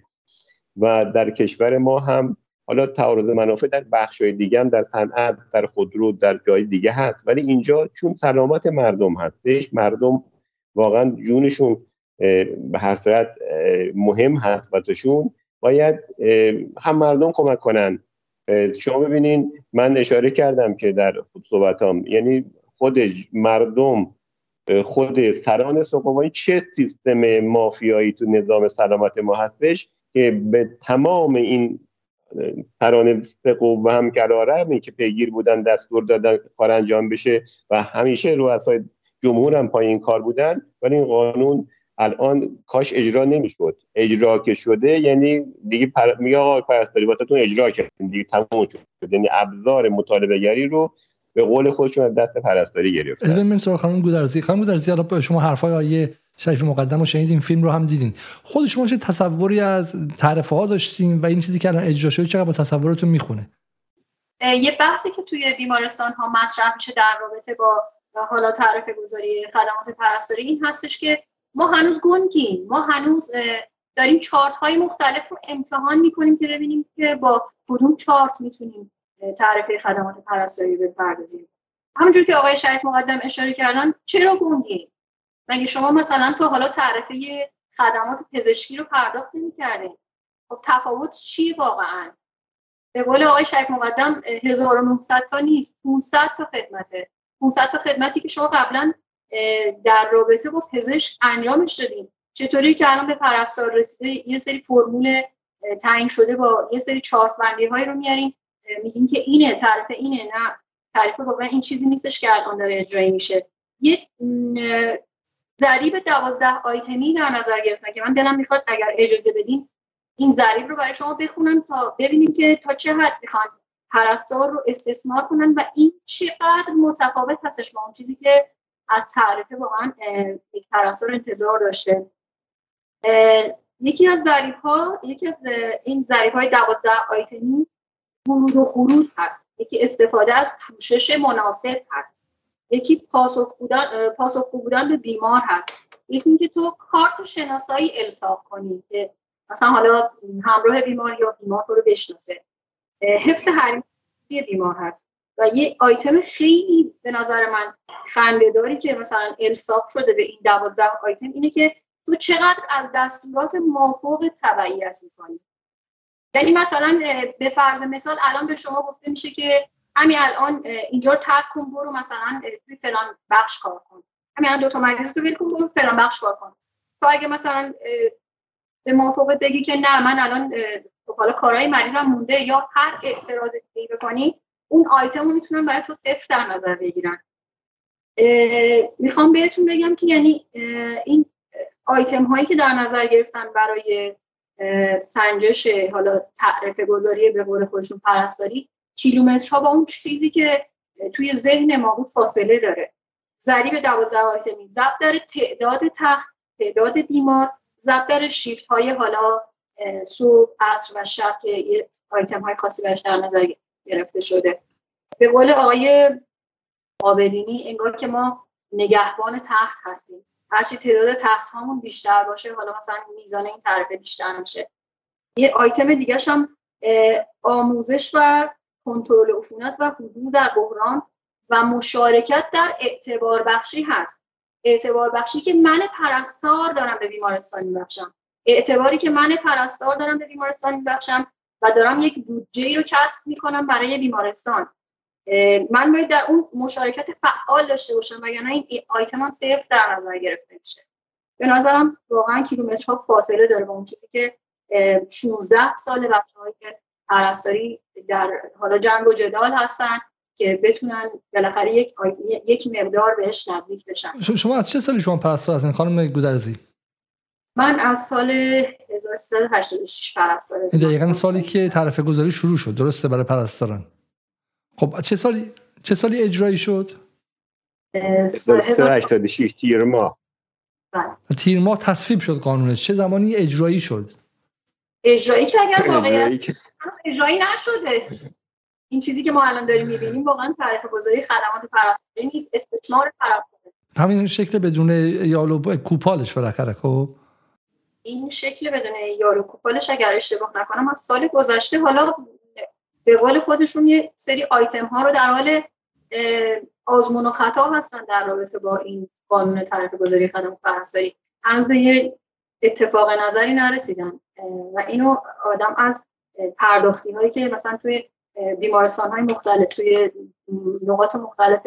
و در کشور ما هم حالا تعارض منافع در بخش های دیگه هم در صنعت در خودرو در جای دیگه هست. ولی اینجا چون سلامت مردم هستش مردم واقعا جونشون به هر صورت مهم هست واسهشون باید هم مردم کمک کنن. شما ببینین من اشاره کردم که در صحبتام یعنی خود مردم خود سران سقوبانی چه سیستم مافیایی تو نظام سلامت ما هستش که به تمام این سران سقوب و هم قرارمی که پیگیر بودن دستور دادن کار انجام بشه و همیشه رؤسای جمهور هم پای این کار بودن ولی این قانون الان کاش اجرا نمی‌شد. اجرا که شده یعنی دیگه پر... میگه آقا پرستاری واسهتون اجرا کردیم دیگه تموم شد. یعنی ابزار مطالبه گری رو به قول خودشون از دست پرستاری گرفتن. ببینیم سراغ خانم گودرزی. خانم گودرزی الان شما حرفای آیه شریف مقدم رو شنیدین فیلم رو هم دیدین. خود شما چه تصوری از تعرفه ها داشتین و این چیزی که الان اجرا شده چقدر با تصورتون می‌خونه؟ یه بحثی که توی بیمارستان ها مطرح میشه در رابطه با حالا تعرفه گذاری خدمات پرستاری این هستش که ما هنوز گنگیم. ما هنوز داریم چارت های مختلف رو امتحان می‌کنیم که ببینیم که با کدوم چارت می‌تونیم تعرفه خدمات پرستاری بپردازیم. همونجور که آقای شریف مقدم اشاره کردن چرا گنگیم؟ مگه شما مثلا تو حالا تعرفه خدمات پزشکی رو پرداخت نمی‌کردین؟ خب تفاوت چی واقعا؟ به قول آقای شریف مقدم 1900 تا نیست 500 تا خدمته. 500 تا خدمتی که شما قبلا در رابطه با پزشک انجامش دادیم چطوری که الان به پرستار رسیده یه سری فرمول تعیین شده با یه سری چارت بندی های رو میاریم. میگیم که اینه تعریف اینه نه تعریف واقعا این چیزی نیستش که الان داره اجرایی میشه. یه ضریب دوازده آیتمی در نظر گرفتن که من دلم می‌خواد اگر اجازه بدین این ضریب رو برای شما بخونم تا ببینیم که تا چه حد می‌خوان پرستار رو استثمار کنن و این چقدر متفاوت هستش. با اون چیزی که از تعریف واقعا یک پرستار انتظار داشته. یکی از ظریف ها یکی از این ظریف های دوازده آیتمی ورود و خروج هست. یکی استفاده از پوشش مناسب هست. یکی پاسخ بودن, پاسخ بودن به بیمار هست. یکی اینکه تو کارت شناسایی الساق کنی که مثلا حالا همراه بیمار یا بیمار تو رو بشناسه. حفظ حریمتی بیمار هست. و یه آیتم خیلی به نظر من خندهداری که مثلا الساق شده به این دوازده آیتم اینه که تو چقدر از دستورات مافوق تبعیت می‌کنی. یعنی مثلا به فرض مثال الان به شما گفته میشه که همین الان اینجا رو ترک کن برو مثلا توی فلان بخش کار کن. همین الان دو تا مریض رو ول کن برو فلان بخش کار کن. تو اگه مثلا به موافقت بگی که نه من الان حالا کارهای مریضم مونده یا هر اعتراض دیگه بکنی اون آیتم رو می‌تونن برای تو صفر در نظر بگیرن. می‌خوام بهتون بگم که یعنی این آیتم هایی که در نظر گرفتن برای سنجش حالا تعرفه گذاری به قول خودشون پرستاری کیلومترها با اون چیزی که توی ذهن ما بود فاصله داره. ضریب دوازده آیتمی ضبط داره تعداد تخت تعداد بیمار ضبط داره شیفت های حالا صبح عصر و شب که یه آیتم های خاصی برش در نظر گرفته شده. به قول آقای آبدینی انگار که ما نگهبان تخت هستیم. هرچی تعداد تخت هامون بیشتر باشه حالا مثلا میزان این تعرفه بیشتر میشه. یه آیتم دیگه هم آموزش و کنترل عفونت و حضور در بحران و مشارکت در اعتبار بخشی هست. اعتبار بخشی که من پرستار دارم به بیمارستان میبخشم. اعتباری که من پرستار دارم به بیمارستان میبخشم. و دارم یک بودجه رو کسب می‌کنم برای بیمارستان. من باید در اون مشارکت فعال داشته باشم وگرنه این آیتم صفر در نظر گرفته میشه. به نظرم واقعا کیلومترها فاصله داره با اون چیزی که 16 سال بچه‌هایی که پرستاری در حالا جنگ و جدال هستن که بتونن بالاخره یک یک مقدار بهش نزدیک بشن. شما از چه سالی شما پرستار هستین خانم گودرزی؟ من از سال 1386 پرستار دقیقا سالی که طرف گذاری شروع شد درسته؟ برای پرستاران. خب چه سالی چه سالی اجرایی شد؟ سال 86 تیر ماه. تیر ماه تصویب شد قانونش. چه زمانی اجرایی شد؟ اجرایی که اگر واقعا اجرایی نشده. این چیزی که ما الان داریم می‌بینیم واقعا تعریف گذاری خدمات پرستاری نیست استثمار پرستاری همین شکل بدون یال و کوپالش بالاخره خب؟ این شکل بدون یارو کوپالش اگر اشتباه نکنم از سال گذشته حالا به قول خودشون یه سری آیتم ها رو در حال آزمون و خطا هستن در رابطه با این قانون تعریف گذاری خدمات پرستاری هنوز به یه اتفاق نظری نرسیدن و اینو آدم از پرداختی هایی که مثلا توی بیمارستان های مختلف توی نقاط مختلف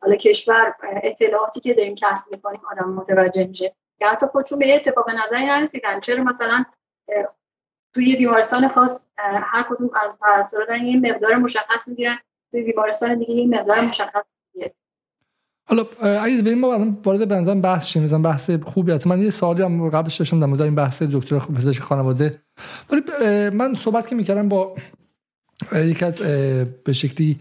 حالا کشور اطلاعاتی که داریم کسب می‌کنیم آدم متوجه میشه. که حتی خودشون به اتفاق نظری نرسیدن. چرا مثلا توی بیمارستان خاص هر کدوم از پرستارا دارن یه مقدار مشخص می‌گیرن. توی بیمارستان دیگه یه مقدار مشخص می‌گیره. حالا اگه بریم ما الان وارد نظرم بحث شیم مثلا بحث خوبی هست. من یه سوالی هم قبلش داشتم در مورد این بحث دکتر پزشک خانواده. ولی من صحبت که می‌کردم با یکی از به شکلی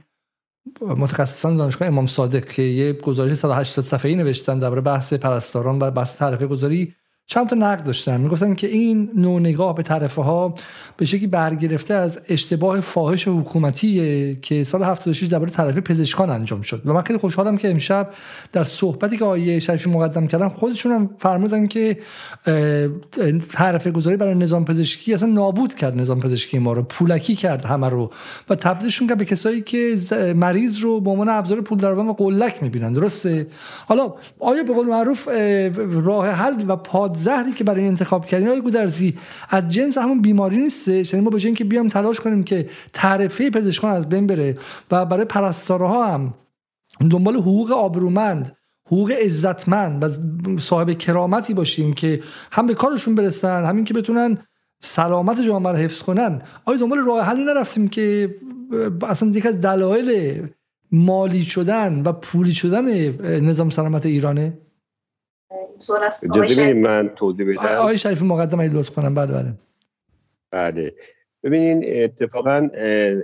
متخصصان دانشگاه امام صادق که یه گزارش 180 صفحه‌ای نوشتن درباره بحث پرستاران و بحث تعرفه گذاری چند تا نقد داشتن. می‌گفتن که این نوع نگاه به تعرفه ها به شکلی برگرفته از اشتباه فاحش حکومتیه که سال 76 درباره تعرفه پزشکان انجام شد. و من خیلی خوشحالم که امشب در صحبتی که آیه شریفی مقدم کردن خودشون هم فرمودن که تعرفه گذاری برای نظام پزشکی اصلا نابود کرد نظام پزشکی ما رو پولکی کرد همه رو. و تبدیلشون کرد به کسایی که مریض رو به عنوان ابزار پول درآمدن و قلک می‌بینن. درسته؟ حالا آیا به قول معروف اه، راه حل و پادزهری که برای انتخاب کردین آیا گودرزی از جنس همون بیماری نیستش؟ یعنی ما به اینکه بیام تلاش کنیم که تعرفه پزشکان از بین بره و برای پرستارها هم دنبال حقوق آبرومند حقوق عزتمند و صاحب کرامتی باشیم که هم به کارشون برسن همین که بتونن سلامت جامعه رو حفظ کنن. آیا دنبال راه حلی نرفتیم که اصلا یک از دلایل مالی شدن و پولی شدن نظام سلامت ایرانه؟ این سوال از آقای اجازه من توضیح بدم. آقای شریف مقدم اگه لطف کنم. بله بله. بله. ببینین اتفاقا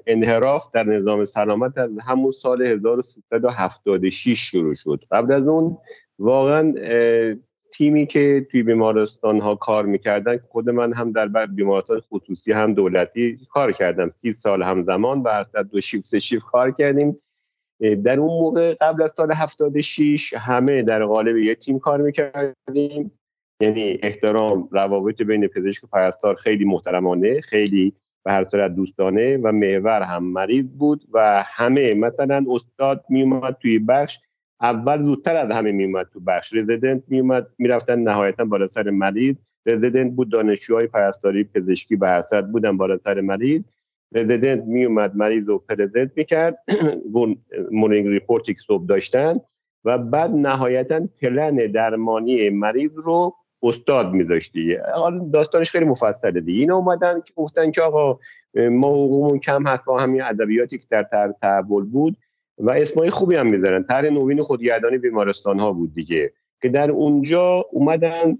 انحراف در نظام سلامت از همون سال 1376 شروع شد. قبل از اون واقعا تیمی که توی بیمارستان ها کار می‌کردن خود من هم در بعد بیمارستان خصوصی هم دولتی کار کردم. سی سال همزمان و در دو شیفت سه شیفت کار کردیم. در اون موقع قبل از سال 76 همه در قالب یک تیم کار می‌کردیم. یعنی احترام روابط بین پزشک و پرستار خیلی محترمانه خیلی به هر صورت دوستانه و محور هم مریض بود و همه مثلا استاد میومد توی بخش اول زودتر از همه میومد تو بخش. رزیدنت میومد می‌رفتن نهایتا بالا سر مریض. رزیدنت بود دانشجوهای پرستاری پزشکی به هر بودن بالا سر مریض. رزیدنت میومد مریض رو present می‌کرد. morning report ی که صبح داشتن و بعد نهایتا پلن درمانی مریض رو استاد میذاشتی داستانش خیلی مفصله دیگه. اینا اومدن که گفتن که آقا ما حقوقمون کم هست با همین ادبیاتی که در تحول بود و اسمای خوبی هم می‌ذارن. طرح نوین خودگردانی بیمارستان ها بود دیگه. که در اونجا اومدن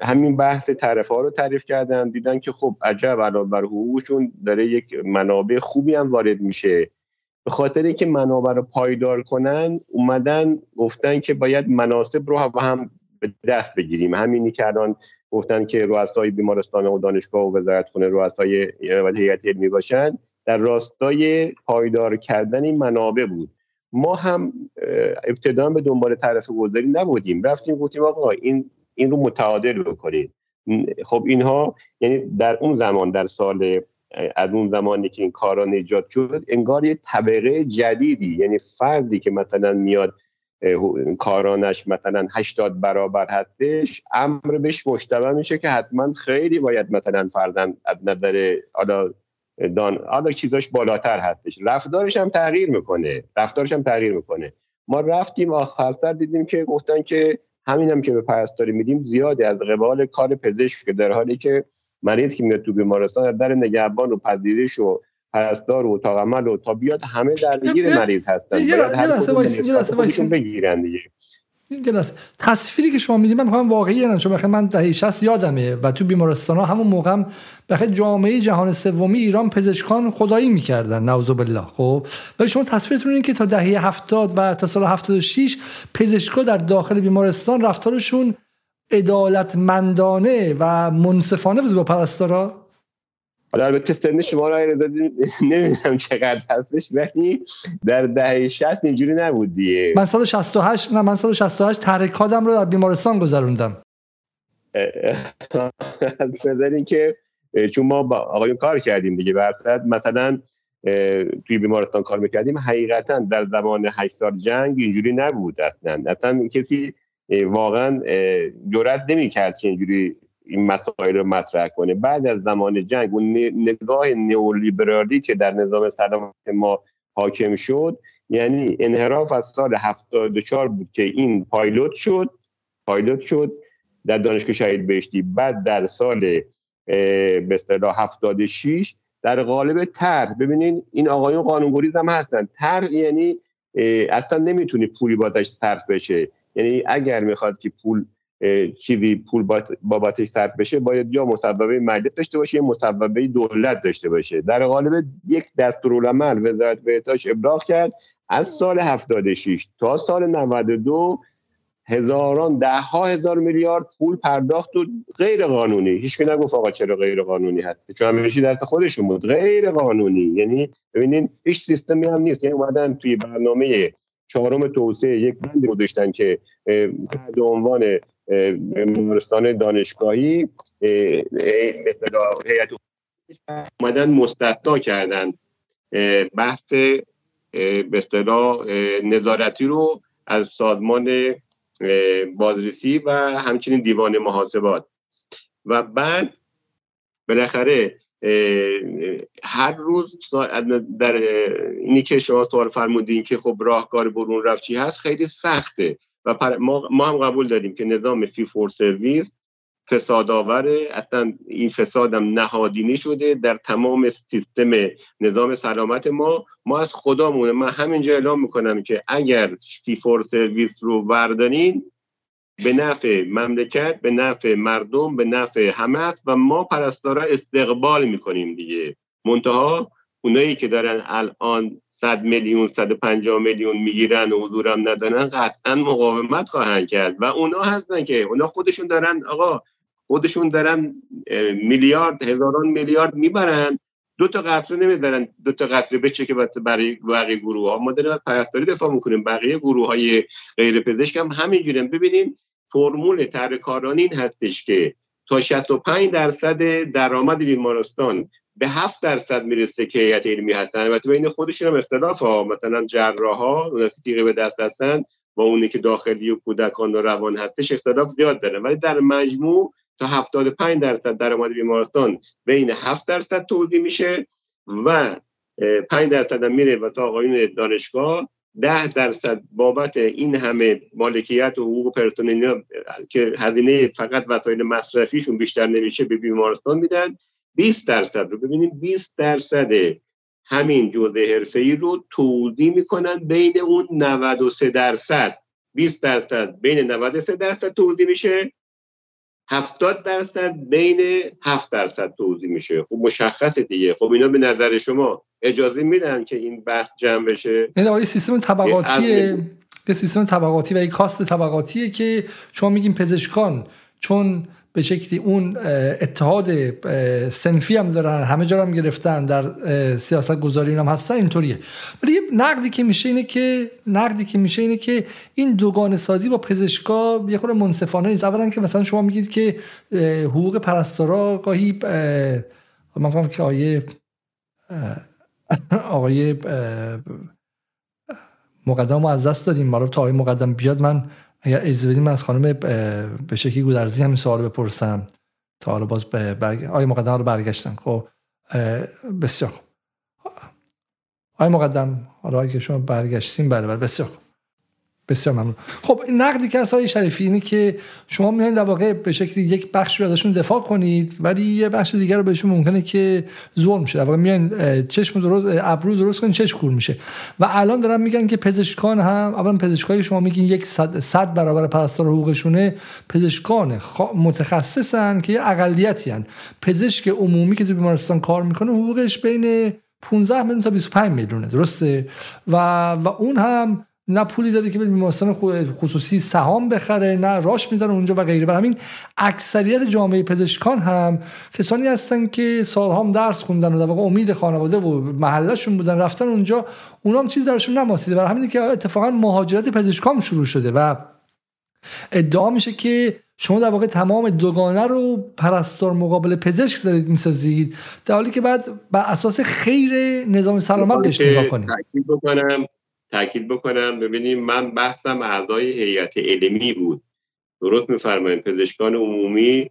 همین بحث تعرفه ها رو تعریف کردن. دیدن که خب عجب علاوه بر حقوقشون داره یک منابع خوبی هم وارد میشه. به خاطر اینکه منابع رو پایدار کنن اومدن گفتن که باید مناسب رو هم به دست بگیریم. همینی که الان گفتن که رؤسای بیمارستان و دانشگاه و وزارتخونه رؤسای و هیئت علمی باشن در راستای پایدار کردن این منابع بود. ما هم ابتدا به دنبال تعرفه گذاری نبودیم. رفتیم گفتیم آقا این این رو متعادل بکنید. خب اینها یعنی در اون زمان در سال از اون زمانی که این کارا ایجاد شد انگار یه طبقه جدیدی یعنی فردی که مثلا میاد کارانش مثلا 80 برابر هستش امر بهش مشتبه میشه که حتما خیلی باید مثلا فرزن از نظر دان حالا چیزاش بالاتر هستش. رفتارش هم تغییر می‌کنه. رفتارش هم تغییر می‌کنه. ما رفتیم آخرتر دیدیم که گفتن که همین هم که به پرستاری میدیم زیاده از قبال کار پزشک که در حالی که مریض که میاد تو بیمارستان از در نگهبان و پذیرش و پرستار و اتاق عمل و تا بیاد همه درگیر مریض هستن. یه- باید هر. بگیرن دیگه. تصویری که شما می‌دید من می‌خوام واقعی نه چون من دهه 60 یادمه. و تو بیمارستان ها همون موقع هم بخاطر جامعه جهان سومی ایران پزشکان خدایی می‌کردن. نعوذ بالله. خب؟ و شما تصویرتون این که تا دهه 70 و تا سال 76 پزشکا در داخل بیمارستان رفتارشون عدالتمندانه و منصفانه بود با پرستارا. حالا البته سن شما را نمی‌دونم چقدر هستش ولی در دهه 60 اینجوری نبود دیگه. من سال 68 نه من سال 68 تحریکاتم رو در بیمارستان گذروندم. از که چون ما با آقایون کار کردیم دیگه برصد مثلا توی بیمارستان کار می‌کردیم حقیقتا در زمان 8 سال جنگ اینجوری نبود اصلا. اصلا کسی واقعا جرات نمی‌کرد که اینجوری این مسائل رو مطرح کنه. بعد از زمان جنگ اون نگاه نئولیبرالی که در نظام سلامت ما حاکم شد یعنی انحراف از سال 74 بود که این پایلوت شد. پایلوت شد در دانشگاه شهید بهشتی. بعد در سال به اصطلاح 76 در قالب تر ببینین این آقایون قانونگریز هم هستن. تر یعنی اصلا نمی‌تونی پولی بازش صرف بشه. یعنی اگر می‌خواد که پول چیزی پول بابتش صرف بشه باید یا مصوبه مجلس داشته باشه یا مصوبه دولت داشته باشه. در قالب یک دستورالعمل وزارت بهداشت ابلاغ کرد از سال 76 تا سال 92 هزاران ده ها هزار میلیارد پول پرداخت و غیر قانونی. هیچ نگفت آقا چرا غیر قانونی هست؟ چون همیشه دست خودشون بود. غیر قانونی. یعنی ببینین هیچ سیستمی هم نیست. یعنی اومدن توی برنامه چهارم توسعه یک بند گذاشتن که تحت عنوان بیمارستان دانشگاهی هیئت اومدن مستثنا کردن. بحث به اصطلاح نظارتی رو از سازمان بازرسی و همچنین دیوان محاسبات. و بعد بالاخره هر روز در اینی که شما سوال فرمودین که خب راهکار برون رفت هست خیلی سخته. و ما, ما هم قبول داریم که نظام فی فور سرویس فساد آوره اصلا این فساد هم نهادینی شده در تمام سیستم نظام سلامت ما. ما از خدامونه من همینجا اعلام می‌کنم که اگر فی فور سرویس رو وردانین به نفع مملکت به نفع مردم به نفع همه است و ما پرستارا استقبال می‌کنیم دیگه. منتها اونایی که دارن الان 100 میلیون 150 میلیون می‌گیرن و حضورم ندارن قطعا مقاومت خواهند کرد. و اونا هستن که اونا خودشون دارن آقا خودشون دارن میلیارد هزاران میلیارد می‌برن. دو تا قطره نمیدارن دو تا قطره بچه که برای بقیه گروه ها ما داریم از پرستاری دفاع می‌کنیم. بقیه گروه های غیر پزشک هم همینجوریم ببینین فرمول طرح این هستش که تا 65 درصد درآمد بیمارستان به 7 درصد می‌رسه که هیئت علمی هستن. البته بین خودشون هم اختلاف ها. مثلا جراح ها تیغه به دست هستن با اونی که داخلی و کودکان و روان هستش اختلاف زیاد داره. ولی در مجموع تا 75 درصد درآمد بیمارستان بین 7 درصد توزیع میشه و 5 درصد هم میره واسه آقایون دانشگاه. ده درصد بابت این همه مالکیت و حقوق پرسنلی که هزینه فقط وسایل مصرفیشون بیشتر نمیشه به بیمارستان میدن. 20 درصد رو. ببینیم 20 درصد همین جزء ای رو توضیح می‌کنن بین اون 93 درصد. 20 درصد بین 93 درصد توضیح میشه. 70 درصد بین 7 درصد توضیح میشه. خب مشخصه دیگه. خب اینا به نظر شما اجازه میدن که این بحث جمع بشه؟ این سیستم طبقاتیه. یه سیستم طبقاتی و یک کاست طبقاتیه که شما میگین پزشکان چون به شکلی اون اتحاد سنفی هم دارن همه جا هم گرفتن در سیاست گذاری هم هستن اینطوریه. ولی نقدی که میشه اینه که نقدی که میشه اینه که این دوگان سازی با پزشکا یه خورده منصفانه نیست. اولا که مثلا شما میگید که حقوق پرستارا گاهی من فهم که آیه آقای مقدم از دست دادیم. ما تا آقای مقدم بیاد من اگر اجازه بدیم من از خانم به شکلی گودرزی همین سوال بپرسم تا حالا باز برگ... آقای مقدم رو برگشتن. خب بسیار خوب. آقای مقدم حالا که شما برگشتیم بله بله بسیار خوب. بسیار ممنون. خب این نقدی که از شریفی اینه که شما میایین در واقع به شکلی یک بخش رو ازشون دفاع کنید ولی یه بخش دیگر رو بهشون ممکنه که ظلم میشه در واقع میایین چشم درست ابرو درست کنید چش کور میشه. و الان دارن میگن که پزشکان هم اولا پزشکای شما میگین یک صد, صد برابر پرستار حقوقشونه. پزشکان متخصصن که یه اقلیتی هن. پزشک عمومی که تو بیمارستان کار می‌کنه حقوقش بین 15 میلیون تا 25 میلیونه. درسته؟ و و اون هم نه پولی داره که به بیمارستان خصوصی سهام بخره نه راش میدن اونجا و غیره. برای همین اکثریت جامعه پزشکان هم کسانی هستن که سالها هم درس خوندن و در واقع امید خانواده و محلشون بودن رفتن اونجا اونا هم چیزی درشون نماسیده. برای همین که اتفاقا مهاجرت پزشکان شروع شده و ادعا میشه که شما در واقع تمام دوگانه رو پرستار مقابل پزشک دارید می‌سازید در حالی که بعد بر اساس خیر نظام سلامت بهش نگاه کنید. تاکید بکنم. ببینیم من بحثم اعضای هیئت علمی بود. درست میفرمایید پزشکان عمومی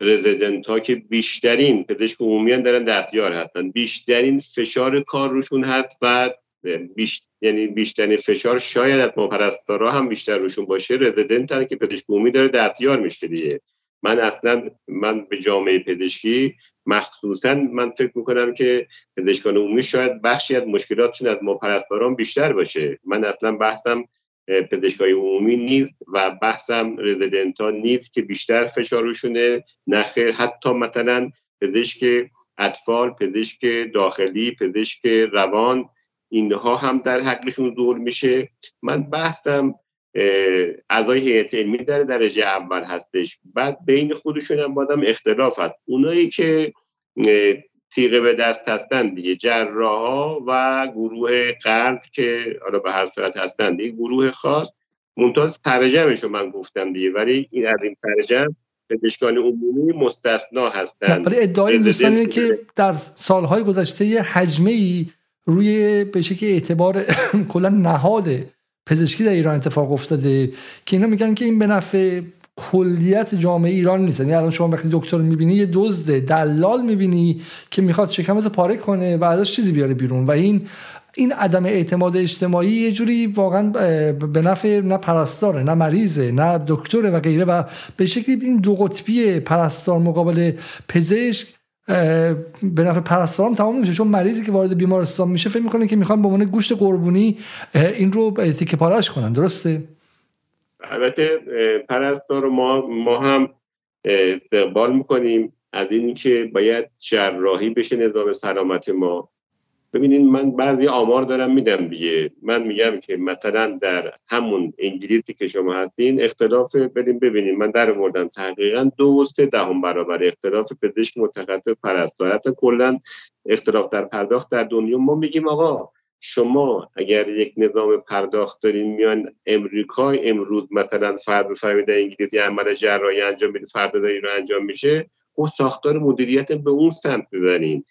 رزیدنت ها که بیشترین پزشک عمومی دارن دستیار هستن. بیشترین فشار کار روشون هست و بیش... یعنی بیشترین فشار شاید از ما پرستارا هم بیشتر روشون باشه. رزیدنت که پزشک عمومی داره دستیار میشه دیگه. من اصلا من به جامعه پزشکی مخصوصا من فکر می‌کنم که پزشکان عمومی شاید بخشی از مشکلاتشون از ما پرستاران بیشتر باشه. من اصلا بحثم پزشکای عمومی نیست و بحثم رزیدنت نیست که بیشتر فشارشونه. نخیر حتی مثلا پزشک اطفال پزشک داخلی پزشک روان اینها هم در حقشون دور میشه. من بحثم اعضای هیئت علمی در درجه اول هستش. بعد بین خودشون هم بادم اختلاف هست. اونایی که تیغه به دست هستن دیگه جراها و گروه قلب که حالا به هر صورت هستن دیگه گروه خاص ممتاز ترجمش رو من گفتم دیگه ولی این از این ترجم پزشکان عمومی مستثنا هستن. ولی ادعای این که در سالهای گذشته یه حجمه ای روی به شکل اعتبار کلا نهاد پزشکی در ایران اتفاق افتاده که اینا میگن که این به نفع کلیت جامعه ایران نیست. یعنی الان شما وقتی دکتر می‌بینی یه دزد دلال می‌بینی که می‌خواد شکمت پاره کنه و ازش چیزی بیاره بیرون. و این این عدم اعتماد اجتماعی یه جوری واقعا به نفع نه پرستاره نه مریضه نه دکتره و غیره. و به شکلی این دو قطبی پرستار مقابل پزشک به نفع پرستاران تمام میشه. چون مریضی که وارد بیمارستان میشه فکر می‌کنه که می‌خوان به عنوان گوشت قربونی این رو تیکه پارش کنن. درسته؟ البته پرستار ما ما هم استقبال می‌کنیم از این که باید جراحی بشه نظام سلامت ما. ببینید من بعضی آمار دارم میدم دیگه. من میگم که مثلا در همون انگلیسی که شما هستین اختلاف بریم ببینید من در موردم تحقیقا دو و سه دهم برابر اختلاف پزشک متخصص پرستار حتی کلا اختلاف در پرداخت در دنیا. ما میگیم آقا شما اگر یک نظام پرداخت دارین میان امریکا امروز مثلا فرد بفرمایید در انگلیسی عمل جراحی انجام میده فردا داری رو انجام میشه خب ساختار مدیریت به اون سمت ببرین.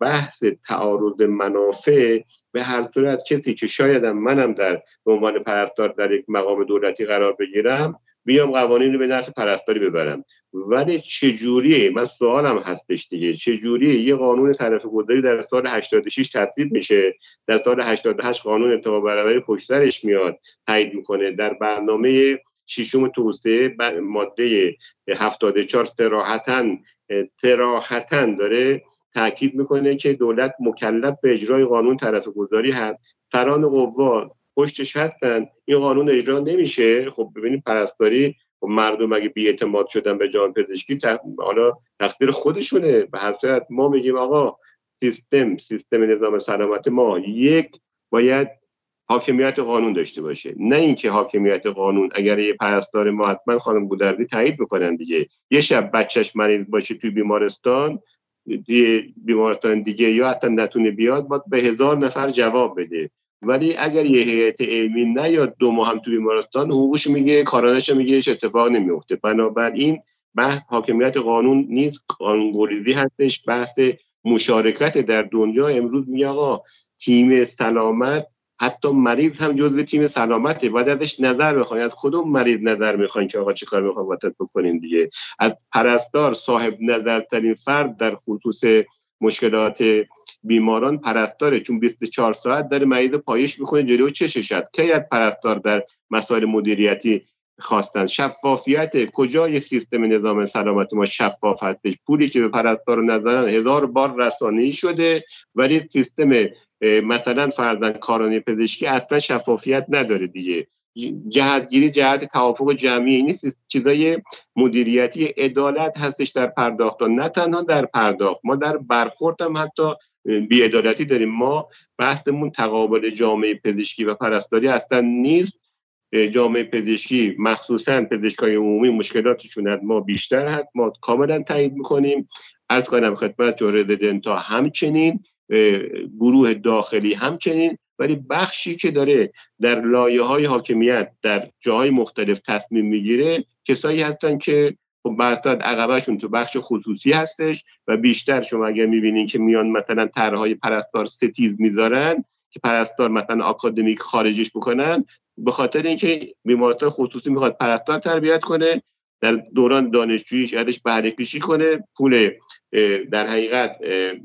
بحث تعارض منافع به هر صورت کسی که شایدم منم در به عنوان پرستار در یک مقام دولتی قرار بگیرم بیام قوانین رو به نفع پرستاری ببرم. ولی چجوریه؟ من سوالم هستش دیگه. چجوریه؟ یه قانون طرف گذاری در سال 86 تصویب میشه. در سال 88 قانون انتخاب برابری پشت سرش میاد تایید می‌کنه. در برنامه ششم توسعه ماده 74 سراحتا سراحتا داره تاکید می‌کنه که دولت مکلف به اجرای قانون طرف گذاری هست. سران قوا پشتش هستن. این قانون اجرا نمیشه. خب ببینید پرستاری خب مردم اگه اعتماد شدن به جان پزشکی حالا تقصیر خودشونه. به هر صورت ما میگیم آقا سیستم سیستم نظام سلامت ما یک باید حاکمیت قانون داشته باشه. نه اینکه حاکمیت قانون اگر یه پرستار ما حتما خانم بودردی تایید بکنن دیگه. یه شب بچهش مریض باشه توی بیمارستان بیمارستان دیگه یا اصلا نتونه بیاد باید به هزار نفر جواب بده. ولی اگر یه هیئت علمی نیاد دو ماه هم تو بیمارستان حقوقش میگه کارانش میگه هیچ اتفاق نمیفته. بنابراین بحث حاکمیت قانون نیست قانونگریزی هستش. بحث مشارکت در دنیا. امروز میگه آقا تیم سلامت حتی مریض هم جزو تیم سلامته. باید ازش نظر بخواین. از کدوم مریض نظر می‌خواین که آقا چه کار می‌خواین واسط بکنین دیگه؟ از پرستار صاحب نظرترین فرد در خصوص مشکلات بیماران پرستاره. چون 24 ساعت داره مریض پایش می‌کنه جلو چشش کی از پرستار در مسائل مدیریتی خواستن؟ شفافیت کجا یک سیستم نظام سلامت ما شفاف هستش؟ پولی که به پرستار نظرن هزار بار رسانه‌ای شده ولی سیستم مثلا فرزن کارانی پزشکی اصلا شفافیت نداره دیگه. جهتگیری جهت توافق جمعی نیست. چیزای مدیریتی عدالت هستش در پرداخت. نه تنها در پرداخت ما در برخورد هم حتی بیعدالتی داریم. ما بحثمون تقابل جامعه پزشکی و پرستاری اصلا نیست. جامعه پزشکی مخصوصا پزشکای عمومی مشکلاتشون از ما بیشتر هست. ما کاملا تایید می‌کنیم. از کنم خدمت جوره تا همچنین گروه داخلی همچنین ولی بخشی که داره در لایه های حاکمیت در جاهای مختلف تصمیم می‌گیره کسایی هستن که خب برصد عقبشون تو بخش خصوصی هستش و بیشتر شما اگر می‌بینین که میان مثلا طرحهای پرستار ستیز می‌ذارن که پرستار مثلا آکادمیک خارجش بکنن به خاطر اینکه بیمارستان خصوصی می‌خواد پرستار تربیت کنه در دوران دانشجوییش یادش بهره کشی کنه پول در حقیقت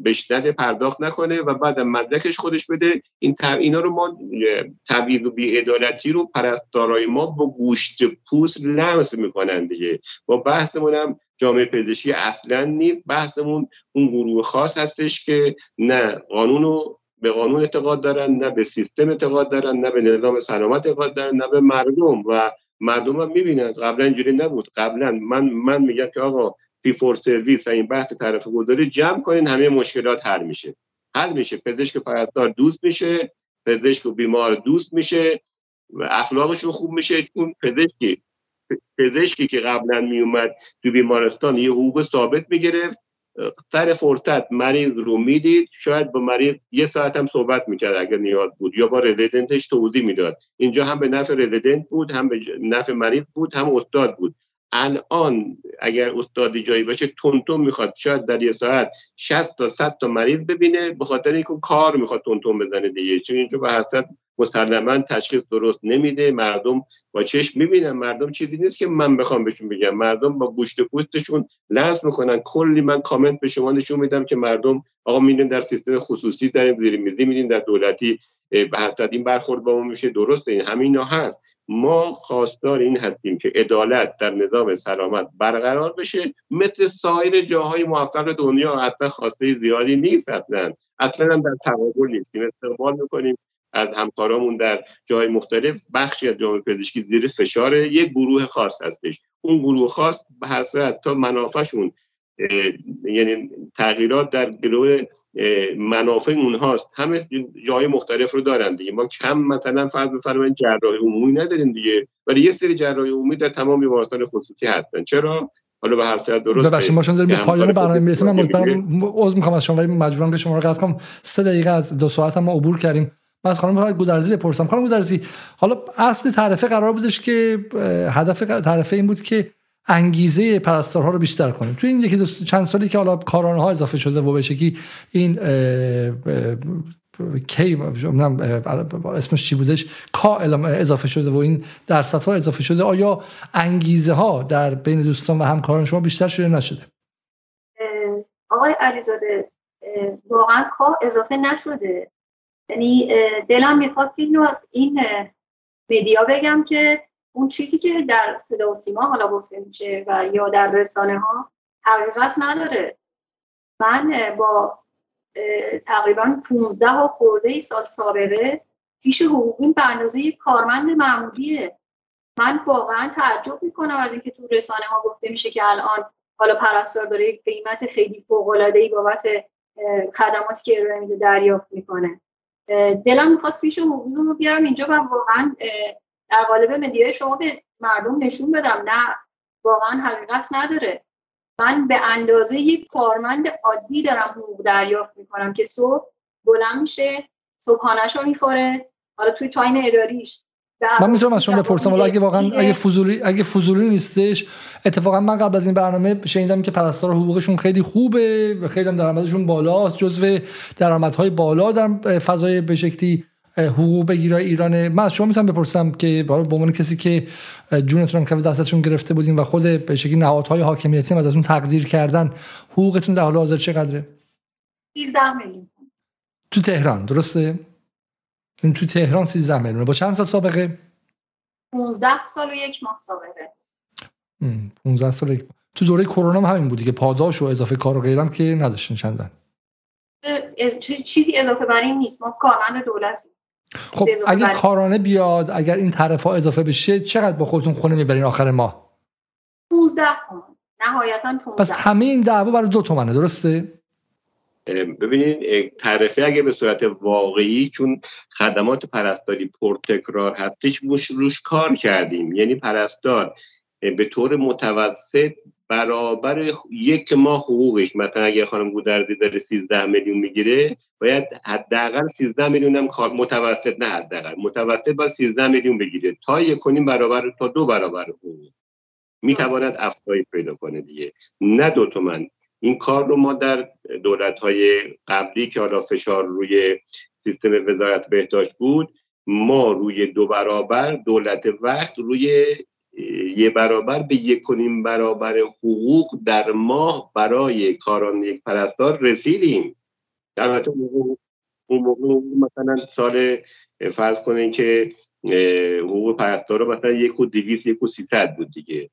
بشنده پرداخت نکنه و بعد مدرکش خودش بده. این اینا رو ما تبعیض و بیعدالتی رو پرستارای ما با گوشت پوست لمس می‌کنن دیگه. با بحثمون هم جامعه پزشکی اصلا نیست. بحثمون اون گروه خاص هستش که نه قانون رو به قانون اعتقاد دارن نه به سیستم اعتقاد دارن نه به نظام سلامت اعتقاد دارن نه به مردم و مردم هم می‌بینن قبلا اینجوری نبود. قبلا من من میگم که آقا فی فور سرویس این بحث طرف گذاری جمع کنین همه مشکلات حل میشه. حل میشه. پزشک پرستار دوست میشه پزشک و بیمار دوست میشه و اخلاقشون خوب میشه. چون پزشکی پزشکی که قبلا میومد تو بیمارستان یه حقوق ثابت می‌گرفت. سر فرصت مریض رو می‌دید شاید با مریض یه ساعت هم صحبت می‌کرد اگر نیاز بود یا با رزیدنتش توضیح می‌داد. اینجا هم به نفع رزیدنت بود هم به نفع مریض بود هم استاد بود. الان اگر استادی جایی باشه تونتون می‌خواد شاید در یه ساعت 60 تا 100 تا مریض ببینه به خاطر اینکه کار می‌خواد تونتون بزنه دیگه. چون اینجا به هر مسلما تشخیص درست نمیده. مردم با چشم می‌بینن. مردم چیزی نیست که من بخوام بهشون بگم. مردم با گوشت پوستشون لمس می‌کنن. کلی من کامنت به شما نشون میدم که مردم آقا میدین در سیستم خصوصی داریم زیر میزی میدین در دولتی به این برخورد با ما میشه. درسته این همینا هست. ما خواستار این هستیم که عدالت در نظام سلامت برقرار بشه. مثل سایر جاهای موفق دنیا اصلا خواسته زیادی نیست اصلا. اصلا در تقابل نیستیم. استقبال می‌کنیم. از همکارامون در جای مختلف بخشی از جامعه پزشکی زیر فشار یک گروه خاص هستش. اون گروه خاص به هر صورت تا منافعشون یعنی تغییرات در گروه منافع اونهاست. همه جای مختلف رو دارن دیگه. ما کم مثلا فرض بفرمایید جراحی عمومی نداریم دیگه. ولی یه سری جراحی عمومی در تمام بیمارستان خصوصی هستن. چرا؟ حالا به هر صورت درست ببخشید ما داریم به پایان برنامه می‌رسیم. من عذر می‌خوام از شما ولی مجبورم که شما رو قطع کنم. سه دقیقه از دو ساعت ما عبور کردیم. من از خانم گودرزی بپرسم. خانم گودرزی حالا اصل تعرفه قرار بودش که هدف تعرفه این بود که انگیزه پرستارها رو بیشتر کنیم. تو این یکی چند سالی که حالا کارانه ها اضافه شده و به شکلی این کی اسمش چی بودش؟ کا اضافه شده و این درصد ها اضافه شده. آیا انگیزه ها در بین دوستان و همکاران شما بیشتر شده نشده؟ آقای علیزاده واقعا کا اضافه نشده. یعنی دلم می‌خواد اینو از این مدیا بگم که اون چیزی که در صدا و سیما حالا گفته میشه و یا در رسانه ها حقیقت نداره. من با تقریبا 15 ها خورده ای سال سابقه پیش حقوقیم به اندازه کارمند معمولیه. من واقعا تعجب می‌کنم از اینکه تو رسانه ها گفته میشه که الان حالا پرستار داره یک قیمت خیلی فوق العاده ای بابت خدماتی که ارائه میده دریافت می‌کنه. دلم می‌خواست پیش حقوقی رو بیارم اینجا و واقعا در قالب مدیای شما به مردم نشون بدم. نه واقعا حقیقت نداره. من به اندازه یک کارمند عادی دارم حقوق دریافت می‌کنم که صبح بلند میشه صبحانهش رو می‌خوره. حالا توی تایم اداریش. من می‌تونم از شما بپرسم ولی اگه واقعا اگه فضولی اگه فضولی نیستش اتفاقا من قبل از این برنامه شنیدم که پرستار حقوقشون خیلی خوبه و خیلی هم درآمدشون بالاست جزو درآمدهای بالا در فضای به شکلی حقوق بگیره ایرانه. من از شما می‌تونم بپرسم که برای به عنوان کسی که جونتون کف دستتون گرفته بودین و خود به شکلی نهادهای حاکمیتی هم ازتون تقدیر کردن حقوقتون در حال حاضر چقدره؟ 13 میلیون. تو تهران درسته؟ این تو تهران 13 میلیون. با چند سال سابقه؟ 15 سال و یک ماه سابقه. ام، 15 سال یک ماه. تو دوره کرونا هم همین بودی که پاداش و اضافه کار و غیرم که نداشتین چندن. از- چیزی اضافه بر این نیست. ما کارمند دولتیم. خب اگه بر- کارانه بیاد اگر این طرف ها اضافه بشه چقدر با خودتون خونه می‌برین آخر ماه؟ 15 تومن نهایتا 15 پس همه این دعوا برای دو تومنه درسته؟ ببینید تعرفه اگه به صورت واقعی چون خدمات پرستاری پرتکرار هستش روش روش کار کردیم. یعنی پرستار به طور متوسط برابر یک ماه حقوقش. مثلا اگه خانم گودرزی داره 13 میلیون می‌گیره باید حداقل 13 میلیون هم متوسط نه حداقل متوسط باید 13 میلیون بگیره. تا یک و نیم برابر تا دو برابر حقوق. می‌تواند افزایش پیدا کنه دیگه. نه دو تومن. این کار رو ما در دولت های قبلی که حالا فشار روی سیستم وزارت بهداشت بود ما روی دو برابر دولت وقت روی یه برابر به یک و نیم برابر حقوق در ماه برای کاران یک پرستار رسیدیم. البته اون موقع- مثلا سال فرض کنین که حقوق پرستار رو مثلا یک و دویست یک و بود دیگه.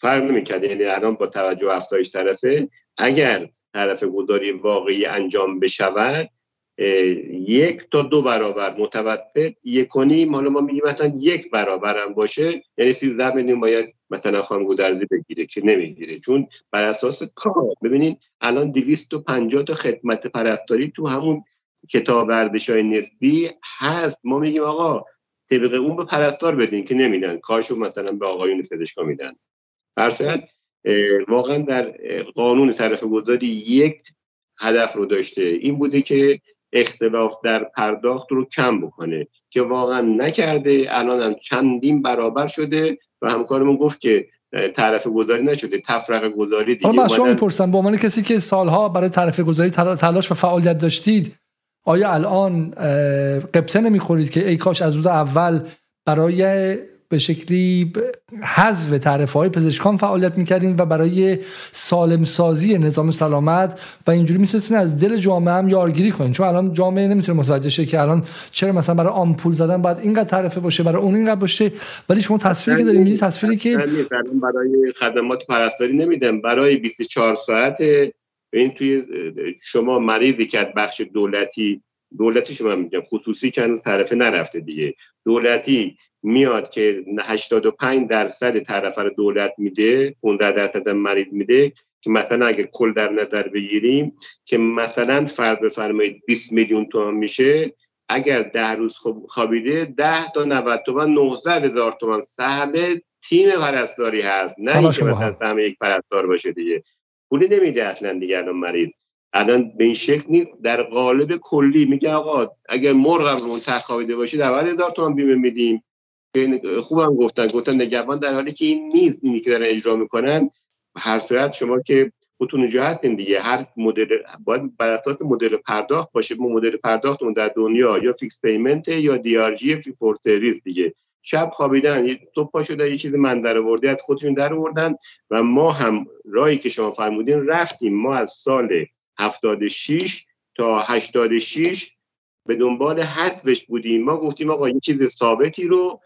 فرق نمی‌کرد. یعنی الان با توجه افزایش طرفه. اگر طرف گذاری واقعی انجام بشود یک تا دو برابر متوسط یک و نیم حالا ما میگیم مثلا یک برابر هم باشه یعنی 13 میلیون باید مثلا خانم گودرزی بگیره که نمی‌گیره. چون بر اساس کار ببینید الان 250 تا خدمت پرستاری تو همون کتاب های نسبی هست. ما میگیم آقا طبق اون به پرستار بدین که نمیدن. کارشو مثلا به آقایون پزشکا میدن. هر صورت اه، واقعا در قانون طرف گذاری یک هدف رو داشته. این بوده که اختلاف در پرداخت رو کم بکنه که واقعا نکرده الان هم چندین برابر شده و همکارمون گفت که طرف گذاری نشده تفرقه گذاری دیگه من شما می‌پرسم به عنوان کسی که سالها برای طرف گذاری تلا- تلاش و فعالیت داشتید آیا الان قبطه نمی‌خورید که ای کاش از روز اول برای به شکلی حذف تعرفه های پزشکان فعالیت می‌کردیم و برای سالم سازی نظام سلامت و اینجوری می‌تونستین از دل جامعه هم یارگیری کنین. چون الان جامعه نمی‌تونه متوجه شه که الان چرا مثلا برای آمپول زدن باید اینقدر تعرفه باشه برای اون اینقدر باشه. ولی شما تصویری که دارین تصویری که برای خدمات پرستاری نمیدن برای 24 ساعت این توی شما مریضی که بخش دولتی دولتی شما میگم خصوصی که هنوز طرفه نرفته دیگه. دولتی میاد که 85 درصد طرفه رو دولت میده 15 درصد مریض میده که مثلا اگه کل در نظر بگیریم که مثلا فرض بفرمایید 20 میلیون تومان میشه اگر ده روز خوب- خوابیده 10 تا 90 تومن 900 هزار تومن سهم تیم پرستاری هست. نه اینکه مثلا هم. سهم یک پرستار باشه دیگه. پولی نمیده اصلا دیگه الان مریض. الان به این شکل نیست. در قالب کلی میگه آقا اگر مرغم رو اون خوابیده باشید 90 هزار تومن بیمه میدیم. خوبم گفتن گفتن نگهبان در حالی که این نیست اینی که دارن اجرا می‌کنن هر صورت شما که خودتون جهت دیگه. هر مدل باید بر اساس مدل پرداخت باشه. ما مدل پرداختمون در دنیا یا فیکس پیمنت یا دی آر جی فی فور سرویس دیگه. شب خوابیدن یه پا شدن یه چیز من در آورده خودشون در آوردن و ما هم راهی که شما فرمودین رفتیم. ما از سال 76 تا 86 به دنبال حذفش بودیم. ما گفتیم آقا یه چیز ثابتی رو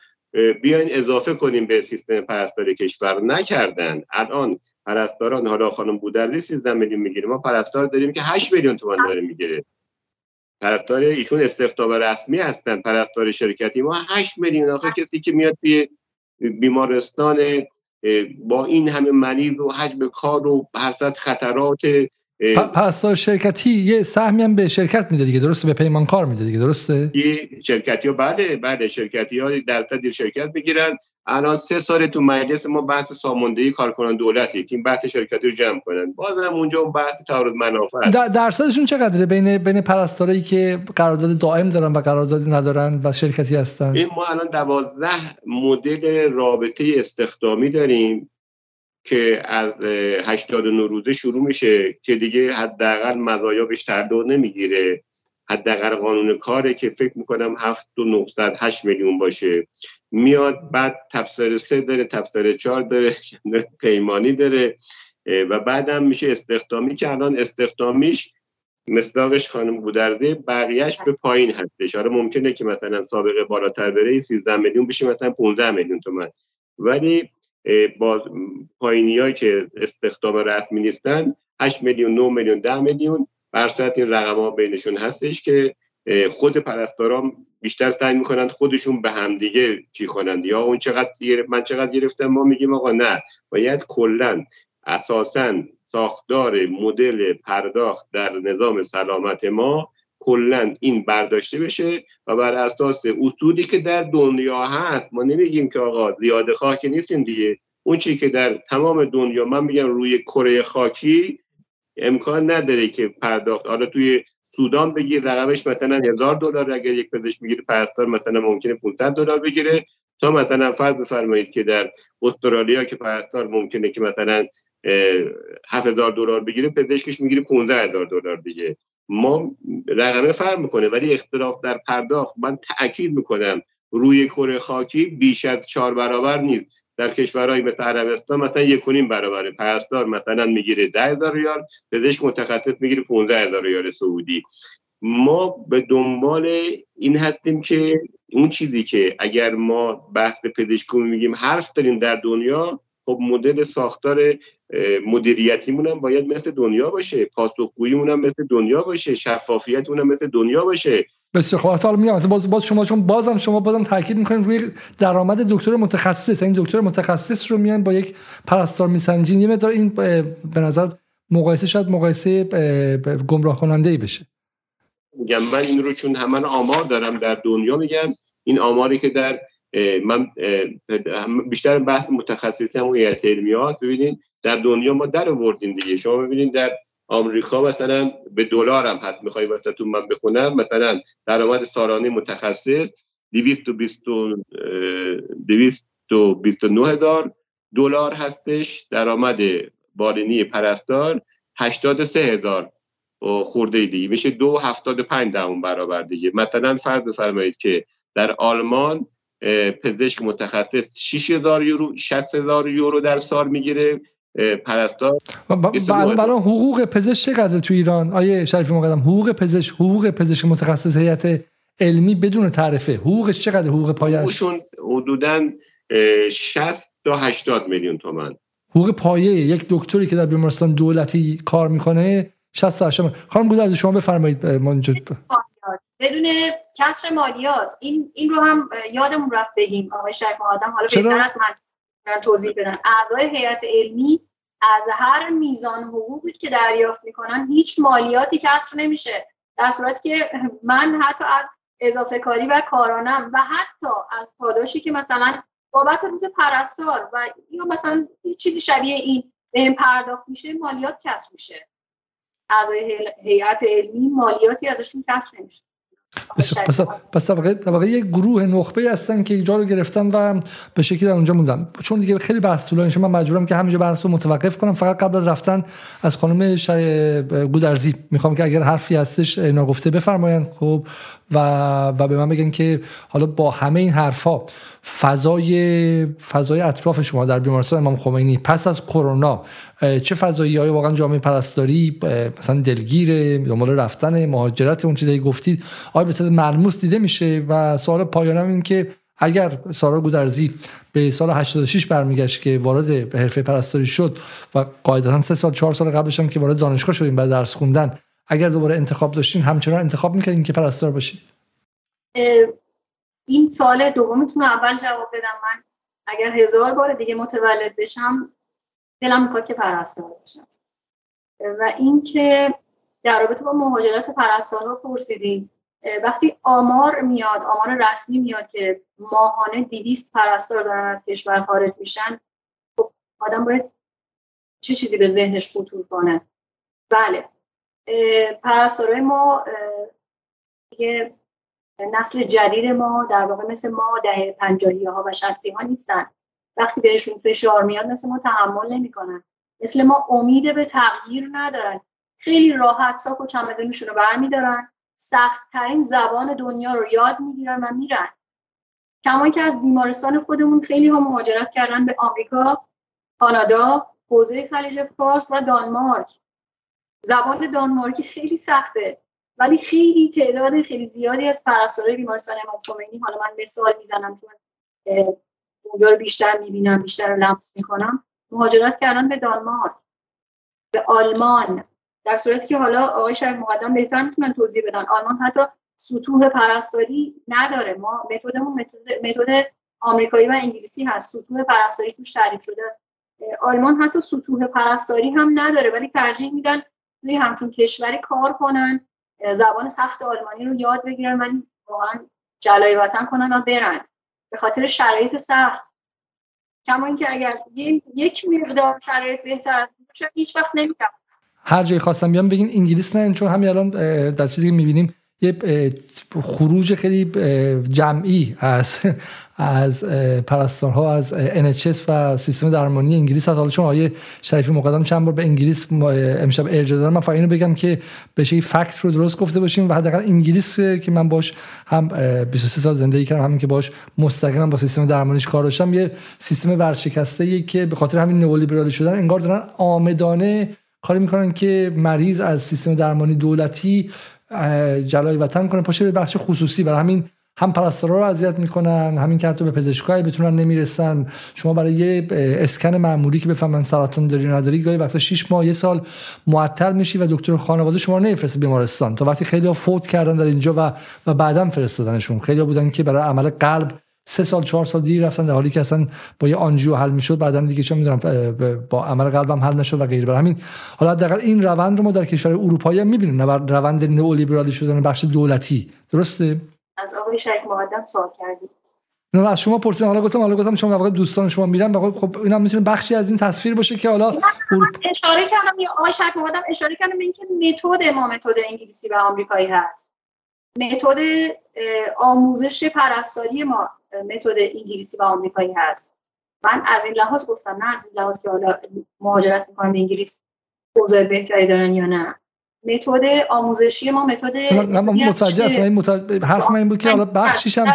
بیاین اضافه کنیم به سیستم پرستاری کشور. نکردن. الان پرستاران حالا خانم بودرزی 13 میلیون می‌گیره. ما پرستار داریم که 8 میلیون تومان داره می‌گیره. پرستار ایشون استخدام رسمی هستن. پرستار شرکتی ما 8 میلیون. آخه کسی که میاد توی بیمارستان با این همه مریض و حجم کار و هر صد خطرات اه، پ- پرستار شرکتی یه سهمی هم به شرکت میده دیگه. درسته؟ به پیمانکار میده دیگه. درسته؟ یه شرکتی ها بله بله شرکتی ها درصد شرکت بگیرن الان سه سال تو مجلس ما بحث ساماندهی کارکنان دولتی که این بحث شرکتی رو جمع کنن. باز هم اونجا اون بحث تعارض منافع. در- درصدشون چقدره؟ بین بین پرستارایی که قرارداد دائم دارن و قرارداد ندارن و شرکتی هستن؟ این ما الان دوازده مدل رابطه استخدامی داریم. که از اه، 89 روزه شروع میشه که دیگه حداقل مزایا بهش تعلق نمی‌گیره. حداقل قانون کاره که فکر می‌کنم 7 و 908 میلیون باشه. میاد بعد تبصره سه داره تبصره چهار داره پیمانی داره و بعدم میشه استخدامی که الان استخدامیش مصداقش خانم گودرزه بقیهش به پایین هستش. آره ممکنه که مثلا سابقه بالاتر بره 13 میلیون بشه مثلا 15 میلیون تومن. ولی با پایینی که استخدام رسمی نیستن 8 میلیون 9 میلیون 10 میلیون بر این رقم ها بینشون هستش که خود پرستاران بیشتر سعی می‌کنند خودشون به همدیگه چی کنند. یا اون چقدر من چقدر گرفتم؟ ما میگیم آقا نه. باید کلا اساسا ساختار مدل پرداخت در نظام سلامت ما کلا این برداشته بشه و بر اساس اصولی که در دنیا هست ما نمیگیم که آقا زیاده خواه که نیستیم دیگه. اون چی که در تمام دنیا من میگم روی کره خاکی امکان نداره که پرداخت حالا توی سودان بگیر رقمش مثلا هزار دلار اگر یک پزشک می‌گیره پرستار مثلا ممکنه 500 دلار بگیره. تا مثلا فرض بفرمایید که در استرالیا که پرستار ممکنه که مثلا 7000 دلار بگیره پزشکش می‌گیره 15000 دلار دیگه. ما رقمه فرق می‌کنه ولی اختلاف در پرداخت من تاکید می‌کنم روی کره خاکی بیش از چهار برابر نیست. در کشورهای مثل عربستان مثلا یک و برابره. پرستار مثلا می‌گیره ده هزار ریال پزشک متخصص می‌گیره 15 هزار ریال سعودی. ما به دنبال این هستیم که اون چیزی که اگر ما بحث پزشکی میگیم حرف داریم در دنیا خب مدل ساختار مدیریتیمون هم باید مثل دنیا باشه پاسخگوییمون هم مثل دنیا باشه شفافیتمون هم مثل دنیا باشه. بسیار خب اصلا میگم باز باز شما چون بازم شما بازم تاکید می‌کنین روی درآمد دکتر متخصص. این دکتر متخصص رو میان با یک پرستار میسنجین. یه مقدار این به نظر مقایسه شاید مقایسه گمراه کننده ای بشه. میگم من این رو چون همان آمار دارم در دنیا میگم این آماری که در من بیشتر بحث متخصصی هم هیئت علمیات ببینید در دنیا ما در آوردیم دیگه. شما ببینید در آمریکا مثلا به دلار هم حد می‌خوای واسهتون من بخونم. مثلا درآمد سالانه متخصص 229 هزار دلار هستش. درآمد بالینی پرستار 83 هزار. خورده دیگه. میشه دو هفتاد پنج دهم برابر دیگه. مثلا فرض بفرمایید که در آلمان پزشک متخصص 6000 یورو 60000 یورو در سال می‌گیره. پرستار برای حقوق پزشک چقدر تو ایران؟ آیه شریفی مقدم حقوق پزشک حقوق پزشک متخصص هیئت علمی بدون تعرفه حقوقش چقدر حقوق پایش؟ حقوقشون حدودا 60 تا 80 میلیون تومن حقوق پایه یک دکتری که در بیمارستان دولتی کار می‌کنه 60 تا 80 خانم گودرز شما بفرمایید ما بدون کسر مالیات. این این رو هم یادمون رفت بگیم آقای شریف آدم حالا بهتر از من توضیح بدن اعضای هیئت علمی از هر میزان حقوقی که دریافت می‌کنن هیچ مالیاتی کسر نمیشه. در صورتی که من حتی از اضافه کاری و کارانم و حتی از پاداشی که مثلا بابت روز پرستار و یا مثلا چیزی شبیه این به این پرداخت میشه مالیات کسر میشه. اعضای هیئت علمی مالیاتی ازشون کسر نمیشه. پس پس طبقه یک گروه نخبه هستن که اینجا رو گرفتن و به شکلی در اونجا موندن. چون دیگه خیلی بحث طولانی من مجبورم که همینجا بحث رو متوقف کنم. فقط قبل از رفتن از خانم گودرزی. می‌خوام که اگر حرفی هستش ناگفته بفرمایند. خب و و به من بگن که حالا با همه این حرفا فضای فضای اطراف شما در بیمارستان امام خمینی پس از کرونا چه فضایی های واقعا جامعه پرستاری مثلا دلگیر دنبال رفتن مهاجرت اون چیزایی گفتید آیا به صورت ملموس دیده میشه؟ و سوال پایانم این که اگر سارا گودرزی به سال 86 برمیگشت که وارد حرفه پرستاری شد و قاعدتا سه سال چهار سال قبلش هم که وارد دانشگاه شدیم بعد درس خوندن اگر دوباره انتخاب داشتین همچنان انتخاب می‌کردین که پرستار باشید این سال دومتون اول جواب بدم. من اگر هزار بار دیگه متولد بشم دلم می‌خواد که پرستار باشم و اینکه در رابطه با مهاجرت پرستارها پرسیدیم وقتی آمار میاد آمار رسمی میاد که ماهانه دیویست پرستار دارن از کشور خارج میشن خب آدم باید چه چیزی به ذهنش خطور کنه؟ بله. پرستارای ما یه نسل جدید ما در واقع مثل ما ده پنجاهی ها و شستی ها نیستن. وقتی بهشون فشار میاد مثل ما تحمل نمی‌کنن. مثل ما امید به تغییر ندارن. خیلی راحت ساک و چمدونشون رو برمیدارن. سختترین زبان دنیا رو یاد می‌گیرن و میرن. کما که از بیمارستان خودمون خیلی ها مهاجرت کردن به آمریکا کانادا حوزه خلیج فارس و دانمارک. زبان دانمارکی خیلی سخته. ولی خیلی تعداد خیلی زیادی از پرستارای بیمارستان امام خمینی حالا من مثال می‌زنم چون اونجا رو بیشتر می‌بینم بیشتر لمس می‌کنم. مهاجرت کردن به دانمارک به آلمان در صورتی که حالا آقای شهر مقدم بهتر می‌تونن توضیح بدن. آلمان حتی سطوح پرستاری نداره. ما متدمون متد آمریکایی و انگلیسی هست. سطوح پرستاری توش تعریف شده آلمان حتی سطوح پرستاری هم نداره ولی ترجیح میدن توی همچون کشوری کار کنن زبان سخت آلمانی رو یاد بگیرن ولی واقعا جلای وطن کنن و برن. به خاطر شرایط سخت. کما اینکه اگر یک مقدار شرایط بهتر هیچ وقت نمیرم هر جایی خواستم بیام بگین انگلیس نه چون همین الان در چیزی که می‌بینیم یه خروج خیلی جمعی از از پرستارها از NHS و سیستم درمانی انگلیس. حالا چون آیه شریفی مقدم چند بار به انگلیس امشب ارجاع دادن من فقط اینو بگم که بشه فکت رو درست گفته باشیم و حداقل انگلیس که من باش هم 23 سال زندگی کردم همین که باش مستقیما با سیستم درمانیش کار داشتم یه سیستم ورشکسته ای که به خاطر همین نئولیبرالی شدن انگار دارن آمدانه کاری می‌کنن که مریض از سیستم درمانی دولتی جلای وطن کنه. پاشه به بخش خصوصی برای همین هم پرستارا رو اذیت می‌کنن همین که حتی به پزشکای بتونن نمی‌رسن. شما برای یه اسکن معمولی که بفهمن سرطان داری نداری گاهی وقتا 6 ماه یه سال معطل میشی و دکتر خانواده شما نمیفرسته بیمارستان. تا وقتی خیلی فوت کردن در اینجا و و بعدا فرستادنشون. خیلی بودن که برای عمل قلب سه سال چهار سال دیر رفتن در حالی که اصلا با یه آنژیو حل می‌شد بعدا دیگه چه می‌دونم با عمل قلبم حل نشد و غیره برای همین حالا حداقل این روند رو ما در کشور اروپایی هم می‌بینیم روند نئولیبرالی شدن بخش دولتی. درسته؟ از آقای شریک مقدم سوال کردیم. نه از شما پرسیدم. حالا گفتم حالا گفتم شما واقعا دوستان شما میرن واقعا خب اینا می‌تونه بخشی از این تصویر باشه که حالا اشاره کردم یا آقای شریک مقدم اشاره کردم به اینکه متد ما متد انگلیسی و آمریکایی هست. متد آموزش پرستاری ما متد انگلیسی و آمریکایی هست. من از این لحاظ گفتم نه از این لحاظ که حالا مهاجرت می‌کنم به انگلیس اوضاع بهتری دارن یا نه. متد آموزشی ما متد هستم. این حرف من این بود که حالا بخشیش هم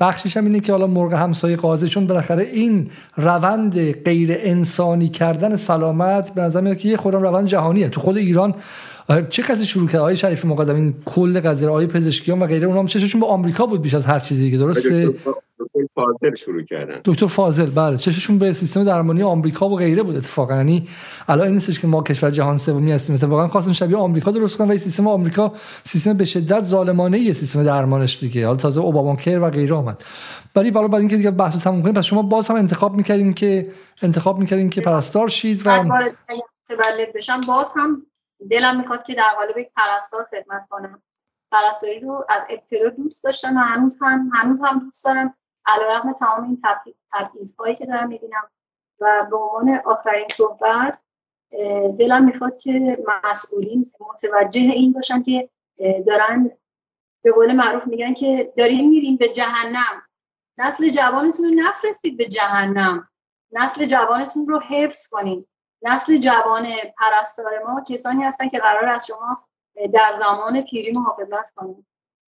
بخشیش هم اینه که حالا مرغ همسایه قاضی چون بالاخره این روند غیر انسانی کردن سلامت به نظر میاد که یه خودم روند جهانیه. تو خود ایران چه کسی شروع کرد؟ آقای شریف مقدم این کل قضیه آقای پزشکیان و غیره اونها چششون به آمریکا بود بیش از هر چیزی دیگه درسته؟ دکتر فاضل شروع کردن. دکتر فاضل بله. چششون به سیستم درمانی آمریکا و غیره بود اتفاقا. یعنی الان این نیستش که ما کشور جهان سومی هستیم. اتفاقا خواستن شبیه آمریکا درست کنن و سیستم آمریکا سیستم به شدت ظالمانه ای سیستم درمانش دیگه. حالا تازه اوباما کیر و غیره آمد. ولی بالا بعد اینکه دیگه بحث تموم کنیم پس شما باز هم انتخاب می‌کردین که انتخاب می‌کردین که پرستار شید و بشم. باز هم دلم می‌خواد که در قالب یک پرستار خدمت کنم. پرستاری رو از ابتدا دوست داشتم و هنوز هم هنوز هم دوست دارم. علیرغم تمام این هایی که دارم می‌بینم و به عنوان آخرین صحبت دلم می‌خواد که مسئولین متوجه این باشن که دارن به قول معروف میگن که دارین میرین به جهنم. نسل جوانتون رو نفرستید به جهنم. نسل جوانتون رو حفظ کنین. نسل جوان پرستار ما کسانی هستن که قرار از شما در زمان پیری محافظت کنیم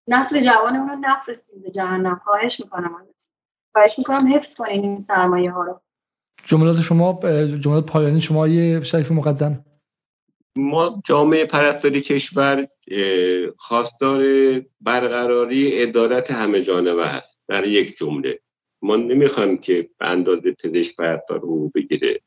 نسل جوان رو نفرستیم به جهنم. خواهش می‌کنم ازتون خواهش می‌کنم حفظ کنین این سرمایه ها رو. جملات شما جملات پایانی شما یه شریف مقدم. ما جامعه پرستاری کشور خواستار برقراری ادارت همه جانبه است. در یک جمله. ما نمی‌خوایم که به اندازه پزشک پرستار رو بگیره.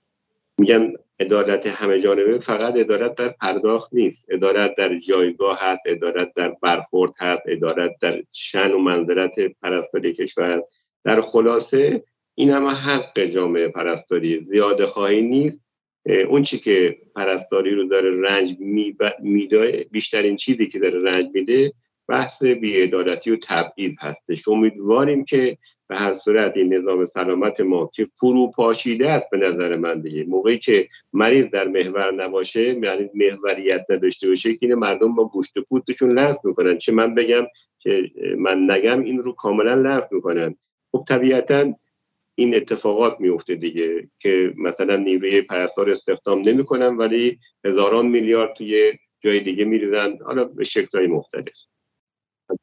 میگن عدالت همه جانبه فقط عدالت در پرداخت نیست. عدالت در جایگاه هست عدالت در برخورد هست عدالت در شن و منظرت پرستاری کشور در خلاصه این همه حق جامعه پرستاری. زیاده خواهی نیست. اون چی که پرستاری رو داره رنج میده بیشترین چیزی که داره رنج میده بحث بیعدالتی و تبعیض هستش. امیدواریم که به هر صورت این نظام سلامت ما که فرو پاشیده است به نظر من دیگه. موقعی که مریض در محور نباشه مریض محوریت نداشته باشه که مردم با گوشت و پوستشون لحظ می‌کنن. چه من بگم که من نگم این رو کاملا لحظ می‌کنن. خب طبیعتا این اتفاقات میفته دیگه که مثلا نیروی پرستار استخدام نمی‌کنن ولی هزاران میلیارد توی جای دیگه میریزن. حالا به شکلهای مختلف.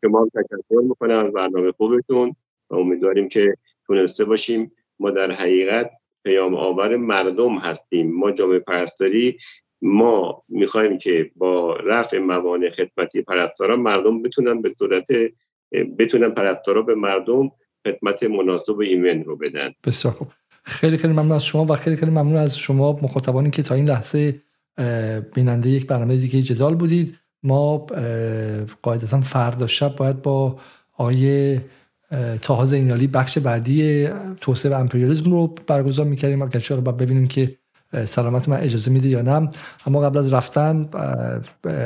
شما تشکر می‌کنم. از برنامه خوبتون. و امیدواریم که تونسته باشیم. ما در حقیقت پیام آور مردم هستیم. ما جامعه پرستاری ما می‌خوایم که با رفع موانع خدمتی پرستاران مردم بتونن به صورت بتونن پرستارا به مردم خدمت مناسب ایمن رو بدن. بسیار خوب. خیلی خیلی ممنون از شما و خیلی خیلی ممنون از شما مخاطبانی که تا این لحظه بیننده یک برنامه دیگه جدال بودید. ما قاعدتا فردا شب باید با آیه تاها زینالی بخش بعدی توسعه و امپریالیسم رو برگزار می‌کردیم. اگر رو باید ببینیم که سلامت من اجازه میده یا نه. اما قبل از رفتن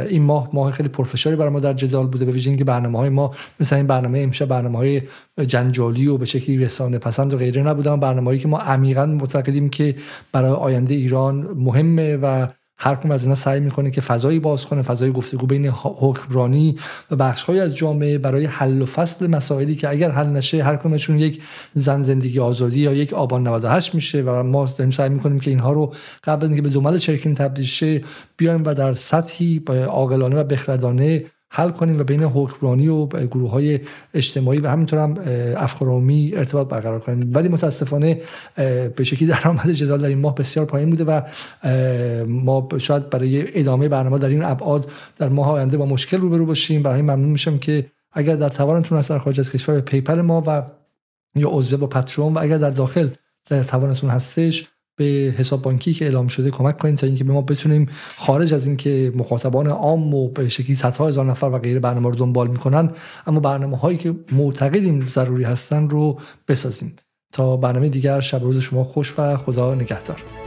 این ماه ماه خیلی پرفشاری برای ما در جدال بوده. به ویژه اینکه برنامه های ما مثل این برنامه امشب برنامه های جنجالی و به شکلی رسانه پسند و غیره نبودن. برنامه هایی که ما عمیقا معتقدیم که برای آینده ایران مهمه و هر کم از اینا سعی می‌کنه که فضایی باز کنه فضای گفتگو بین حکمرانی و بخشهایی از جامعه برای حل و فصل مسائلی که اگر حل نشه هر کمشون یک زن زندگی آزادی یا یک آبان 98 میشه و ما داریم سعی می‌کنیم که اینها رو قبل اینکه به دومل چرکین تبدیل شه بیایم و در سطحی عاقلانه و بخردانه حل کنیم و بین حکمرانی و گروه های اجتماعی و همینطور هم افکارامی ارتباط برقرار کنیم. ولی متاسفانه به شکلی درآمد جدال در این ماه بسیار پایین بوده و ما شاید برای ادامه برنامه در این ابعاد در ماه آینده با مشکل روبرو باشیم. برای ممنون میشم که اگر در توانتون در خارج از کشور به پیپل ما و یا عضو با پترون و اگر در داخل در توانتون هستش به حساب بانکی که اعلام شده کمک کنید تا اینکه به ما بتونیم خارج از اینکه مخاطبان عام و به شکلی صدها هزار نفر و غیر برنامه رو دنبال می‌کنن اما برنامه هایی که معتقدیم ضروری هستن رو بسازیم. تا برنامه دیگر شب روز شما خوش و خدا نگهدار.